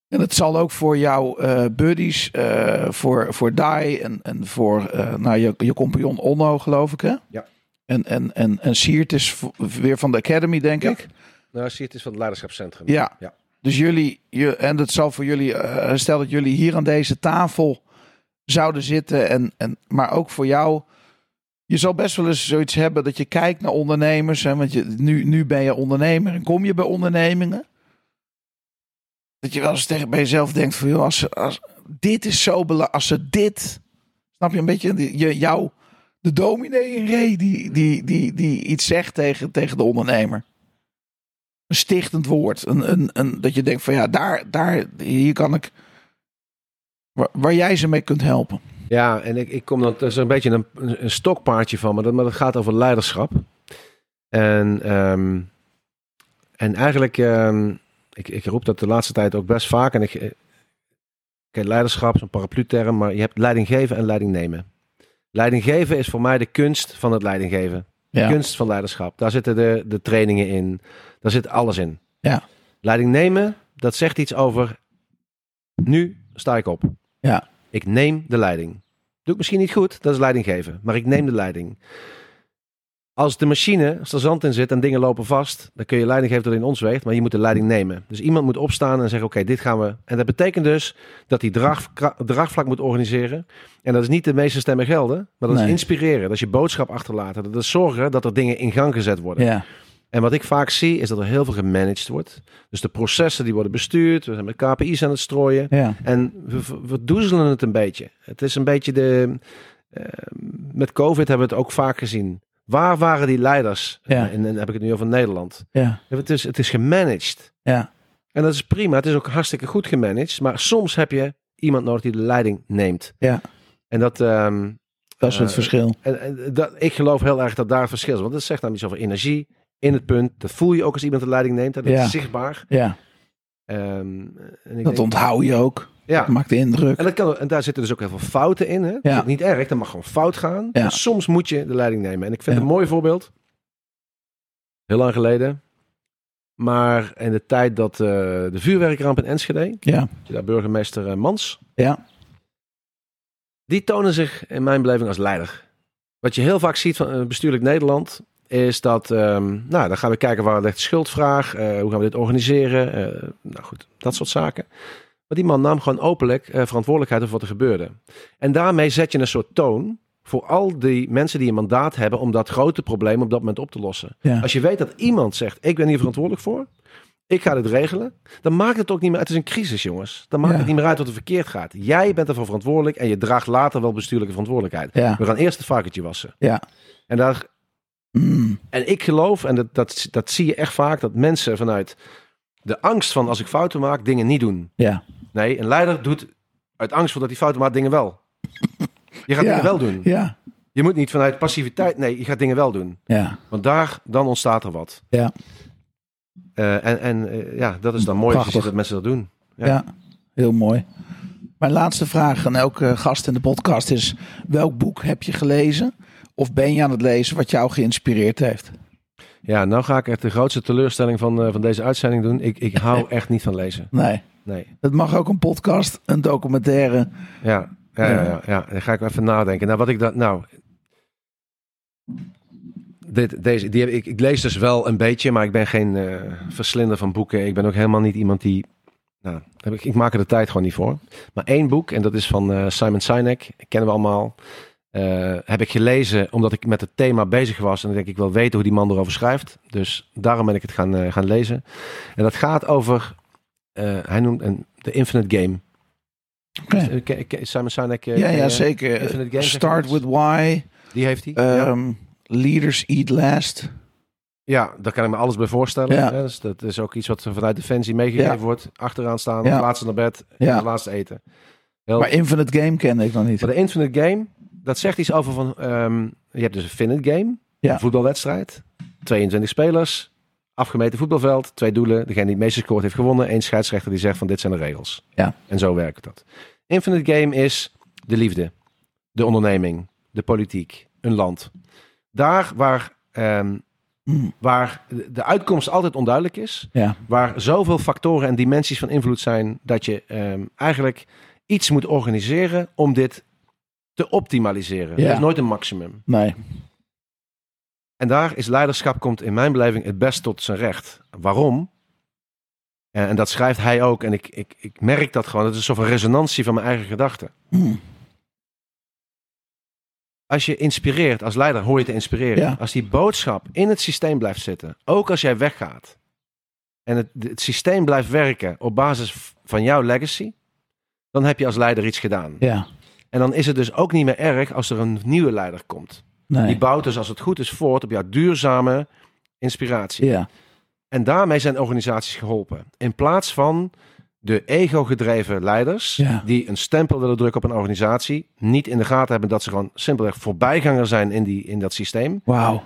En het zal ook voor jouw eh, buddies, eh, voor, voor Dai en, en voor eh, nou, je, je compagnon Onno, geloof ik, hè? Ja. En, en, en, en Siert is weer van de Academy, denk Ja. ik. Nou, zie het is van het leiderschapscentrum. Ja. ja. Dus jullie, je, en dat zal voor jullie, stel dat jullie hier aan deze tafel zouden zitten, en, en, maar ook voor jou. Je zal best wel eens zoiets hebben dat je kijkt naar ondernemers, hè, want je, nu, nu ben je ondernemer en kom je bij ondernemingen. Dat je wel eens tegen bij jezelf denkt van, joh, als, ze- als, dit is zo belangrijk, als ze dit, snap je een beetje, je, jou, de dominee in Ray, die, die, die, die iets zegt tegen, tegen de ondernemer een stichtend woord. Een, een, een, dat je denkt van ja, daar, daar, hier kan ik. Waar jij ze mee kunt helpen. Ja, en ik, ik kom dan, dat is een beetje een, een stokpaardje van me, dat, maar dat gaat over leiderschap. En, ehm, en eigenlijk, ehm, ik, ik roep dat de laatste tijd ook best vaak. En ik, eh, kijk, leiderschap is een paraplu-term, maar je hebt leiding geven en leiding nemen. Leiding geven is voor mij de kunst van het leiding geven. Ja. Kunst van leiderschap. Daar zitten de, de trainingen in. Daar zit alles in. Ja. Leiding nemen, dat zegt iets over. Nu sta ik op. Ja. Ik neem de leiding. Doe ik misschien niet goed, dat is leiding geven. Maar ik neem de leiding. Als de machine, als er zand in zit en dingen lopen vast, dan kun je leiding geven tot in ons weegt, maar je moet de leiding nemen. Dus iemand moet opstaan en zeggen: Oké, dit gaan we. En dat betekent dus dat hij draag, draagvlak moet organiseren. En dat is niet de meeste stemmen gelden, maar dat is inspireren. Dat is je boodschap achterlaten. Dat is zorgen dat er dingen in gang gezet worden. Ja. En wat ik vaak zie, is dat er heel veel gemanaged wordt. Dus de processen die worden bestuurd, we zijn met KPI's aan het strooien. Ja. En we, we doezelen het een beetje. Het is een beetje de. eh, met COVID hebben we het ook vaak gezien. Waar waren die leiders? Ja. En dan heb ik het nu over Nederland. Ja. Het is, het is gemanaged. Ja. En dat is prima. Het is ook hartstikke goed gemanaged. Maar soms heb je iemand nodig die de leiding neemt. Ja. En dat. Dat is het Eh, verschil. en, en dat, ik geloof heel erg dat daar het verschil is. Want dat zegt dan iets over energie in het punt. Dat voel je ook als iemand de leiding neemt. hè. Dat Ja. is zichtbaar. Ja. Ehm, en ik Dat denk- onthoud je ook. ja. Dat maakt de indruk. En, dat kan, en daar zitten dus ook heel veel fouten in. Hè? Dat Ja. is ook niet erg, dat mag gewoon fout gaan. Ja. Soms moet je de leiding nemen. En ik vind Ja. een mooi voorbeeld. Heel lang geleden. Maar in de tijd dat eh, de vuurwerkramp in Enschede, Ja. daar burgemeester eh, Mans. Ja. die tonen zich in mijn beleving als leider. Wat je heel vaak ziet van eh, bestuurlijk Nederland, is dat, ehm, nou, dan gaan we kijken waar ligt de schuldvraag, eh, hoe gaan we dit organiseren, eh, nou goed, dat soort zaken. Maar die man nam gewoon openlijk eh, verantwoordelijkheid over wat er gebeurde. En daarmee zet je een soort toon voor al die mensen die een mandaat hebben om dat grote probleem op dat moment op te lossen. Ja. Als je weet dat iemand zegt, ik ben hier verantwoordelijk voor, ik ga dit regelen, dan maakt het ook niet meer, het is een crisis jongens, dan maakt Ja. het niet meer uit wat er verkeerd gaat. Jij bent ervoor verantwoordelijk en je draagt later wel bestuurlijke verantwoordelijkheid. Ja. We gaan eerst het varkentje wassen. Ja. En, daar, Mm. en ik geloof, en dat, dat, dat zie je echt vaak, dat mensen vanuit de angst van als ik fouten maak, dingen niet doen. Ja. Nee, een leider doet uit angst voor dat hij fouten maakt, dingen wel. Je gaat Ja. dingen wel doen. Ja. Je moet niet vanuit passiviteit, nee, je gaat dingen wel doen. Ja. Want daar, dan ontstaat er wat. Ja. Eh, en en eh, ja, dat is dan mooi als je Prachtig. ziet dat mensen dat doen. Ja. Ja. heel mooi. Mijn laatste vraag aan elke gast in de podcast is: welk boek heb je gelezen? Of ben je aan het lezen wat jou geïnspireerd heeft? Ja, nou ga ik echt de grootste teleurstelling van, eh, van deze uitzending doen. Ik, ik hou echt niet van lezen. Nee, Nee. het mag ook een podcast, een documentaire. Ja, ja, ja, ja, ja. Dan ga ik even nadenken. Nou, wat ik dat. Nou. Dit, deze, die heb, ik, ik lees dus wel een beetje, maar ik ben geen eh, verslinder van boeken. Ik ben ook helemaal niet iemand die. Nou, ik, ik maak er de tijd gewoon niet voor. Maar één boek, en dat is van eh, Simon Sinek, kennen we allemaal. Eh, heb ik gelezen omdat ik met het thema bezig was. En dan denk ik, wil weten hoe die man erover schrijft. Dus daarom ben ik het gaan, eh, gaan lezen. En dat gaat over. eh, hij noemt een, de Infinite Game. Ke- Simon Sinek. Ja, ja, zeker. Infinite Game, Start with Why. Die heeft hij. ja. ehm, Leaders Eat Last. ja, daar kan ik me alles bij voorstellen. Ja. Dus dat is ook iets wat vanuit Defensie meegegeven Ja. wordt. Achteraan staan, Ja. laatste naar bed, ja. laatste eten. Heel, Maar Infinite Game kende ik nog niet. maar de Infinite Game, dat zegt iets over van... ehm, je hebt dus een Finite Game, Ja. een voetbalwedstrijd. 22 spelers, afgemeten voetbalveld, twee doelen. Degene die het meeste scoort heeft gewonnen. Eén scheidsrechter die zegt van dit zijn de regels. Ja. En zo werkt dat. Infinite Game is de liefde, de onderneming, de politiek, een land. Daar waar, ehm, Mm, waar de- uitkomst altijd onduidelijk is, Ja, waar zoveel factoren en dimensies van invloed zijn dat je ehm, eigenlijk iets moet organiseren om dit te optimaliseren. Ja. Er is nooit een maximum. nee. En daar is leiderschap komt in mijn beleving het best tot zijn recht. Waarom? En, en dat schrijft hij ook. En ik, ik, ik merk dat gewoon. Het is een soort van resonantie van mijn eigen gedachten. Mm, Als je inspireert, als leider hoor je te inspireren. Ja. Als die boodschap in het systeem blijft zitten, ook als jij weggaat. En het, het systeem blijft werken op basis van jouw legacy. Dan heb je als leider iets gedaan. Ja, En dan is het dus ook niet meer erg als er een nieuwe leider komt. nee. Die bouwt dus als het goed is voort op jouw duurzame inspiratie. Ja, En daarmee zijn organisaties geholpen. In plaats van de ego-gedreven leiders Ja. die een stempel willen drukken op een organisatie, niet in de gaten hebben dat ze gewoon simpelweg voorbijganger zijn in, die, in dat systeem. wauw.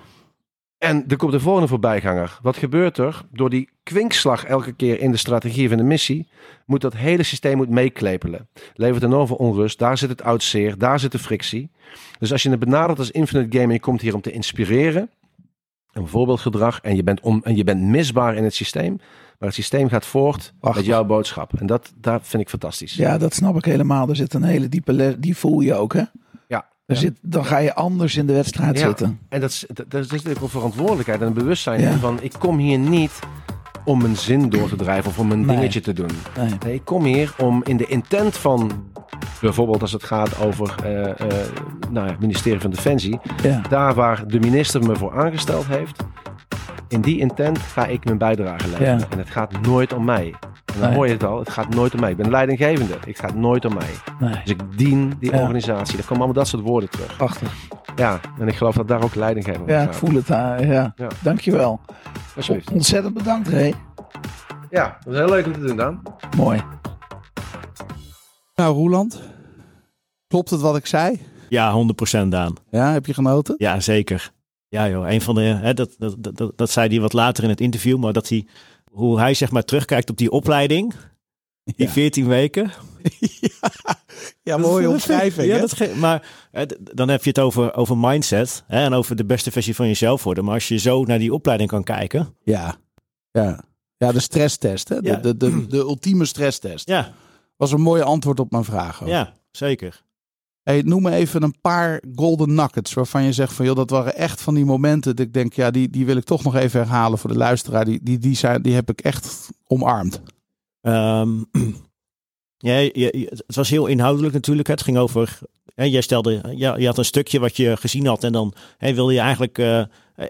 En er komt de volgende voorbijganger. Wat gebeurt er? Door die kwinkslag elke keer in de strategie van de missie, moet dat hele systeem moet meeklepelen. Levert enorm veel onrust. Daar zit het oud zeer, daar zit de frictie. Dus als je het benadert als Infinite Game en je komt hier om te inspireren, een voorbeeldgedrag, en je bent, om, en je bent misbaar in het systeem, maar het systeem gaat voort met jouw boodschap. En dat, dat vind ik fantastisch. Ja, dat snap ik helemaal. Er zit een hele diepe les. Die voel je ook, hè? Zit, dan ga je anders in de wedstrijd Ja. zitten. En dat is, dat, dat is natuurlijk een verantwoordelijkheid en een bewustzijn van ik kom hier niet om mijn zin door te drijven of om een Nee. dingetje te doen. Nee. Nee, ik kom hier om in de intent van, bijvoorbeeld als het gaat over eh, nou ja, het ministerie van Defensie, Ja, daar waar de minister me voor aangesteld heeft, in die intent ga ik mijn bijdrage leveren. Ja. En het gaat nooit om mij. En dan Nee. hoor je het al, het gaat nooit om mij. Ik ben leidinggevende, het gaat nooit om mij. nee. Dus ik dien die Ja. organisatie. Daar komen allemaal dat soort woorden terug. Prachtig. Ja, en ik geloof dat daar ook leidinggever over Ja, ik voel het. uh, ja. Ja. Dankjewel. Alsjeblieft. Ontzettend bedankt, Ray. Ja, dat was heel leuk om te doen, Dan. Mooi. Nou, Roeland. Klopt het wat ik zei? Ja, 100% Daan. Ja, heb je genoten? Ja, zeker. Ja joh, een van de, hè, dat, dat, dat, dat, zei hij wat later in het interview, maar dat hij, hoe hij zeg maar terugkijkt op die opleiding, die Ja. 14 weken. ja, mooie Dat- omschrijving. Ja, dat maar hè, dan heb je het over, over mindset hè, en over de beste versie van jezelf worden. Maar als je zo naar die opleiding kan kijken, Ja, ja. ja de stresstest. Hè? De, Ja. de, de, de ultieme stresstest. ja, Was een mooi antwoord op mijn vraag. ook. ja zeker. Hey, noem me even een paar golden nuggets waarvan je zegt van joh, dat waren echt van die momenten dat ik denk, ja, die, die wil ik toch nog even herhalen voor de luisteraar. Die, die, die, zijn, die heb ik echt omarmd. Ehm, ja, het was heel inhoudelijk natuurlijk. Het ging over. Hè, jij stelde. Ja, je had een stukje wat je gezien had. En dan hè, wilde je eigenlijk eh,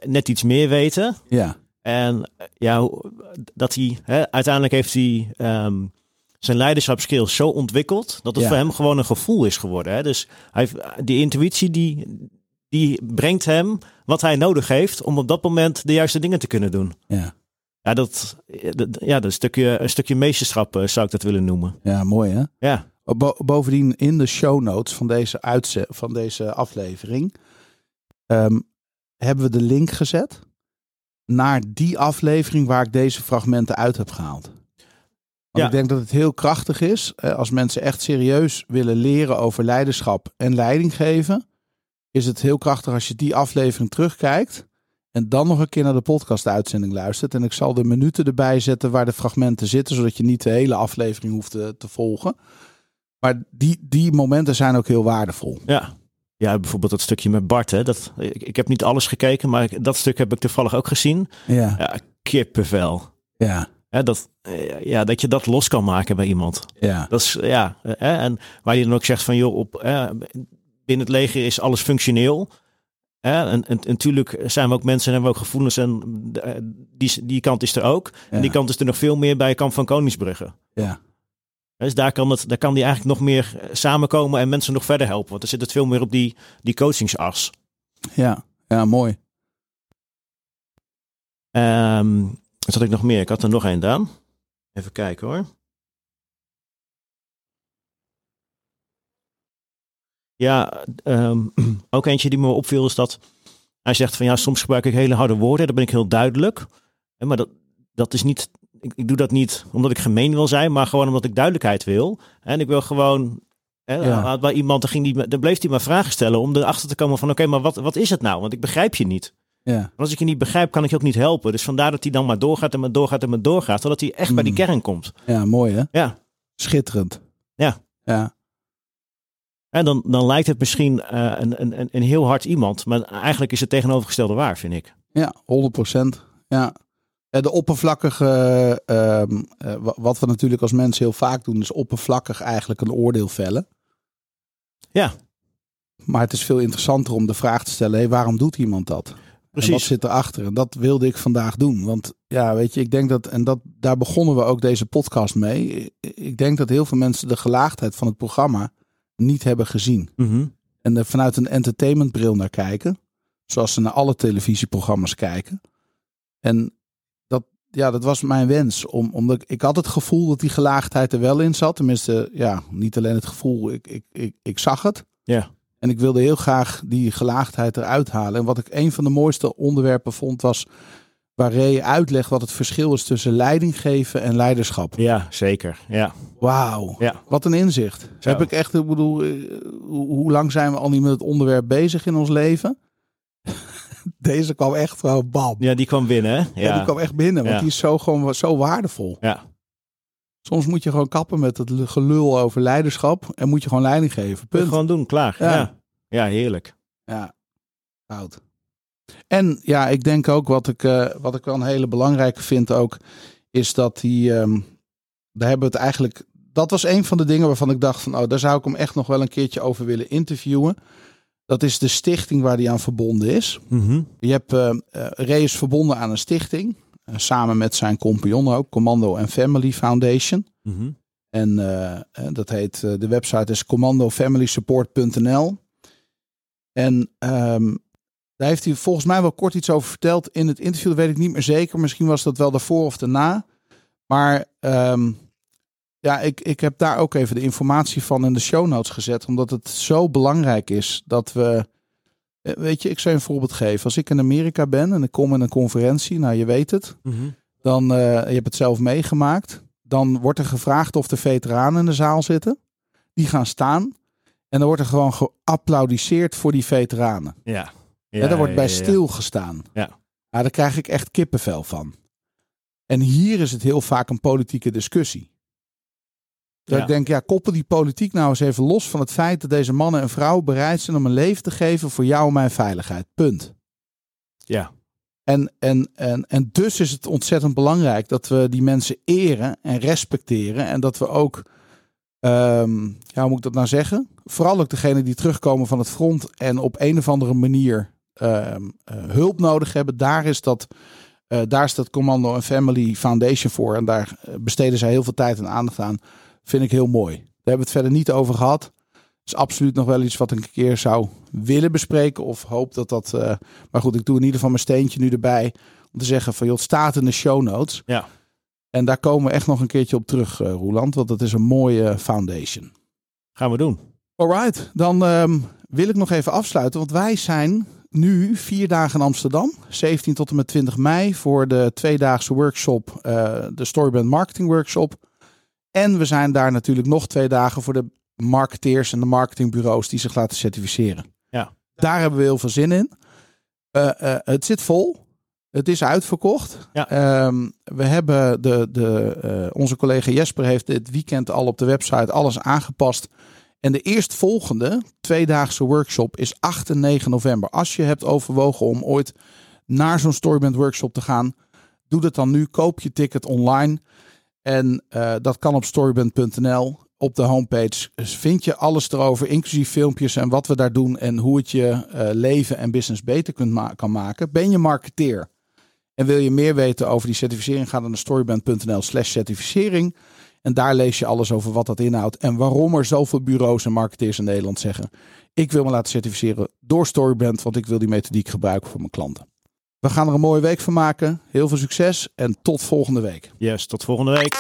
net iets meer weten. Ja, En eh, ja, dat hij. Hè, uiteindelijk heeft hij. ehm, zijn leiderschapskills zo ontwikkeld. dat het Ja. voor hem gewoon een gevoel is geworden. Hè? Dus hij, die intuïtie die, die brengt hem wat hij nodig heeft. om op dat moment de juiste dingen te kunnen doen. ja, Ja, dat, dat, ja, dat een, stukje, een stukje meesterschap eh, zou ik dat willen noemen. ja, mooi hè. Ja. Bo- bovendien in de show notes van deze, van deze aflevering ehm, hebben we de link gezet naar die aflevering waar ik deze fragmenten uit heb gehaald. Want Ja. ik denk dat het heel krachtig is eh, als mensen echt serieus willen leren over leiderschap en leiding geven. Is het heel krachtig als je die aflevering terugkijkt en dan nog een keer naar de podcast-uitzending luistert. En ik zal de minuten erbij zetten waar de fragmenten zitten, zodat je niet de hele aflevering hoeft te, te volgen. Maar die, die momenten zijn ook heel waardevol. Ja. Ja, bijvoorbeeld dat stukje met Bart. Hè, dat, ik, ik heb niet alles gekeken, maar ik- dat stuk heb ik toevallig ook gezien. Ja, Ja, kippenvel. ja, Hè, dat, eh, ja, dat je dat los kan maken bij iemand. ja. Dat is, ja, hè, en waar je dan ook zegt van, joh, op, binnen het leger is alles functioneel. Hè, en, en, en natuurlijk zijn we ook mensen en hebben we ook gevoelens en eh, die, die kant is er ook. En die kant is er nog veel meer bij Kamp van Koningsbrugge. ja. Dus daar kan, het, daar kan die eigenlijk nog meer eh, samenkomen en mensen nog verder helpen. Want er zit het veel meer op die, die coachingsas. Ja, ja, mooi. Ehm, wat had ik nog meer? Ik had er nog één, Daan. Even kijken hoor. Ja, ehm, ook eentje die me opviel is dat hij zegt van ja, soms gebruik ik hele harde woorden. Dan ben ik heel duidelijk. Maar dat, dat is niet, ik, ik doe dat niet omdat ik gemeen wil zijn, maar gewoon omdat ik duidelijkheid wil. En ik wil gewoon, hè, Ja. bij iemand, dan, ging die, dan bleef hij maar vragen stellen om erachter te komen van oké, maar wat, wat is het nou? Want ik begrijp je niet. Ja, als ik je niet begrijp, kan ik je ook niet helpen. Dus vandaar dat hij dan maar doorgaat en maar doorgaat en maar doorgaat. Totdat hij echt bij die Mm. kern komt. ja mooi hè. Ja. Schitterend. Ja. Ja, En dan, dan lijkt het misschien eh, een, een, een- heel hard iemand. Maar eigenlijk is het tegenovergestelde waar, vind ik. ja 100%. Ja. En de oppervlakkige, ehm, eh, wa- wat we natuurlijk als mensen heel vaak doen, is oppervlakkig eigenlijk een oordeel vellen. Ja. Maar het is veel interessanter om de vraag te stellen, hey, waarom doet iemand dat? En wat Precies. zit erachter? En dat wilde ik vandaag doen. Want ja, weet je, ik denk dat, en dat, daar begonnen we ook deze podcast mee. Ik denk dat heel veel mensen de gelaagdheid van het programma niet hebben gezien. Mhm. En er vanuit een entertainmentbril naar kijken. Zoals ze naar alle televisieprogramma's kijken. En dat, ja, dat was mijn wens. Om, omdat ik, ik had het gevoel dat die gelaagdheid er wel in zat. Tenminste, ja, niet alleen het gevoel, ik, ik, ik, ik zag het. Ja. En ik wilde heel graag die gelaagdheid eruit halen. En wat ik een van de mooiste onderwerpen vond was waar Ray uitlegt wat het verschil is tussen leiding geven en leiderschap. Ja, zeker. Ja. Wauw, Ja. wat een inzicht. Zo. Heb ik echt, ik bedoel, eh, hoe, lang zijn we al niet met het onderwerp bezig in ons leven? Deze kwam echt gewoon bam. ja, die kwam binnen. hè? Ja. Ja. die kwam echt binnen, want Ja. die is zo, gewoon, zo waardevol. Ja. Soms moet je gewoon kappen met het gelul over leiderschap en moet je gewoon leiding geven. Punt. Gewoon doen, klaar. Ja. Ja. ja. heerlijk. Ja, goud. En ja, ik denk ook wat ik, eh, wat ik wel een hele belangrijke vind ook, is dat die, ehm, daar hebben we het eigenlijk, dat was een van de dingen waarvan ik dacht van, oh, daar zou ik hem echt nog wel een keertje over willen interviewen. Dat is de stichting waar die aan verbonden is. Mhm. Je hebt, Ray is verbonden aan een stichting, samen met zijn compagnon ook, Commando and Family Foundation. Mhm. En eh, eh, dat heet, eh, de website is commandofamilysupport.nl. En ehm, daar heeft hij volgens mij wel kort iets over verteld in het interview. Dat weet ik niet meer zeker. Misschien was dat wel daarvoor of daarna. Maar ehm, ja, ik, ik heb daar ook even de informatie van in de show notes gezet. Omdat het zo belangrijk is dat we... eh, Weet je, ik zou je een voorbeeld geven. Als ik in Amerika ben en ik kom in een conferentie, nou je weet het Mhm. dan, eh, je hebt het zelf meegemaakt. Dan wordt er gevraagd of de veteranen in de zaal zitten. Die gaan staan. En dan wordt er gewoon geapplaudiseerd voor die veteranen. Ja. Ja, daar wordt bij ja, ja. stilgestaan. Ja. Nou, daar krijg ik echt kippenvel van. En hier is het heel vaak een politieke discussie. Dat Ja. ik denk, ja, koppel die politiek nou eens even los van het feit dat deze mannen en vrouwen bereid zijn om een leven te geven voor jou en mijn veiligheid. Punt. Ja. En, en, en, en dus is het ontzettend belangrijk dat we die mensen eren en respecteren. En dat we ook, ehm, ja, hoe moet ik dat nou zeggen? Vooral ook degenen die terugkomen van het front en op een of andere manier ehm, eh, hulp nodig hebben. Daar is dat, eh, daar dat Commando and Family Foundation voor. En daar eh, besteden zij heel veel tijd en aandacht aan. Vind ik heel mooi. Daar hebben we het verder niet over gehad. is absoluut nog wel iets wat ik een keer zou willen bespreken. Of hoop dat dat. eh, maar goed, ik doe in ieder geval mijn steentje nu erbij. Om te zeggen van joh, het staat in de show notes. Ja. En daar komen we echt nog een keertje op terug, eh Roeland. Want dat is een mooie foundation. Gaan we doen. Alright, dan ehm, wil ik nog even afsluiten. Want wij zijn nu vier dagen in Amsterdam. 17 tot en met 20 mei voor de tweedaagse workshop. eh, de Storybrand Marketing Workshop. En we zijn daar natuurlijk nog twee dagen voor de marketeers en de marketingbureaus die zich laten certificeren. Ja. Daar hebben we heel veel zin in. Eh, eh, het zit vol. Het is uitverkocht. Ja. Ehm, we hebben de, de, eh, onze collega Jesper heeft dit weekend al op de website alles aangepast. En de eerstvolgende tweedaagse workshop is 8 en 9 november. Als je hebt overwogen om ooit naar zo'n Storybrand workshop te gaan, doe dat dan nu. Koop je ticket online. En eh, dat kan op storybrand.nl. Op de homepage vind je alles erover, inclusief filmpjes en wat we daar doen en hoe het je eh, leven en business beter kunt kan maken. Ben je marketeer en wil je meer weten over die certificering, ga dan naar storybrand.nl slash certificering. En daar lees je alles over wat dat inhoudt en waarom er zoveel bureaus en marketeers in Nederland zeggen: Ik wil me laten certificeren door Storybrand, want ik wil die methodiek gebruiken voor mijn klanten. We gaan er een mooie week van maken. Heel veel succes en tot volgende week. Yes, tot volgende week.